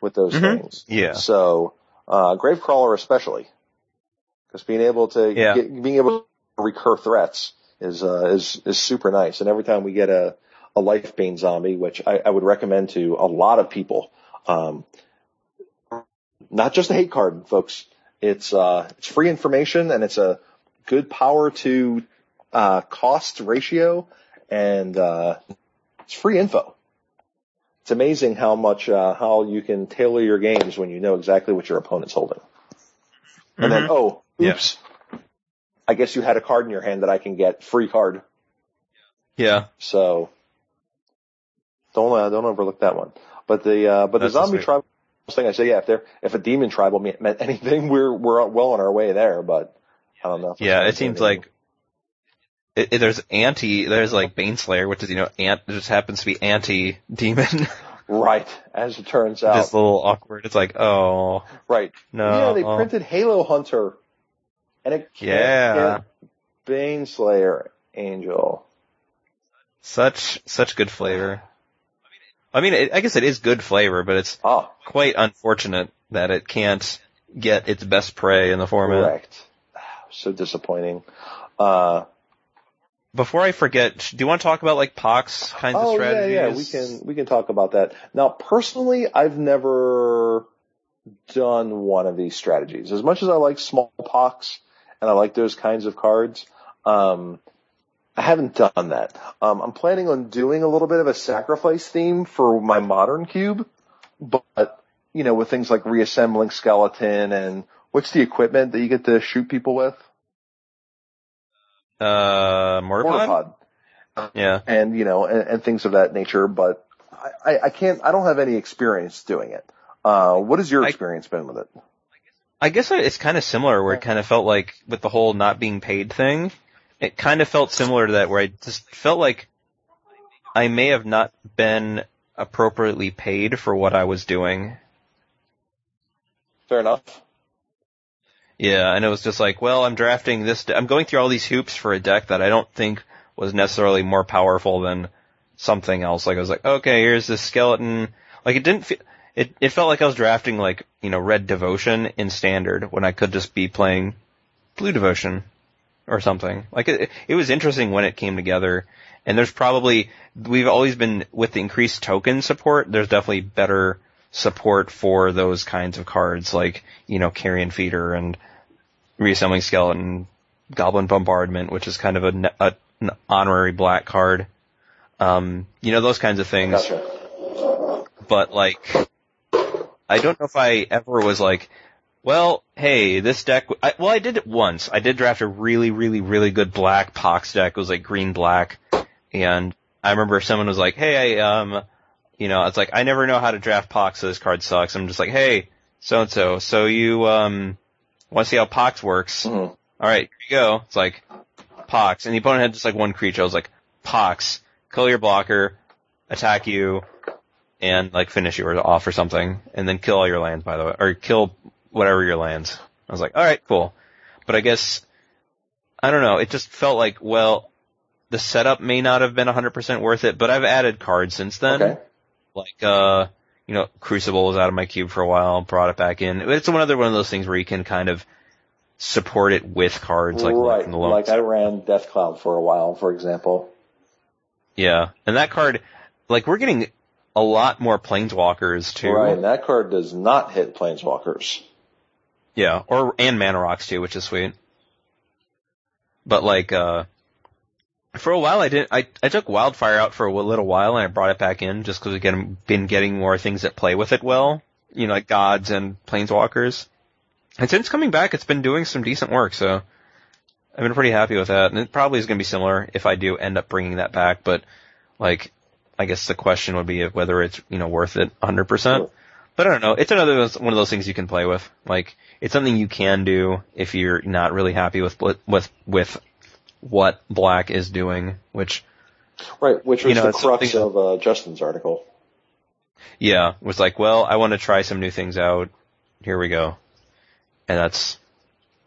with those Mhm. things. Yeah. So uh, Gravecrawler especially, because being able to Yeah. get, being able to recur threats is uh, is is super nice. And every time we get a a Lifebane Zombie, which I, I would recommend to a lot of people, um, not just a hate card, folks. It's uh, it's free information and it's a good power to uh, cost ratio, and uh, it's free info. It's amazing how much uh, how you can tailor your games when you know exactly what your opponent's holding. And then, Mhm. oh, Yeah. I guess you had a card in your hand that I can get free card. Yeah. So don't uh, don't overlook that one. But the uh, but That's the zombie tribal thing, I say, yeah, if there if a demon tribal meant anything, we're we're well on our way there. But I don't know. Yeah, it seems anything. like it, it- there's anti, there's like Baneslayer, which is, you know, ant, just happens to be anti-demon. right as it turns out, just a little awkward. It's like, oh, right. no. yeah, they oh. printed Halo Hunter, and it can't Yeah. get Baneslayer Angel. Such, such good flavor. I mean, it, I guess it is good flavor, but it's Oh, quite unfortunate that it can't get its best prey in the format. correct. So disappointing. Uh, Before I forget, do you want to talk about like Pox kinds of oh strategies? yeah, yeah, we can we can talk about that. Now, personally, I've never done one of these strategies. As much as I like smallpox and I like those kinds of cards, um, I haven't done that. Um, I'm planning on doing a little bit of a sacrifice theme for my modern cube, but you know, with things like reassembling skeleton and what's the equipment that you get to shoot people with? Uh, Mortarpod? Mortarpod. Yeah. and you know, and, and things of that nature. But I, I, I can't, I don't have any experience doing it. Uh, what has your I- experience been with it? I guess it's kind of similar where it kind of felt like with the whole not being paid thing, it kind of felt similar to that where I just felt like I may have not been appropriately paid for what I was doing. Fair enough. Yeah, and it was just like, well, I'm drafting this, de- I'm going through all these hoops for a deck that I don't think was necessarily more powerful than something else. Like I was like, okay, here's this skeleton. Like it didn't feel, it, it felt like I was drafting like, you know, red devotion in standard when I could just be playing blue devotion or something. Like it, it was interesting when it came together. And there's probably, we've always been, with the increased token support, there's definitely better support for those kinds of cards, like, you know, Carrion Feeder and Reassembling Skeleton, Goblin Bombardment, which is kind of a, a an honorary black card. Um, you know, those kinds of things. Gotcha. But like, I don't know if I ever was like, well, hey, this deck, I, well, I did it once. I did draft a really, really, really good black Pox deck. It was like green black. And I remember someone was like, hey, I, um, you know, it's like, I never know how to draft Pox, so this card sucks. I'm just like, hey, so and so, so you, um, want to see how Pox works? Mhm. Alright, here you go. It's like, Pox. And the opponent had just like one creature. I was like, Pox, kill your blocker, attack you, and like finish you or off or something, and then kill all your lands by the way, or kill whatever your lands. I was like, alright, cool. But I guess, I don't know, it just felt like, well, the setup may not have been 100% worth it, but I've added cards since then. Okay. Like, uh, you know, Crucible was out of my cube for a while, brought it back in. It's another one of those things where you can kind of support it with cards like right. Like I ran Death Cloud for a while, for example. Yeah, and that card, like we're getting a lot more planeswalkers too. Right. And that card does not hit planeswalkers. Yeah, or and mana rocks too, which is sweet. But like, uh, for a while I didn't. I I took Wildfire out for a little while and I brought it back in just because we've been getting more things that play with it well. You know, like gods and planeswalkers. And since coming back, it's been doing some decent work. So I've been pretty happy with that. And it probably is going to be similar if I do end up bringing that back. But like, I guess the question would be whether it's you know worth it 100. percent. But I don't know. It's another one of those things you can play with. Like it's something you can do if you're not really happy with with with what Black is doing. Which Right. Which was You know, the crux of uh, Justin's article. yeah was like, well, I want to try some new things out. Here we go, and that's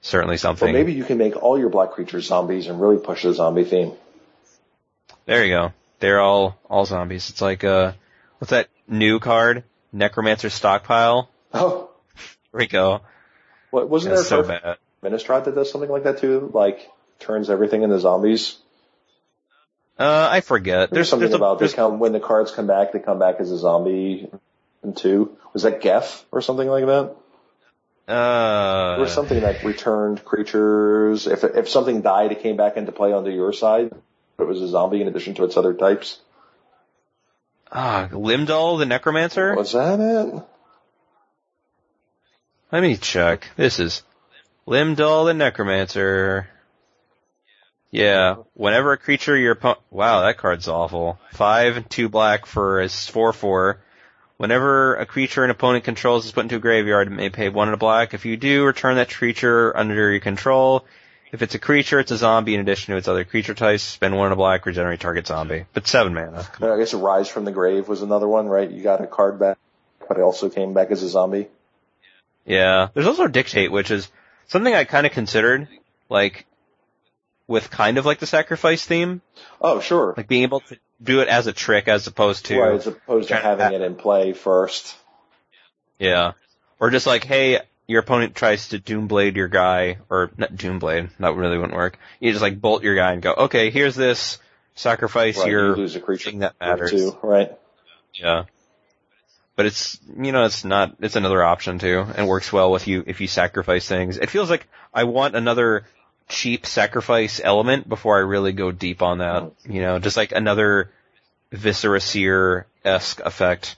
certainly So something. maybe you can make all your black creatures zombies and really push the zombie theme. There you go. They're all all zombies. It's like uh, what's that new card? Necromancer Stockpile. Oh, Here we go. what wasn't That's there so a bad. Ministrat that does something like that too? Like turns everything into zombies. Uh, I forget. There's There's something there's about they there's, come when the cards come back, they come back as a zombie. And two was that Geth or something like that? uh, There was something that returned creatures. If if something died, it came back into play onto your side. But it was a zombie in addition to its other types. ah, Lim-Dûl the Necromancer. Was that it? Let me check. This is Lim-Dûl the Necromancer. Yeah, whenever a creature your opponent, wow, that card's awful. Five and two black for a four four. Whenever a creature an opponent controls is put into a graveyard, it may pay one in a black. If you do, return that creature under your control. If it's a creature, it's a zombie in addition to its other creature types. Spend one in a black, regenerate target zombie. But seven mana. Uh, I guess Rise from the Grave was another one, right? You got a card back, but it also came back as a zombie. Yeah. There's also Dictate, which is something I kind of considered, like, with kind of like the sacrifice theme, Oh, sure. like being able to do it as a trick as opposed to, right, as opposed to trying to having it in play first. yeah. Or just like, hey, your opponent tries to Doomblade your guy, or not Doomblade, that really wouldn't work. You just like bolt your guy and go, okay, here's this, sacrifice Right, your you lose a creature thing that matters. right? Yeah. But it's, you know, it's not, it's another option too, and works well with you if you sacrifice things. It feels like I want another cheap sacrifice element before I really go deep on that. Mm. You know, just like another Viscera Seer-esque effect.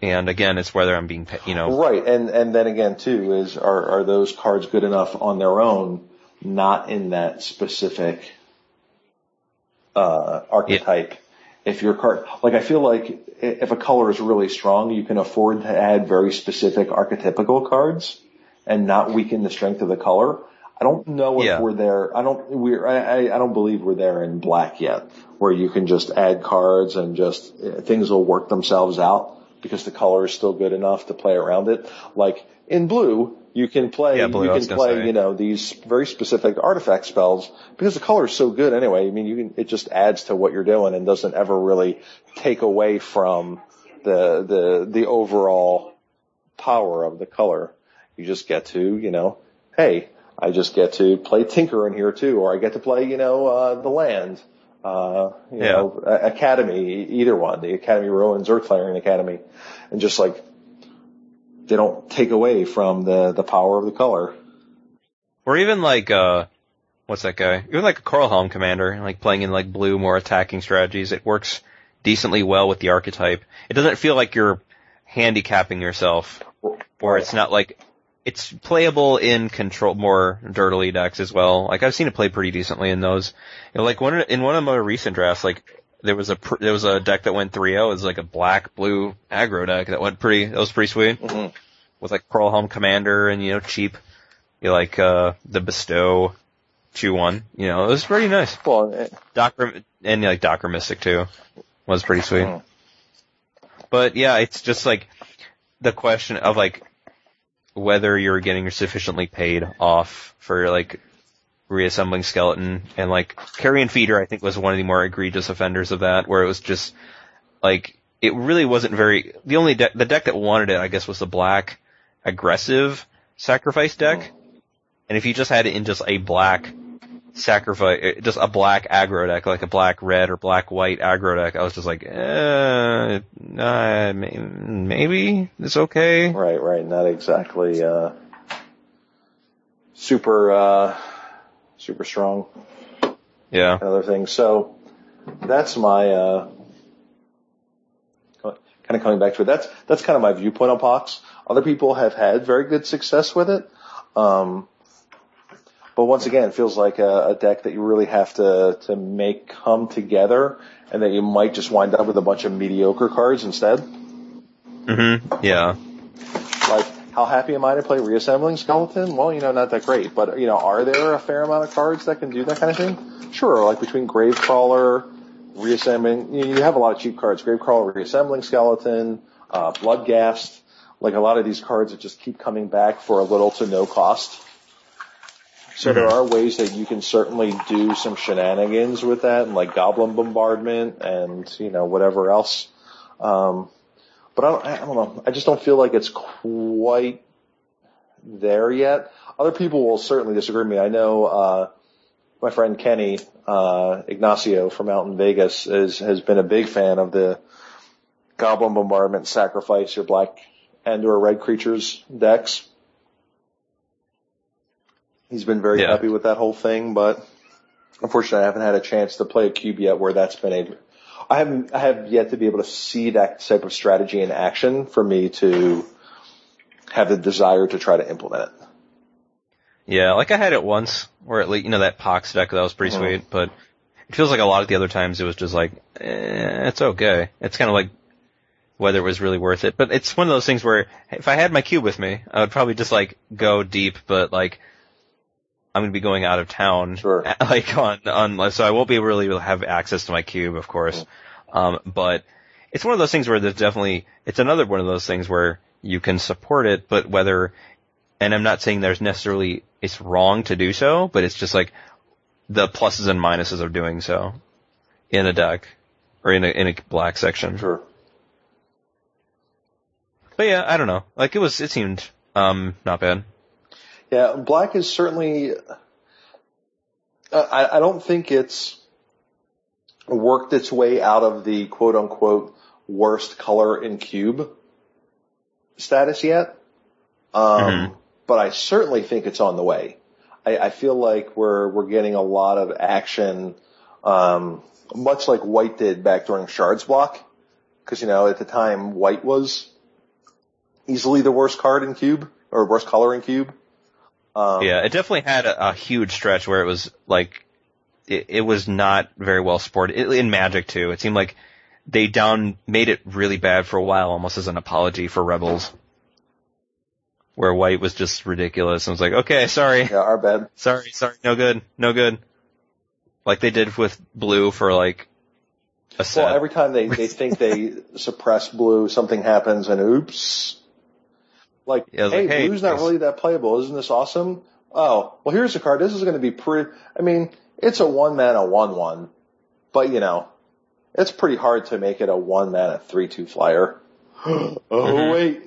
And again, it's whether I'm being, pa- you know, Right, and and then again too is are are those cards good enough on their own, not in that specific uh, archetype? If your card, like I feel like if a color is really strong, you can afford to add very specific archetypical cards and not weaken the strength of the color. I don't know if Yeah. we're there. I don't. We're. I, I I don't believe we're there in black yet, where you can just add cards and just uh, things will work themselves out because the color is still good enough to play around it. Like in blue, you can play. Yeah, blue, you can play. say. You know these very specific artifact spells because the color is so good anyway. I mean, you can. It just adds to what you're doing and doesn't ever really take away from the the the overall power of the color. You just get to, you know, hey, I just get to play Tinker in here too, or I get to play, you know, uh, the land, uh, you Yeah. know, Academy, either one, the Academy Ruins or Tolarian Academy, and just like, they don't take away from the, the power of the color. Or even like, uh, what's that guy? Even like a Coralhelm Commander, like playing in like blue, more attacking strategies. It works decently well with the archetype. It doesn't feel like you're handicapping yourself, or it's not like, it's playable in control, more dirtily decks as well. Like I've seen it play pretty decently in those. You know, like one, in one of my recent drafts, like, there was a, pr- there was a deck that went 3-0. It was like a black, blue aggro deck that went pretty, that was pretty sweet. Mhm. With like Coralhelm Commander and, you know, cheap you like uh the bestow chew one you know it was pretty nice Well, doctor and like Dakra Mystic too was pretty sweet Mhm. but yeah it's just like the question of like whether you're getting sufficiently paid off for like reassembling skeleton. And like carrion feeder i think was one of the more egregious offenders of that where it was just like it really wasn't very the only deck the deck that wanted it i guess was the black aggressive sacrifice deck. Oh. And if you just had it in just a black sacrifice, just a black aggro deck, like a black red or black white aggro deck, I was just like, eh, uh, maybe it's okay. right, right, not exactly, uh, super, uh, super strong. Yeah. and other things. So that's my uh, kind of coming back to it. That's that's kind of my viewpoint on Pox. Other people have had very good success with it, um, but once again, it feels like a, a deck that you really have to to make come together, and that you might just wind up with a bunch of mediocre cards instead. hmm Yeah. Like, how happy am I to play reassembling skeleton? Well, you know, not that great, but you know, are there a fair amount of cards that can do that kind of thing? Sure, like between Gravecrawler, reassembling, you, you have a lot of cheap cards. Gravecrawler, reassembling skeleton, uh, Bloodghast, like a lot of these cards that just keep coming back for a little to no cost. So there are ways that you can certainly do some shenanigans with that, and like Goblin Bombardment, and you know whatever else. Um, but I don't, I don't know. I just don't feel like it's quite there yet. Other people will certainly disagree with me. I know uh, my friend Kenny uh, Ignacio from out in Vegas is, has been a big fan of the Goblin Bombardment Sacrifice your black and or red creatures decks. He's been very Yeah. happy with that whole thing, but unfortunately I haven't had a chance to play a cube yet where that's been a I haven't I have yet to be able to see that type of strategy in action for me to have the desire to try to implement it. Yeah, like I had it once, where at least, you know, that Pox deck, that was pretty Mhm. sweet, but it feels like a lot of the other times it was just like, eh, it's okay. It's kind of like whether it was really worth it. But it's one of those things where if I had my cube with me, I would probably just like go deep, but like, I'm gonna be going out of town, Sure. like on, on, so I won't be really able to have access to my cube, of course. Um, but it's one of those things where there's definitely, it's another one of those things where you can support it, but whether, and I'm not saying there's necessarily, it's wrong to do so, but it's just like the pluses and minuses of doing so in a deck or in a, in a black section. Sure. But yeah, I don't know. Like it was, it seemed, um, not bad. Yeah, black is certainly. Uh, I, I don't think it's worked its way out of the quote unquote worst color in cube status yet. Um, Mhm. but I certainly think it's on the way. I, I feel like we're we're getting a lot of action, um, much like white did back during Shards block, because you know at the time white was easily the worst card in cube or worst color in cube. Um, Yeah, it definitely had a, a huge stretch where it was like, it, it was not very well supported. It, in Magic too, it seemed like they down, made it really bad for a while almost as an apology for Rebels. where white was just ridiculous. I was like, okay, sorry, Yeah, our bad. sorry, sorry, no good, no good. Like they did with blue for like a set. Well, every time they, they think they suppress blue, something happens and oops. Like, Yeah, hey, like, hey, blue's not really that playable. Isn't this awesome? Oh, well here's the card. This is going to be pretty, I mean, it's a one mana one one, but you know, it's pretty hard to make it a one mana three two flyer. oh Mhm. wait.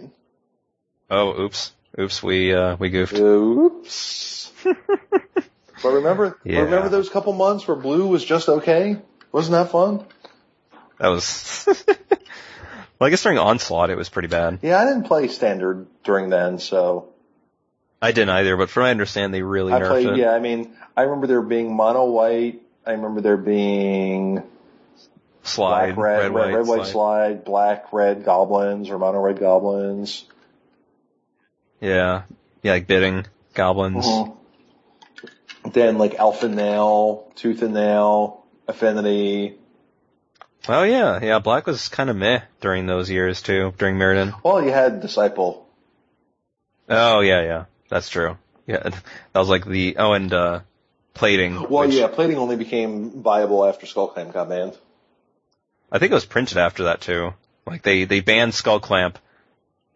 oh, oops, oops, we uh we goofed. Oops. but remember, Yeah. remember those couple months where blue was just okay? Wasn't that fun? That was. well, I guess during onslaught it was pretty bad. Yeah, I didn't play standard during then, so I didn't either, but from what I understand, they really I nerfed played. it. Yeah, I mean, I remember there being mono white. I remember there being Slide, black, red, red, red, white, red, white slide. slide, black, red goblins or mono red goblins. Yeah, yeah, like bidding goblins. Mhm. Then like Alpha Nail, Tooth and Nail, Affinity. Oh yeah, yeah. Black was kind of meh during those years too, during Mirrodin. Well, you had Disciple. Oh yeah, yeah, that's true. Yeah, that was like the oh and uh plating. Well, which yeah, plating only became viable after Skullclamp got banned. I think it was printed after that too. Like they they banned Skull Clamp,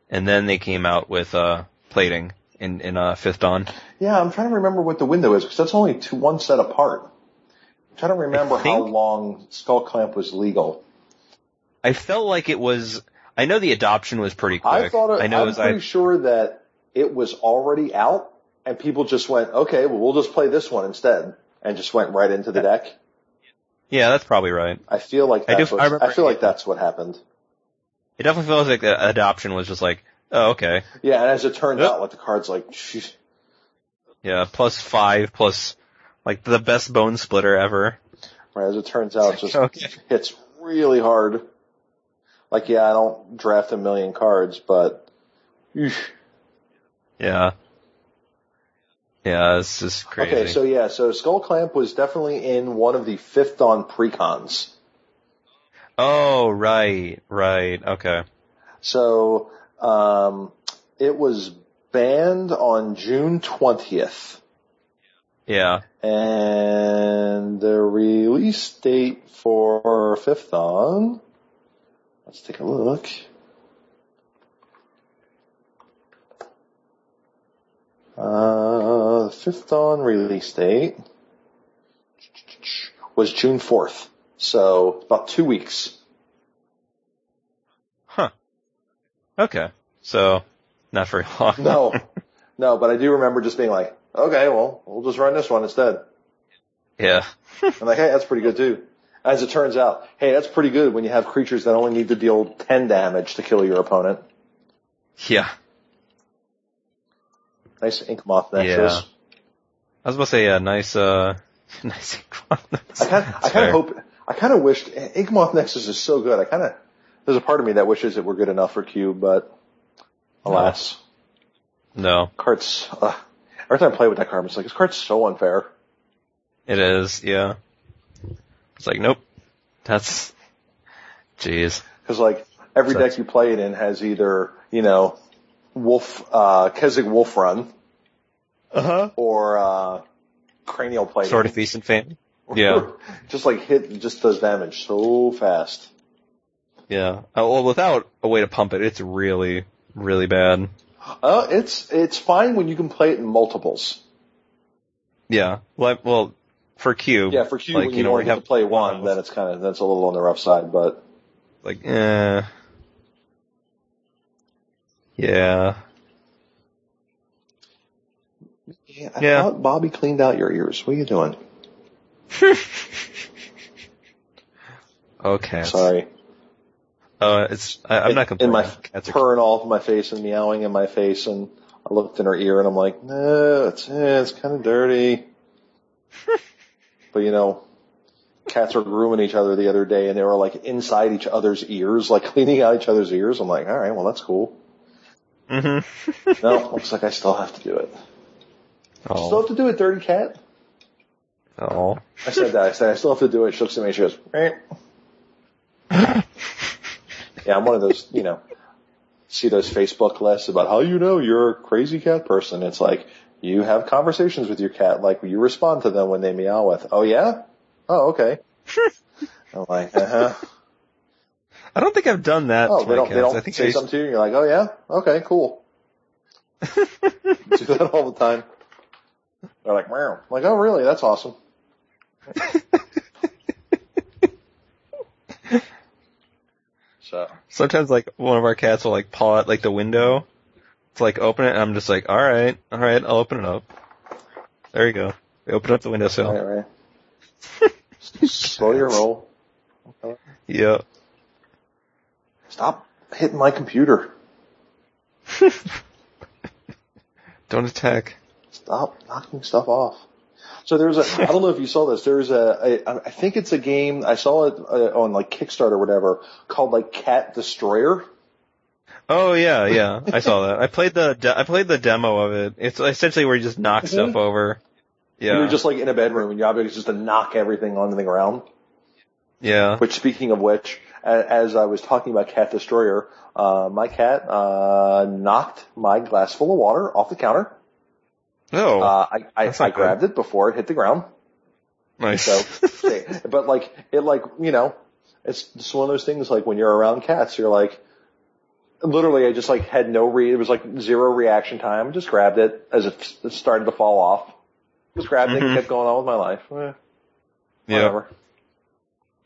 and then they came out with uh plating in in uh Fifth Dawn. Yeah, I'm trying to remember what the window is because that's only two one set apart. I'm trying to remember how long Skullclamp was legal. I felt like it was. I know the adoption was pretty quick. I thought. It, I know. I'm was. pretty I, sure that it was already out and people just went, okay, well, we'll just play this one instead and just went right into the deck. yeah, that's probably right. I feel like I that's do- what, I I, feel like that's what happened. It definitely feels like the adoption was just like, oh okay, Yeah, and as it turned out, like the card's like, sheesh. yeah, plus five, plus like the best Bonesplitter ever. right, as it turns out, just Okay. hits really hard. Like, yeah, I don't draft a million cards, but eesh. Yeah. Yeah, it's just crazy. okay, so yeah, so Skull Clamp was definitely in one of the Fifth Dawn precons. oh, right, right, okay. So um, it was banned on June 20th, Yeah. and the release date for Fifth Dawn. Let's take a look. Uh, Fifth Dawn release date was June 4th, so about two weeks. Huh. Okay. So, not very long. No, no, but I do remember just being like, okay, well, we'll just run this one instead. yeah. I'm like, hey, that's pretty good too. As it turns out, hey, that's pretty good when you have creatures that only need to deal 10 damage to kill your opponent. Yeah. Nice Ink Moth Nexus. Yeah. I was about to say, yeah, nice, uh, nice. I kind I kind of hope, I kind of wished, Ink Moth Nexus is so good. I kind of, there's a part of me that wishes it were good enough for Cube, but alas, No, card's, uh, every time I play with that card, it's like, this card's so unfair. it is, yeah. It's like, nope. That's, jeez. Cause like, every So- deck you play it in has either, you know, Wolf, uh, Kessig Wolf Run, Uh-huh. or, uh, Cranial Plate. Sword of Feast and Famine. Yeah. just like hit, just does damage so fast. Yeah. Uh, well, without a way to pump it, it's really, really bad. Uh, it's, it's fine when you can play it in multiples. Yeah. Well, well for cube. Yeah, for Q, like, when you you, know, only have to play one, one. then it's kind of, that's a little on the rough side, but Like, eh. Yeah. yeah, I Yeah. thought Bobby cleaned out your ears. What are you doing? Okay. Sorry. Uh, it's, I, I'm not In complaining. my Cats purring all over my face and meowing in my face and I looked in her ear and I'm like, no, it's, eh, it's kind of dirty. but you know, cats were grooming each other the other day and they were like inside each other's ears, like cleaning out each other's ears. I'm like, all right, well that's cool. Mm-hmm. No, looks like I still have to do it. Still Oh. have to do it, dirty cat. Oh. I said that. I said I still have to do it. She looks at me. She goes, eh. Yeah, I'm one of those, you know, see those Facebook lists about how you know you're a crazy cat person. It's like you have conversations with your cat, like you respond to them when they meow with, oh yeah? Oh, okay. I'm like, uh huh. I don't think I've done that Oh, to they don't, they don't I think say something to you and you're like, oh yeah? Okay, cool. Do that all the time. They're like, meow. I'm like, oh really? That's awesome. so, Sometimes like one of our cats will like paw at like the window to like open it and I'm just like, alright, alright, I'll open it up. There you go. We open up the windowsill. right, right. Slow your roll. Yeah. Stop hitting my computer. Don't attack. Stop knocking stuff off. So there's a, I don't know if you saw this, there's a, a I think it's a game, I saw it uh, on like Kickstarter or whatever, called like Cat Destroyer. Oh yeah, yeah. I saw that. I played the de- I played the demo of it. It's essentially where you just knock Mhm. stuff over. Yeah. You're just like in a bedroom and your object is just to knock everything onto the ground. yeah. Which speaking of which, as I was talking about Cat Destroyer, uh, my cat, uh, knocked my glass full of water off the counter. Oh, Uh, I, I, I grabbed it before it hit the ground. nice. So, but like, it like, you know, it's just one of those things like when you're around cats, you're like, literally I just like had no re, it was like zero reaction time, just grabbed it as it it started to fall off. Just grabbed it Mhm. and kept going on with my life. Eh, yeah. whatever.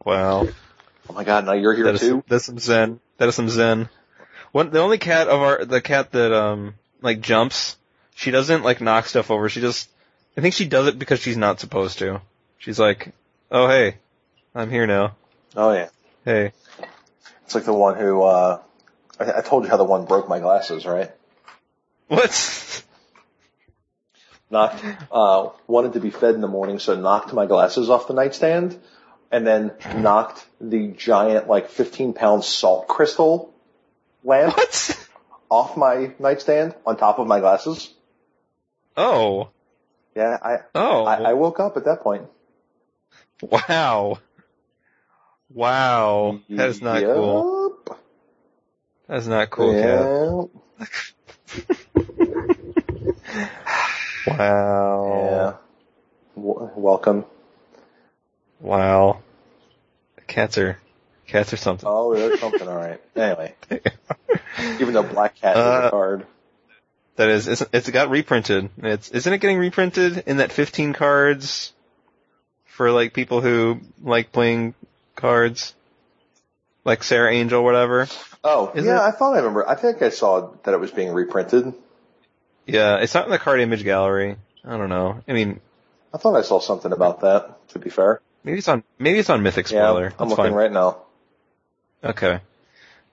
Wow. Oh my god, now you're here That is, too? that's some zen. That is some zen. One, the only cat of our, the cat that, um, like jumps, she doesn't like knock stuff over. She just, I think she does it because she's not supposed to. She's like, oh hey, I'm here now. Oh yeah. Hey. It's like the one who, uh, I, I told you how the one broke my glasses, right? What? knocked, uh, wanted to be fed in the morning, so knocked my glasses off the nightstand, and then knocked the giant, like, 15 pound salt crystal lamp What? off my nightstand on top of my glasses. Oh. Yeah, I, Oh. I, I woke up at that point. wow. Wow. That is not cool. That is not cool, cat. Yeah. Wow. Yeah. W- welcome. Wow. Cats are, cats are something. Oh, there's something alright. Anyway. Even though Black Cat is Uh, a card. That is, it's, it's got reprinted. It's, isn't it getting reprinted in that 15 cards for like people who like playing cards? Like Serra Angel, whatever. Oh, Is yeah, it? I thought I remember. I think I saw that it was being reprinted. Yeah, it's not in the card image gallery. I don't know. I mean, I thought I saw something about that, to be fair. maybe it's on, maybe it's on Mythic Spoiler. Yeah, I'm That's looking fine. right now. Okay.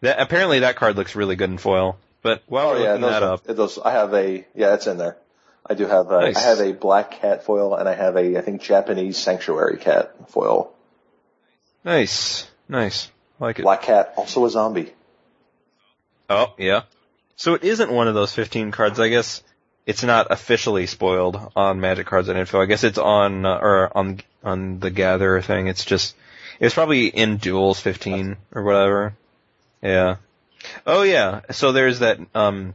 That, apparently that card looks really good in foil. But while Oh we're yeah, looking that does, up, it does. I have a, yeah, it's in there. I do have a, Nice. I have a black cat foil and I have a, I think Japanese sanctuary cat foil. nice, nice. I like it. Black cat, also a zombie. Oh, yeah. So it isn't one of those 15 cards. I guess it's not officially spoiled on Magic Cards and Info. I guess it's on, uh, or on, on the Gatherer thing. It's just, it's probably in Duels 15 or whatever. Yeah. Oh yeah. So there's that, um,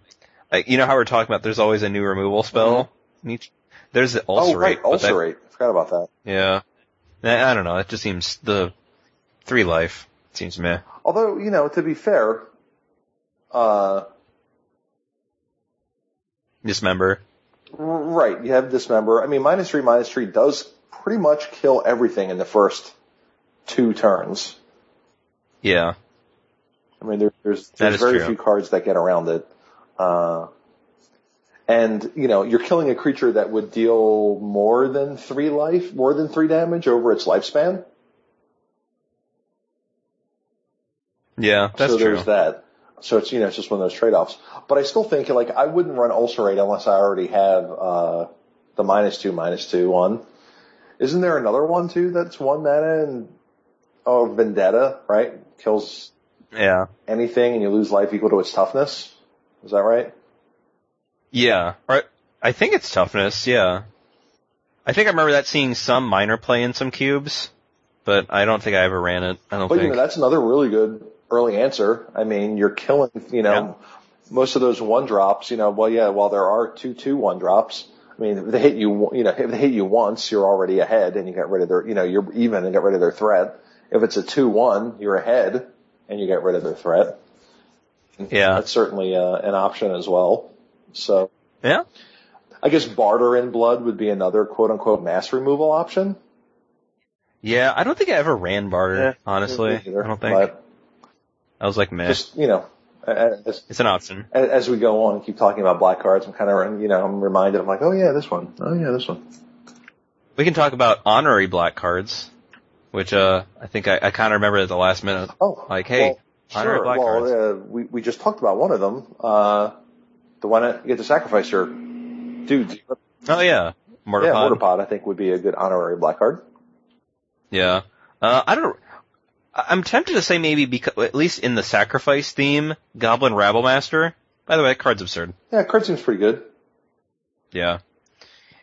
you know how we're talking about there's always a new removal spell? in each- There's the Ulcerate. oh right, but that- ulcerate. Forgot about that. yeah. I don't know. It just seems the three life seems meh. Although, you know, to be fair, uh, Dismember. right, you have dismember. I mean, minus three, minus three does pretty much kill everything in the first two turns. Yeah. I mean, there, there's there's very true. few cards that get around it. Uh, and you know, you're killing a creature that would deal more than three life, more than three damage over its lifespan. Yeah, that's so true. there's that. So it's you know it's just one of those trade offs. But I still think like I wouldn't run ulcerate unless I already have uh, the minus two minus two one. Isn't there another one too that's one mana and oh vendetta right kills Yeah. anything and you lose life equal to its toughness. Is that right? Yeah. Or I think it's toughness, yeah. I think I remember that seeing some minor play in some cubes, but I don't think I ever ran it. I don't But you think. know, that's another really good early answer. I mean, you're killing, you know, most of those one drops, you know, well, yeah, while there are two two one drops, I mean, if they hit you, you know, if they hit you once, you're already ahead and you get rid of their, you know, you're even and get rid of their threat. If it's a two one, you're ahead and you get rid of the threat. Yeah. That's certainly uh, an option as well. So Yeah. I guess barter in blood would be another quote unquote mass removal option. Yeah, I don't think I ever ran barter, Yeah, honestly. Either, I don't think. But I was like, meh. just, you know, as, it's an option. as we go on and keep talking about black cards, I'm kind of, you know, I'm reminded, I'm like, oh yeah, this one. Oh yeah, this one. We can talk about honorary black cards, which, uh, I think I, I kind of remember at the last minute. Oh. Like, hey, well, honorary sure. black well. Uh, we, we just talked about one of them. Uh, the one that you get to sacrifice your dudes. Oh yeah. Mortar yeah, pod. Mortar Pod I think would be a good honorary black card. Yeah. Uh, I don't, I'm tempted to say maybe because, at least in the sacrifice theme, Goblin Rabblemaster. By the way, that card's absurd. Yeah, card seems pretty good. Yeah.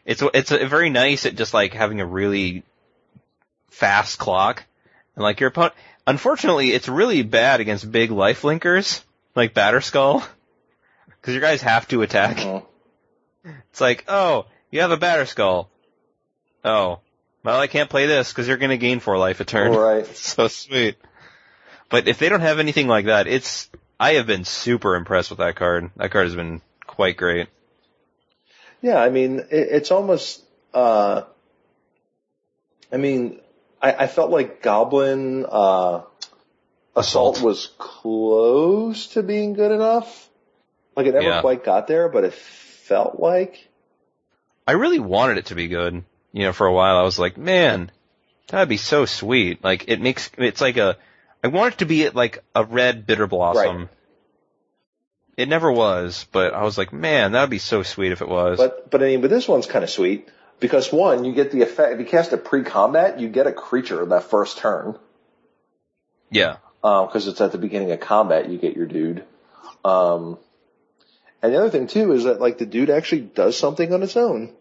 It's, it's a, very nice at just like having a really fast clock. And like your opponent, unfortunately, it's really bad against big life linkers, like Batterskull. Cause your guys have to attack. Mhm. It's like, oh, you have a Batterskull. Oh. Well, I can't play this because you're gonna gain four life a turn. Right. so sweet. But if they don't have anything like that, it's, I have been super impressed with that card. That card has been quite great. Yeah, I mean, it, it's almost, uh, I mean, I, I felt like Goblin, uh, Assault, Assault. was close to being good enough. Like it never Yeah. quite got there, but it felt like, I really wanted it to be good. You know, for a while I was like, man, that'd be so sweet. Like it makes, it's like a, I want it to be like a red bitter blossom. Right. It never was, but I was like, man, that'd be so sweet if it was. but, but I mean, but this one's kind of sweet because one, you get the effect, if you cast it pre-combat, you get a creature that first turn. yeah. Um, cause it's at the beginning of combat, you get your dude. Um, and the other thing too is that like the dude actually does something on its own.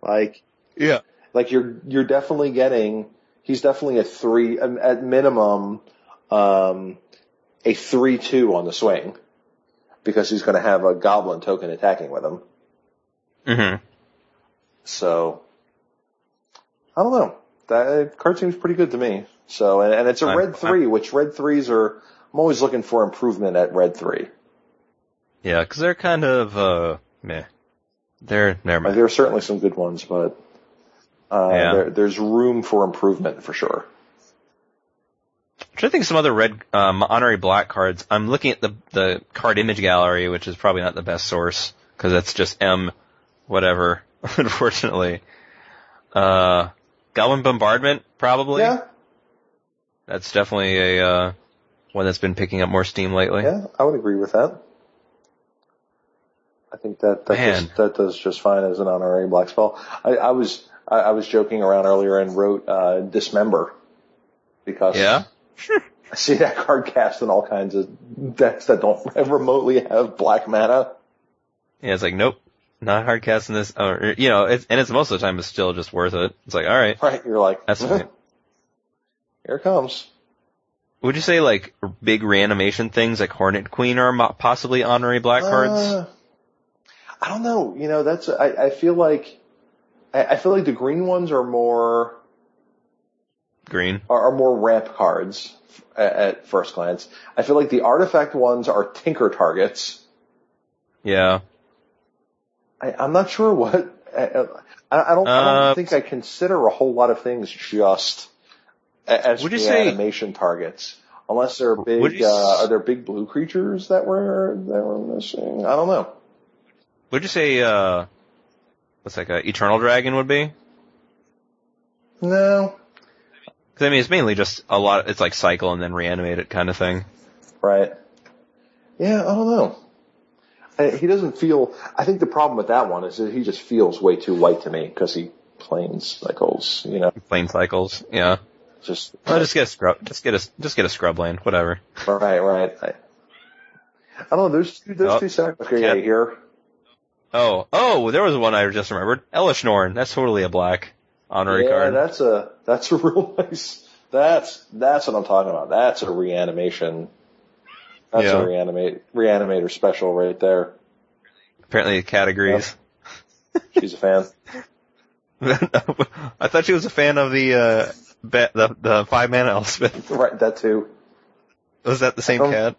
Like, Yeah. like you're, you're definitely getting, he's definitely a three, um, at minimum, um, a three two on the swing because he's going to have a goblin token attacking with him. hmm So, I don't know. That card seems pretty good to me. So, and, and it's a I'm- red three, which red threes are, I'm always looking for improvement at red three. Yeah, cause they're kind of, uh, meh. They're, never mind. there are certainly some good ones, but, uh, Yeah. there, there's room for improvement for sure. I'm trying to think of some other red, um, honorary black cards. I'm looking at the, the card image gallery, which is probably not the best source, cause that's just M, whatever, unfortunately. Uh, Goblin Bombardment, probably. Yeah, That's definitely a, uh, one that's been picking up more steam lately. yeah, I would agree with that. I think that that does, that does just fine as an honorary black spell. I, I was I, I was joking around earlier and wrote uh, dismember because Yeah? I see that card cast in all kinds of decks that don't remotely have black mana. Yeah, it's like, nope, not hard casting this, or, you know, it's, and it's most of the time it's still just worth it. It's like, alright, Right, you're like, that's fine. here it comes. Would you say like big reanimation things like Hornet Queen are possibly honorary black cards? Uh, I don't know. You know, that's I, I feel like I, I feel like the green ones are more Green. are, are more ramp cards at, at first glance. I feel like the artifact ones are tinker targets. Yeah. I, I'm not sure what. I, I, I don't. I Uh, don't think I consider a whole lot of things just as Would you animation targets, unless they're big. Uh, are there big blue creatures that were that were missing? I don't know. Would you say, uh, what's like a Eternal Dragon would be? No, Cause I mean, it's mainly just a lot, it's like cycle and then reanimate it kind of thing. right? Yeah, I don't know. He doesn't feel. I think the problem with that one is that he just feels way too white to me because he planes cycles. You know, Plain cycles. Yeah. just Well, just get a scrub, just get a, just get a Scrubland, whatever. right, right. I, I don't know. There's two, there's Oh, two sac. Okay, yeah, yeah. here. Oh, oh, there was one I just remembered. Elesh Norn. That's totally a black honorary yeah, card. that's a that's a real nice. That's that's what I'm talking about. That's a reanimation. That's Yeah. a reanimate reanimator special right there. Apparently, cat agrees. She's a fan. I thought she was a fan of the uh, ba- the the five man Elspeth. right, that too. Was that the same Um, cat?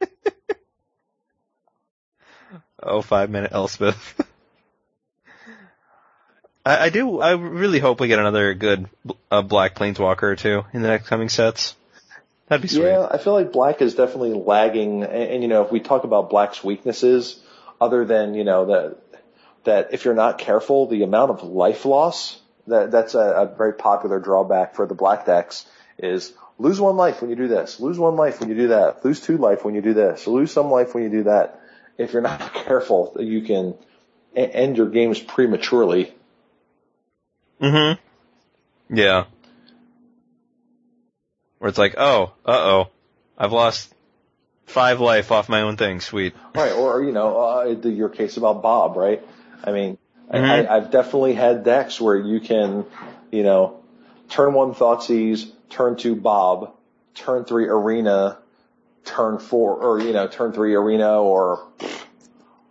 oh, five minute Elspeth. I, I do. I really hope we get another good uh, Black Planeswalker or two in the next coming sets. That'd be sweet. Yeah, I feel like Black is definitely lagging. And, and you know, if we talk about Black's weaknesses, other than you know that that if you're not careful, the amount of life loss that that's a, a very popular drawback for the Black decks is lose one life when you do this, lose one life when you do that, lose two life when you do this, lose some life when you do that. If you're not careful, you can end your games prematurely. Mm-hmm. Yeah. Where it's like, oh, uh oh, I've lost five life off my own thing. Sweet. Right, or you know, uh, the, your case about Bob, right? I mean, Mhm. I, I've definitely had decks where you can, you know, turn one Thoughtseize, turn two Bob, turn three Arena, turn four, or you know, turn three Arena, or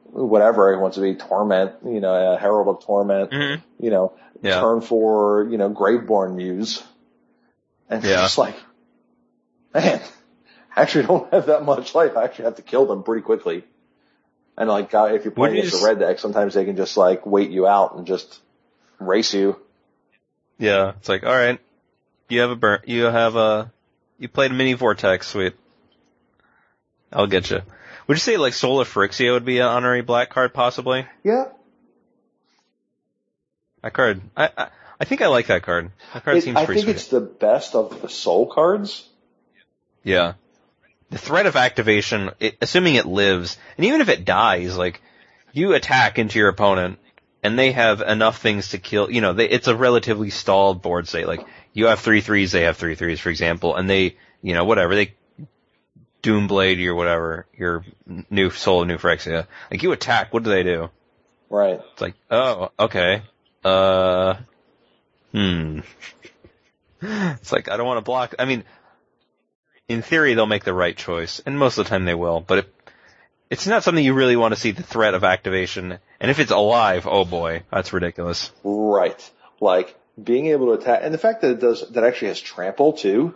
whatever it wants to be, Torment, you know, uh, Herald of Torment, Mm-hmm. you know, Yeah. turn four, you know, Graveborn Muse, and it's Yeah. just like, man, I actually don't have that much life. I actually have to kill them pretty quickly. And like, uh, if you're playing you against a red deck, sometimes they can just like wait you out and just race you. Yeah. It's like, all right, you have a burn. You have a. You played a mini vortex. Sweet. I'll get you. Would you say like Soul of Phyrexia would be an honorary black card possibly? Yeah. That card. I I, I think I like that card. That card It- seems I pretty think sweet. it's the best of the soul cards. Yeah. The threat of activation, it, assuming it lives, and even if it dies, like, you attack into your opponent, and they have enough things to kill, you know, they, it's a relatively stalled board state. Like, you have three threes, they have three threes, for example, and they, you know, whatever, they Doomblade your whatever, your new Soul of New Phyrexia. Like, you attack, what do they do? Right. It's like, oh, okay. Uh, hmm. It's like, I don't want to block. I mean, in theory, they'll make the right choice, and most of the time they will, but it, it's not something you really want to see the threat of activation. And if it's alive, oh boy, that's ridiculous. Right. Like being able to attack, and the fact that it does, that actually has trample too,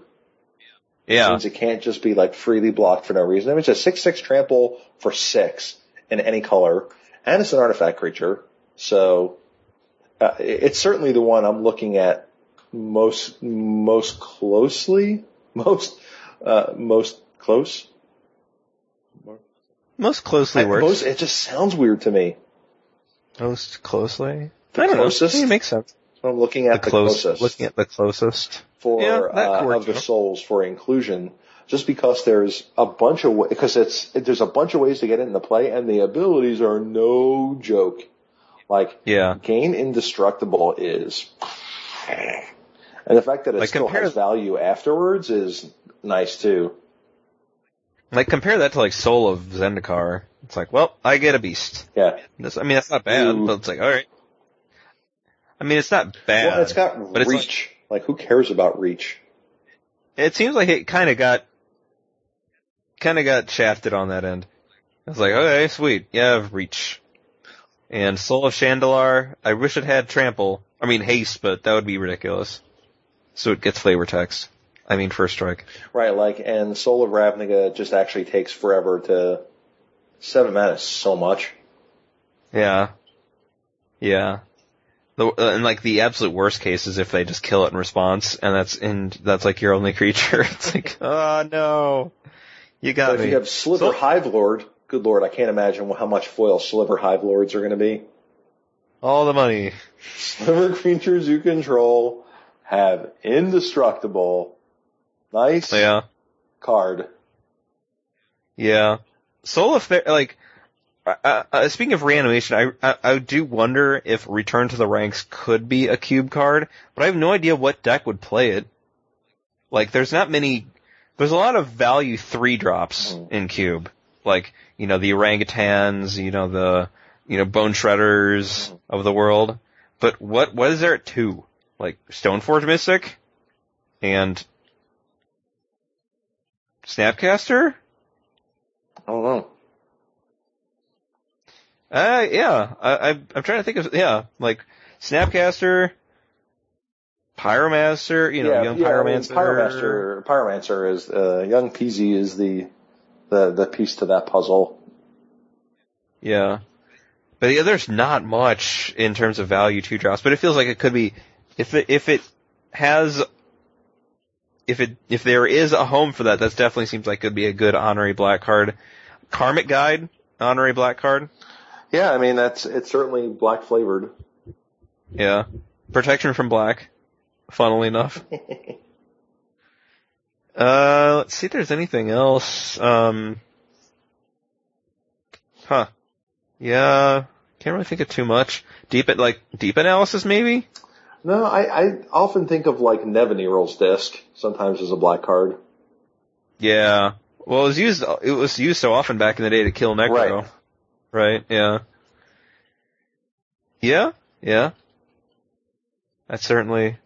Yeah. means it can't just be like freely blocked for no reason. I mean, it's a six six trample for six in any color, and it's an artifact creature, so uh, it's certainly the one I'm looking at most most closely, most uh, most close. Most closely I- works. Most, it just sounds weird to me. Most closely? The I don't closest? know. It makes sense. I'm looking at the, close, closest. looking at the closest. for Yeah, uh, of the souls for inclusion, just because there's a bunch of because it's there's a bunch of ways to get it into play, and the abilities are no joke. Like Yeah. gain indestructible is, and the fact that it Like, still compare- has value afterwards is nice too. Like compare that to like Soul of Zendikar. It's like, well, I get a beast. Yeah, That's, I mean, that's not bad, Ooh. but it's like, alright. I mean, it's not bad. well, it's got but it's reach. like, who cares about reach? it seems like it kind of got, kind of got shafted on that end. I was like, okay, sweet, yeah, reach. And Soul of Shandalar, I wish it had trample. I mean haste, but that would be ridiculous. So it gets flavor text. I mean first strike. Right, like, and Soul of Ravnica just actually takes forever to seven mana is so much. Yeah. Yeah. The, uh, and like the absolute worst case is if they just kill it in response, and that's in that's like your only creature. It's like, oh no, you got But if you have Sliver So- Hive Lord, good lord, I can't imagine how much foil Sliver Hivelords are going to be. All the money. Sliver creatures you control have indestructible, nice Yeah. card. Yeah. Soul of Fair, like, uh, uh, speaking of reanimation, I, I I do wonder if Return to the Ranks could be a cube card, but I have no idea what deck would play it. Like, there's not many. There's a lot of value three drops Mhm. in cube, like you know the orangutans, you know the you know bone shredders of the world. But what what is there at two? Like Stoneforge Mystic, and Snapcaster? I don't know. Uh, yeah, I, I, I'm trying to think of, yeah, like, Snapcaster, Pyromancer, you know, yeah, young yeah, I mean, Pyromancer. Pyromancer, Pyromancer is uh, young Peasy is the the the piece to that puzzle. Yeah. But yeah, there's not much in terms of value two drops, but it feels like it could be, if it, if it has, if it, if there is a home for that, that definitely seems like it could be a good honorary black card. Karmic Guide, honorary black card. Yeah, I mean that's it's certainly black flavored. Yeah. Protection from black, funnily enough. Uh, let's see if there's anything else. Um, huh. Yeah, can't really think of too much. Deep, like, deep analysis maybe? No, I, I often think of like Nevinyrral's Disk sometimes as a black card. Yeah. Well, it was used, it was used so often back in the day to kill Necro. Right. Right, yeah. Yeah, yeah. That's certainly,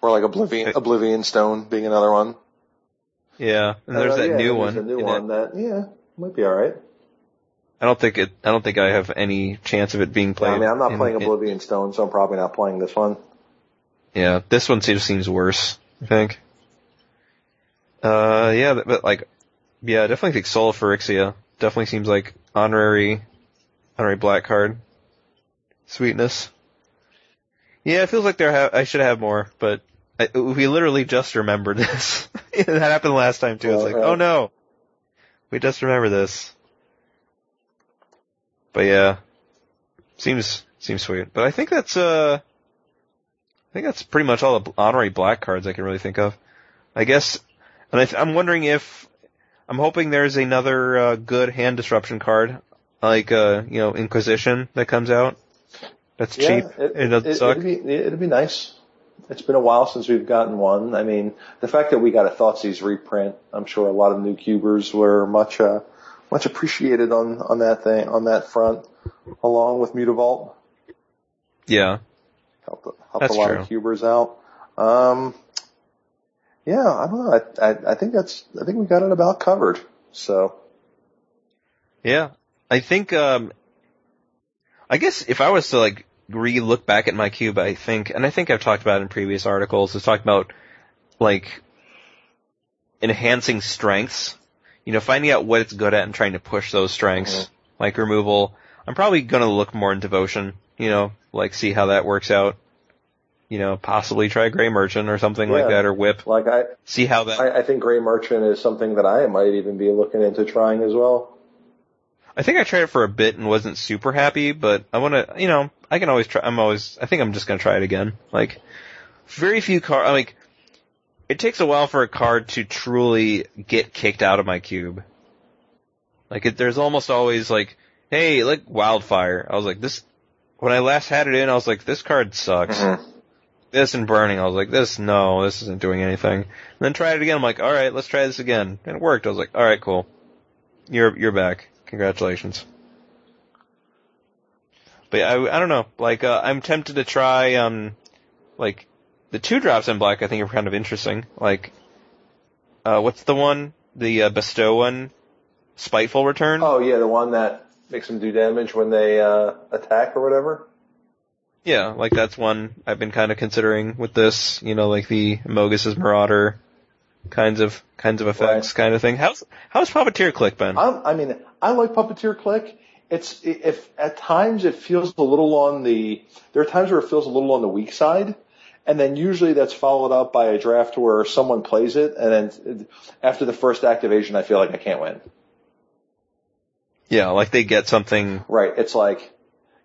Or like Oblivion Oblivion Stone being another one. yeah. And there's Uh, that yeah, new there's one. A new one it. that yeah might be all right. I don't think it, I don't think I have any chance of it being played. I mean, I'm not in- playing in- Oblivion Stone, so I'm probably not playing this one. Yeah, this one seems seems worse. I think. Uh, yeah, but- like, yeah, I definitely think Soul Phyrexia definitely seems like honorary, honorary black card. Sweetness. Yeah, it feels like there. Ha- I should have more, but I, we literally just remembered this. that happened last time too. It's like, oh no, we just remember this. But yeah, seems seems sweet. But I think that's uh, I think that's pretty much all the honorary black cards I can really think of. I guess, and I th- I'm wondering if I'm hoping there's another uh, good hand disruption card, like uh, you know, Inquisition that comes out. That's cheap. it, It, doesn't it, suck. It'd be, it'd be nice. It's been a while since we've gotten one. I mean, the fact that we got a Thoughtseize reprint, I'm sure a lot of new cubers were much, uh, much appreciated on, on that thing, on that front, along with Mutavault. Yeah. Helped, helped That's a lot true. of cubers out. Um, yeah, I don't know. I, I, I think that's, I think we got it about covered. So, Yeah. I think, um, I guess if I was to like re-look back at my cube, I think, and I think I've talked about in previous articles, is talked about like enhancing strengths, you know, finding out what it's good at and trying to push those strengths, Mhm. like removal. I'm probably gonna look more in devotion, you know, like see how that works out. You know, possibly try Gray Merchant or something like that, or Whip. like I, See how that. I, I think Gray Merchant is something that I might even be looking into trying as well. I think I tried it for a bit and wasn't super happy, but I want to, you know, I can always try. I'm always. I think I'm just gonna try it again. Like, very few card. Like, it takes a while for a card to truly get kicked out of my cube. Like, it, there's almost always like, hey, like Wildfire. I was like, this. When I last had it in, I was like, this card sucks. Mhm. This and Burning, I was like, this, no, this isn't doing anything. And then tried it again. I'm like, all right, let's try this again, and it worked. I was like, all right, cool. You're you're back. Congratulations. But yeah, I, I don't know. Like, uh, I'm tempted to try, um, like, the two drops in black I think are kind of interesting. Like, uh, what's the one? The, uh, bestow one? Spiteful Return? Oh yeah, the one that makes them do damage when they uh, attack or whatever. Yeah, like that's one I've been kind of considering with this, you know, like the Mogis's Marauder kinds of, kinds of effects kind of thing. How's, how's Puppeteer Clique been? I'm, I mean, I like Puppeteer Clique. It's if at times it feels a little on the there are times where it feels a little on the weak side, and then usually that's followed up by a draft where someone plays it, and then after the first activation, I feel like I can't win. Yeah, like they get something, Right? It's like,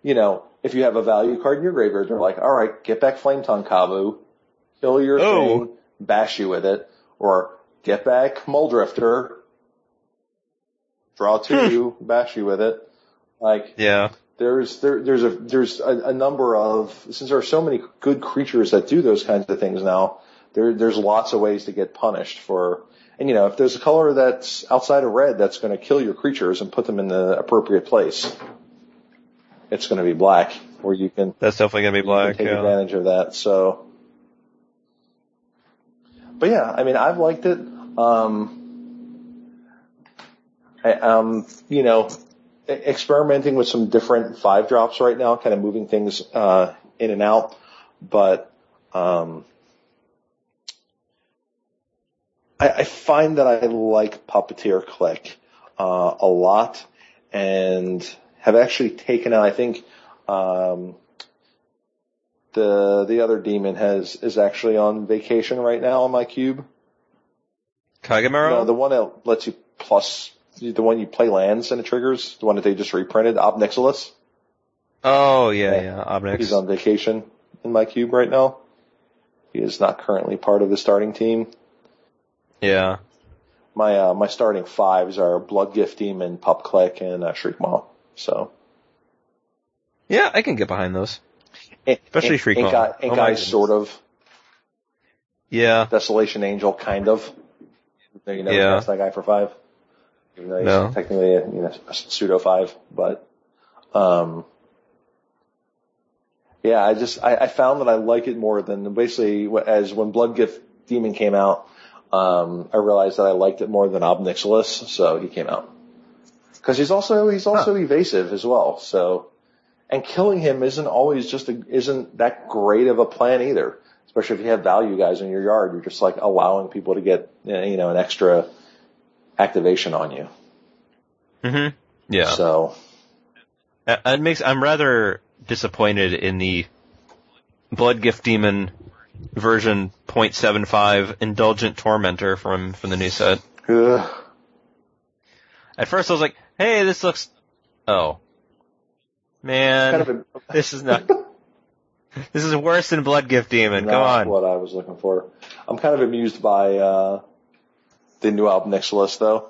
you know, if you have a value card in your graveyard, they're like, all right, get back Flametongue Kavu, kill your Oh. thing, bash you with it, or get back Mulldrifter, draw two, hmm. bash you with it. Like, yeah. There's there there's a there's a, a number of since there are so many good creatures that do those kinds of things now. There there's lots of ways to get punished for. And you know, if there's a color that's outside of red that's going to kill your creatures and put them in the appropriate place, it's going to be black, where you can, That's definitely gonna be you can black, take yeah. advantage of that. So, but yeah, I mean, I've liked it. Um, I, um, you know, experimenting with some different five drops right now, kind of moving things uh, in and out. But um, I, I find that I like Puppeteer Clique uh, a lot, and have actually taken out. I think um, the the other demon has is actually on vacation right now on my cube. Kagemaro? No, the one that lets you plus the one you play lands and it triggers, the one that they just reprinted, Ob Nixilis. oh, yeah, Yeah. yeah, Obnix. He's on vacation in my cube right now. He is not currently part of the starting team. Yeah. My uh, my starting fives are Bloodgift Demon, Pup Clique, and uh, Shriekmaw. So Yeah, I can get behind those. Especially Ink- Shriekmaw. Oh sort of. Yeah. Desolation Angel, kind of. You never Yeah. that guy for five. Even though he's No. technically a, you know, a pseudo five, but, um, yeah, I just, I, I found that I like it more than basically as when Bloodgift Demon came out, um, I realized that I liked it more than Ob Nixilis, so he came out. Cause he's also, he's also evasive as well, so, and killing him isn't always just a, isn't that great of a plan either especially if you have value guys in your yard, you're just like allowing people to get, you know, an extra activation on you. hmm Yeah. So, Uh, It makes I'm rather disappointed in the Bloodgift Demon version 0.75 Indulgent Tormentor from from the new set. ugh. At first I was like, "Hey, this looks oh. Man, kind of a, this is not This is worse than Bloodgift Demon. Come not on. what I was looking for. I'm kind of amused by, uh, the new Ob Nixilis though.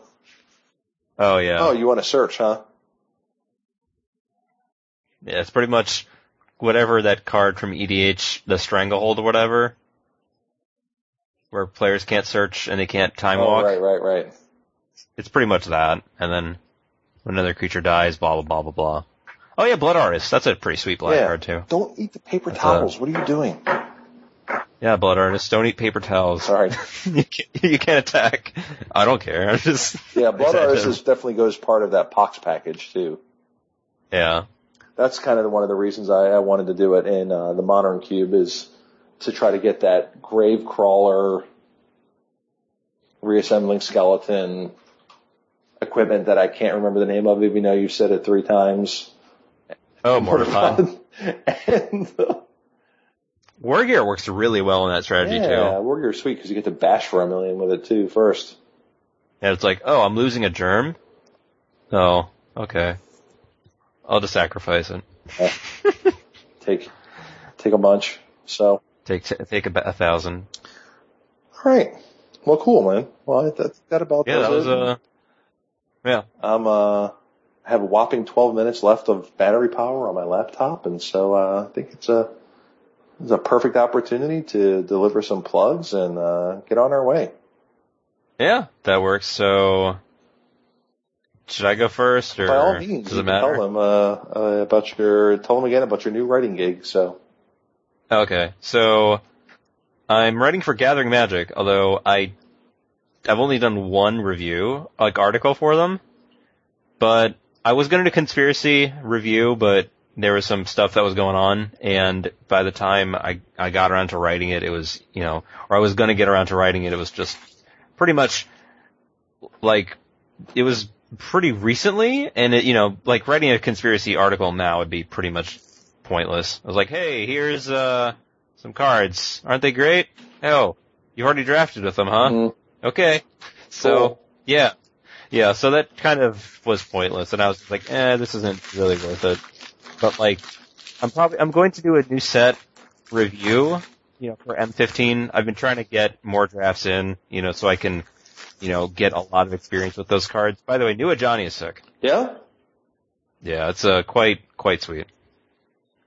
Oh yeah. Oh, you want to search, huh? Yeah, it's pretty much whatever that card from EDH, the Stranglehold or whatever, where players can't search and they can't time oh, walk. right, right, right. It's pretty much that. And then when another creature dies, blah blah blah blah blah. Oh yeah, Blood Artist. That's a pretty sweet black Yeah. card too. Don't eat the paper That's towels. What are you doing? Yeah, Blood Artist. Don't eat paper towels. Sorry. you, can't, you can't attack. I don't care. I'm just Yeah, Blood excited. Artist is definitely goes part of that Pox package too. Yeah. that's kind of one of the reasons I, I wanted to do it in uh, the modern cube is to try to get that Gravecrawler reassembling skeleton equipment that I can't remember the name of even though you've said it three times. Oh, Mortify. and, uh, War Gear works really well in that strategy too. yeah, too. Warrior sweet because you get to bash for a million with it too first. And it's like, oh, I'm losing a germ. Oh, okay. I'll just sacrifice it. Take take a bunch. So Take take a, a thousand. all right. Well, cool, man. Well, that, that about Yeah, that was it. uh, yeah. I'm uh I have a whopping 12 minutes left of battery power on my laptop, and so uh, I think it's a it's a perfect opportunity to deliver some plugs and uh, get on our way. Yeah, that works. So, should I go first, or By all means, does it matter? tell them uh, uh, about your tell them again about your new writing gig. So Okay, so I'm writing for Gathering Magic, although I I've only done one review, like article for them. But I was gonna do conspiracy review, but there was some stuff that was going on, and by the time I I got around to writing it, it was you know, or I was gonna get around to writing it, it was just pretty much like it was pretty recently, and it you know like writing a conspiracy article now would be pretty much pointless. I was like, hey, here's uh some cards. Aren't they great? Oh, you already drafted with them, huh? Mhm. Okay. So Cool. yeah. Yeah, so that kind of was pointless and I was like, eh, this isn't really worth it. But like I'm probably I'm going to do a new set review, you know, for M15. I've been trying to get more drafts in, you know, so I can, you know, get a lot of experience with those cards. By the way, new Ajani is sick. yeah, Yeah, it's uh quite quite sweet.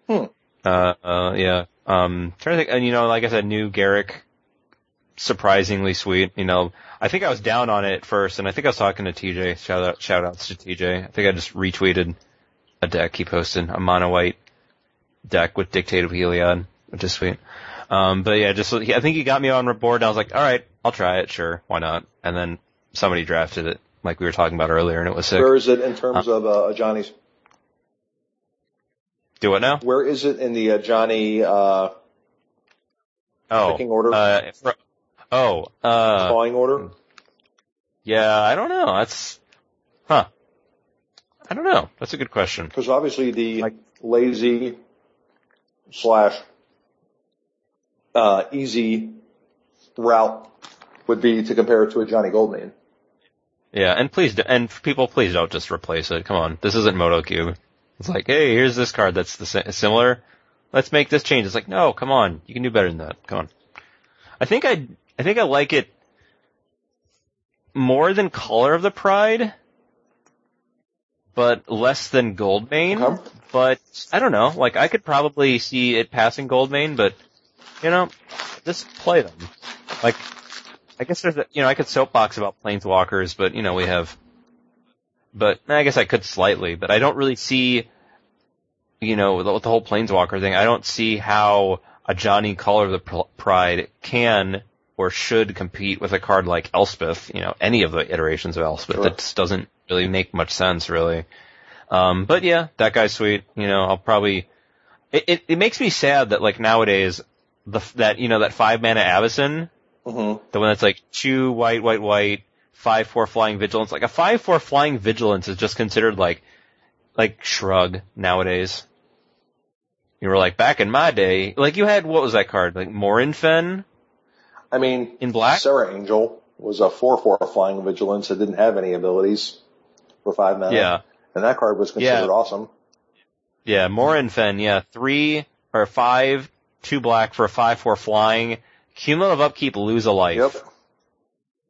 Hmm. Uh, uh, yeah. Um, trying to think, and you know, like I said, new Garruk, surprisingly sweet. You know, I think I was down on it at first, and I think I was talking to TJ. Shout out, shout outs to TJ. I think I just retweeted a deck he posted, a mono white deck with Dictate of Heliod, which is sweet. Um, but yeah, just I think he got me on board. And I was like, all right, I'll try it. Sure, why not? And then somebody drafted it, like we were talking about earlier, and it was sick. Where is it in terms of uh, Johnny's? Do it now? Where is it in the uh, Johnny uh, Oh, picking order, uh, fr- oh, uh, drawing order? yeah, I don't know. That's, huh? I don't know. That's a good question. Because obviously the Like- lazy slash uh, easy route would be to compare it to a Johnny Goldman. Yeah, and please, do, and people, please don't just replace it. Come on, this isn't MotoCube. It's like, hey, here's this card that's the similar. Let's make this change. It's like, no, come on, you can do better than that. Come on. I think I, I think I like it more than Color of the Pride, but less than Goldmane. Okay. But I don't know. Like I could probably see it passing Goldmane, but you know, just play them. Like I guess there's a, you know I could soapbox about planeswalkers, but you know we have. But I guess I could slightly, but I don't really see. You know, with the, the whole planeswalker thing, I don't see how Ajani Caller of the Pride can or should compete with a card like Elspeth. You know, any of the iterations of Elspeth. Sure. That just doesn't really make much sense, really. Um, but yeah, that guy's sweet. You know, I'll probably. It, it, it makes me sad that like nowadays, the that you know that five mana Avacyn, Mm-hmm. the one that's like two white, white, white, five four flying vigilance. Like a five four flying vigilance is just considered like like shrug nowadays. You were like back in my day, like you had what was that card? Like Morinfen I mean, in black. Serra Angel was a 4-4 flying vigilance that didn't have any abilities for five mana. Yeah, And that card was considered awesome. Yeah. awesome. yeah, Morinfen. Yeah, three or five, two black for a five four flying. Cumulative upkeep, lose a life. Yep.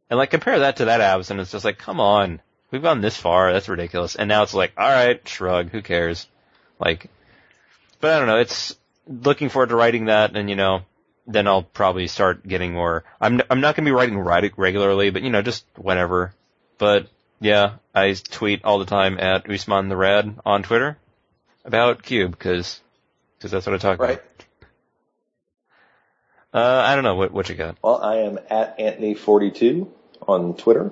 And like compare that to that abs and it's just like, come on. We've gone this far, that's ridiculous. And now it's like, alright, shrug, who cares? Like but I don't know, it's looking forward to writing that and you know, then I'll probably start getting more I'm I'm not gonna be writing reg- regularly, but you know, just whenever. But yeah, I tweet all the time at Usman the Rad on Twitter about Cube, cause, cause that's what I talk Right. about. Uh, I don't know, what, what you got? Well, I am at Anthony42 on Twitter.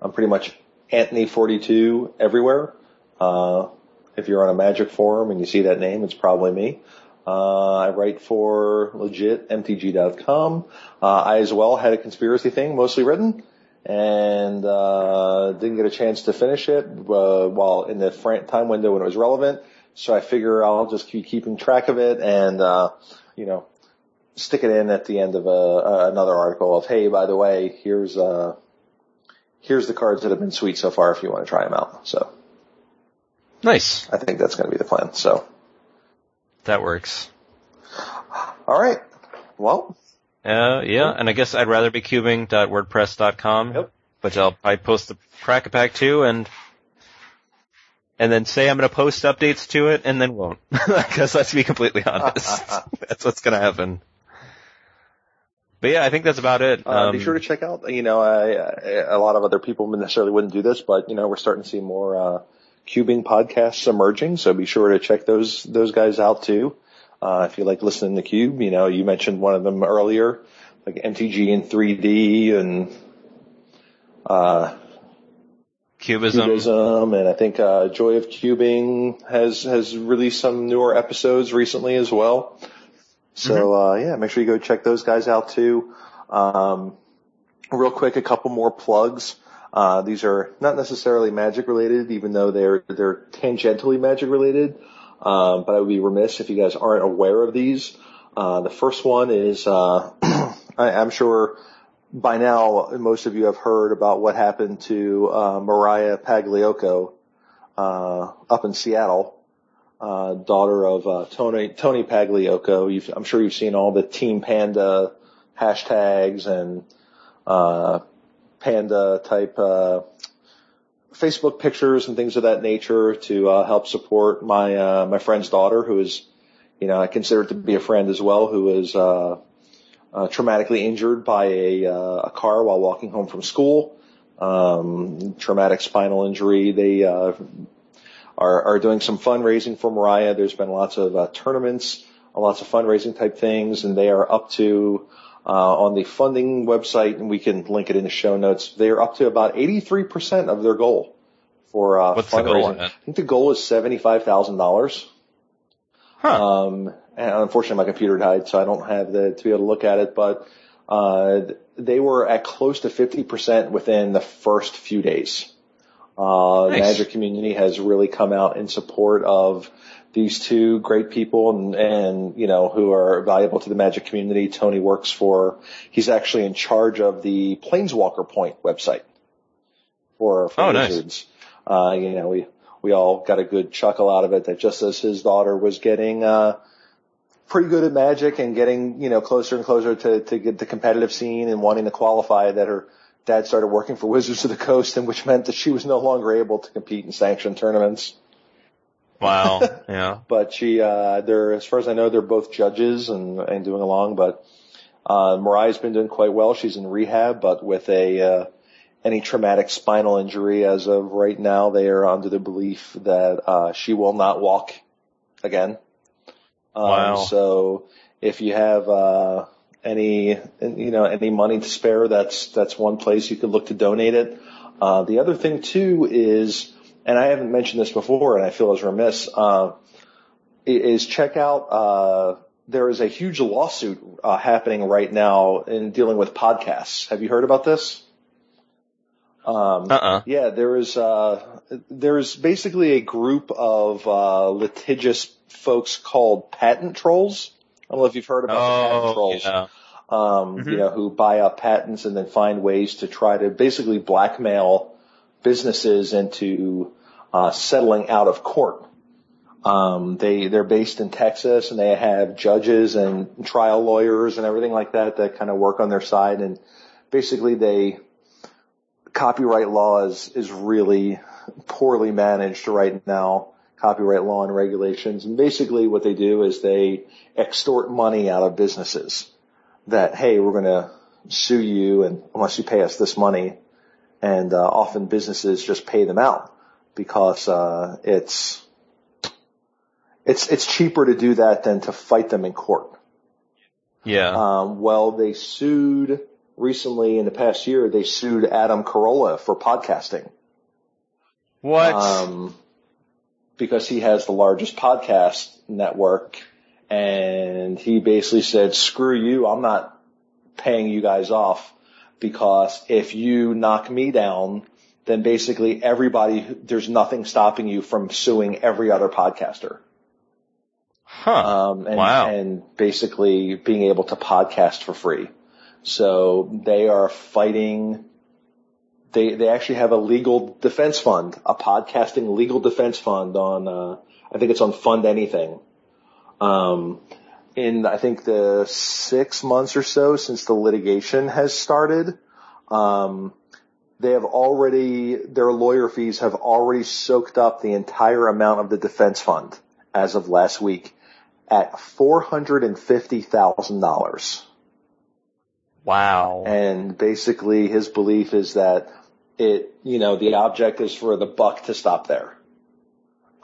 I'm pretty much Anthony42 everywhere. Uh, if you're on a magic forum and you see that name, it's probably me. Uh, I write for legitmtg.com. Uh, I as well had a conspiracy thing mostly written and, uh, didn't get a chance to finish it, uh, while in the time window when it was relevant. So I figure I'll just keep keeping track of it and, uh, you know, stick it in at the end of a, a, another article of, hey, by the way, here's, uh, here's the cards that have been sweet so far if you want to try them out. So Nice. I think that's going to be the plan. So, That works. all right. Well, Uh, yeah, and I guess I'd rather be cubing.wordpress.com, Yep. which I'll probably post the Crack a Pack to and, and then say I'm going to post updates to it and then won't. Because let's be completely honest. that's what's going to happen. But yeah, I think that's about it. uh, Um, be sure to check out, you know, I, I, a lot of other people necessarily wouldn't do this, but you know, we're starting to see more, uh, cubing podcasts emerging. So be sure to check those, those guys out too. Uh, if you like listening to Cube, you know, you mentioned one of them earlier, like MTG in 3D and, uh, Cubism. Cubism, and I think uh, Joy of Cubing has has released some newer episodes recently as well. So uh, yeah, make sure you go check those guys out too. Um, real quick, a couple more plugs. Uh, these are not necessarily magic related, even though they're they're tangentially magic related. Um, but I would be remiss if you guys aren't aware of these. Uh, the first one is uh, I, I'm sure by now most of you have heard about what happened to uh, Mariah Pagliocco uh, up in Seattle, uh, daughter of uh, Tony Tony Pagliocco. You've, I'm sure you've seen all the Team Panda hashtags and uh, panda type uh, Facebook pictures and things of that nature to uh, help support my uh, my friend's daughter, who is, you know, I consider to be a friend as well, who is uh, uh, traumatically injured by a, uh, a car while walking home from school. Um, traumatic spinal injury. They uh, are are doing some fundraising for Mariah. There's been lots of uh, tournaments, lots of fundraising type things, and they are up to on the funding website, and we can link it in the show notes, they're up to about 83% of their goal for uh, What's the goal fundraising. I think the goal is $75,000. Huh. Um, and unfortunately my computer died, so I don't have the, to be able to look at it, but, uh, they were at close to 50% within the first few days. Uh, the Nice. Magic community has really come out in support of these two great people and, and, you know, who are valuable to the Magic community. Tony works for, he's actually in charge of the Planeswalker Point website for, for Oh, nice. Wizards. Uh, you know, we, we all got a good chuckle out of it that just as his daughter was getting, uh, pretty good at magic and getting, you know, closer and closer to, to get the competitive scene and wanting to qualify that her dad started working for Wizards of the Coast and which meant that she was no longer able to compete in sanctioned tournaments. Wow. Yeah. But she, uh, they're, as far as I know, they're both judges and, and doing along, but, uh, Mariah's been doing quite well. She's in rehab, but with a, uh, any traumatic spinal injury as of right now, they are under the belief that, uh, she will not walk again. Um, Wow. So if you have, uh, any, you know, any money to spare, that's, that's one place you could look to donate it. Uh, the other thing too is, and I haven't mentioned this before and I feel as remiss, uh, is check out, uh, there is a huge lawsuit, uh, happening right now in dealing with podcasts. Have you heard about this? Um, Uh-uh. yeah, there is, uh, there's basically a group of, uh, litigious folks called patent trolls. I don't know if you've heard about the patent Oh, trolls yeah. um, Mhm. you know, who buy up patents and then find ways to try to basically blackmail businesses into uh, settling out of court. Um, they they're based in Texas and they have judges and trial lawyers and everything like that that kind of work on their side and basically they copyright law is is really poorly managed right now copyright law and regulations and basically what they do is they extort money out of businesses that, hey, we're going to sue you and unless you pay us this money. And, uh, often businesses just pay them out because, uh, it's, it's, it's cheaper to do that than to fight them in court. Yeah. Um, well, they sued recently in the past year, they sued Adam Carolla for podcasting. what? Um, because he has the largest podcast network and he basically said, screw you, I'm not paying you guys off because if you knock me down, then basically everybody, there's nothing stopping you from suing every other podcaster. huh. Um, and, Wow. and basically being able to podcast for free. So they are fighting. They they actually have a legal defense fund, a podcasting legal defense fund on. Uh, I think it's on Fund Anything. Um, in I think the six months or so since the litigation has started, um, they have already their lawyer fees have already soaked up the entire amount of the defense fund as of last week at four hundred and fifty thousand dollars. wow. And basically his belief is that it, you know, the object is for the buck to stop there.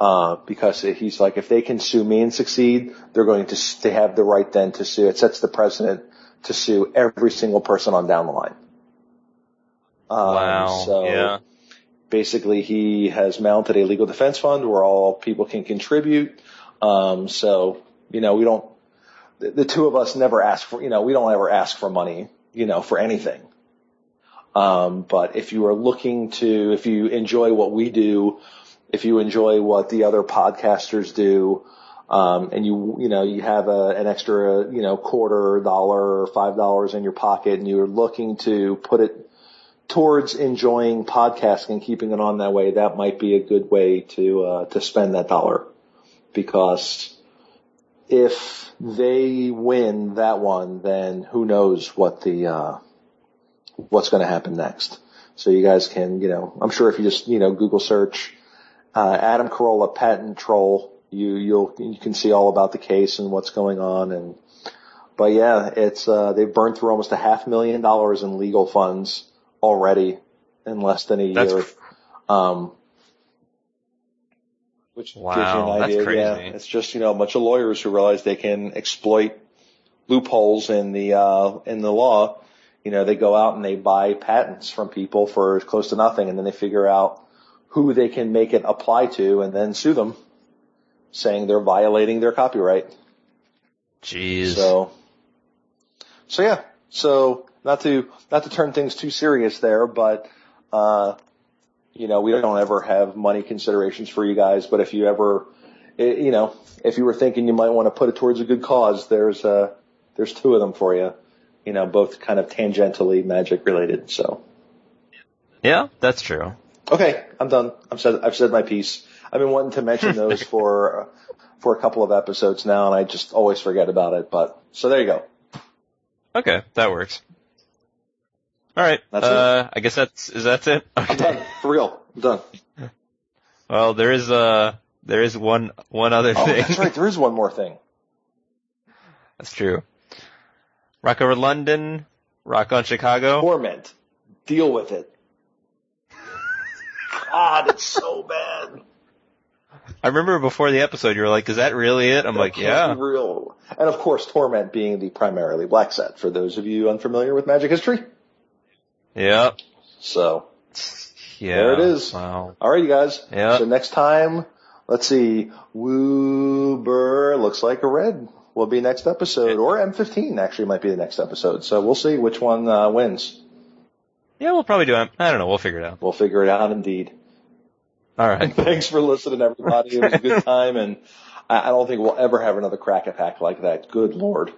Uh, because he's like, if they can sue me and succeed, they're going to, s- they have the right then to sue. It sets the precedent to sue every single person on down the line. Um, wow. So yeah. basically he has mounted a legal defense fund where all people can contribute. Um, so, you know, we don't, the, the two of us never ask for, you know, we don't ever ask for money, you know, for anything. Um, but if you are looking to, if you enjoy what we do, if you enjoy what the other podcasters do, um, and you, you know, you have a, an extra, you know, quarter dollar or five dollars in your pocket and you're looking to put it towards enjoying podcasting and keeping it on that way, that might be a good way to, uh, to spend that dollar because if they win that one, then who knows what the, uh, what's going to happen next. So you guys can, you know, I'm sure if you just, you know, Google search, uh, Adam Carolla patent troll, you, you'll, you can see all about the case and what's going on. And, but yeah, it's, uh, they've burned through almost a half million dollars in legal funds already in less than a That's year. cr- Um, which gives you Wow, an that's idea. crazy. Yeah, it's just, you know, a bunch of lawyers who realize they can exploit loopholes in the uh, in the law, you know, they go out and they buy patents from people for close to nothing, and then they figure out who they can make it apply to, and then sue them, saying they're violating their copyright. Jeez. So, so yeah. So not to not to turn things too serious there, but uh, you know, we don't ever have money considerations for you guys. But if you ever, eh, you know, if you were thinking you might want to put it towards a good cause, there's uh there's two of them for you. You know, both kind of tangentially magic related. So. Yeah, that's true. Okay, I'm done. I've said I've said my piece. I've been wanting to mention those for for a couple of episodes now, and I just always forget about it. But so there you go. Okay, that works. All right. That's uh, I guess that's is that it. I'm done for real. I'm done. Well, there is uh there is one one other Oh, thing. that's right. There is one more thing. That's true. Rock over London, rock on Chicago. Torment. Deal with it. God, it's so bad. I remember before the episode you were like, "Is that really it?" I'm like, "Yeah." Real. And of course, Torment being the primarily black set for those of you unfamiliar with magic history. Yeah. So, Yeah. There it is. Wow. all right, you guys. Yeah. So next time, let's see. WUBRG looks like a red will be next episode, or M15 actually might be the next episode. So we'll see which one uh, wins. Yeah, we'll probably do it. I don't know. We'll figure it out. We'll figure it out indeed. All right. Thanks for listening, everybody. It was a good time, and I I don't think we'll ever have another crack attack like that. Good lord,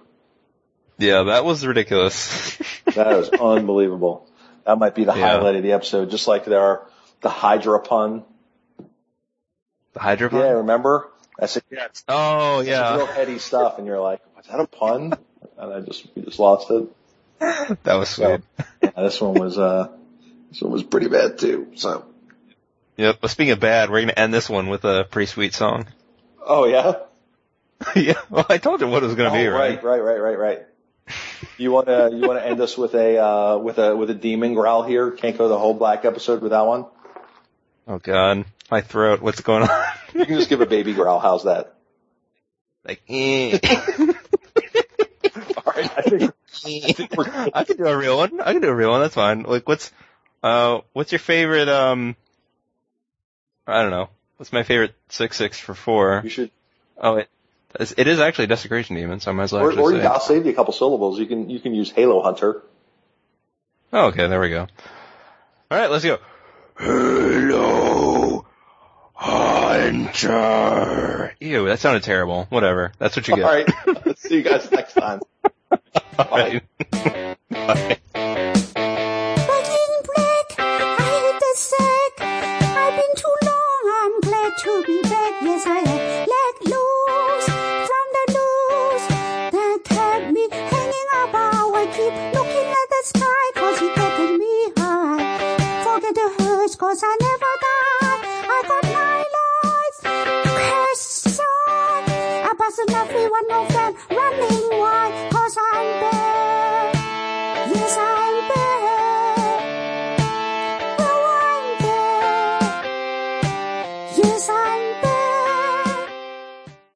Yeah, that was ridiculous. that was unbelievable. That might be the Yeah. highlight of the episode, just like there are the Hydra pun. the Hydra pun? Yeah, remember? I said, yeah, it's Oh it's real yeah. heady stuff, and you're like, was that a pun? And I just we just lost it. That was sweet. Yeah, this one was uh, this one was pretty bad too. So, Yep. But speaking of bad, we're gonna end this one with a pretty sweet song. oh yeah, yeah. Well, I told you what it was gonna oh, be, right, right? right, right, right, right. You want to you want to end us with a uh, with a with a demon growl here? Can't go the whole black episode without one. Oh god, my throat. What's going on? You can just give a baby growl. How's that? like, eh. All right, I think, I think I can do a real one. I can do a real one. That's fine. Like, what's, uh, what's your favorite? Um, I don't know. What's my favorite six six for four? you should. Oh, it, it is actually Desecration Demon, so I might as well Or, or you, I'll save you a couple syllables. You can you can use Halo Hunter. Oh, okay, there we go. All right, let's go. Hello, Hunter. Ew, that sounded terrible. Whatever. That's what you get. All right. see you guys next time. Right. Bye. curse on.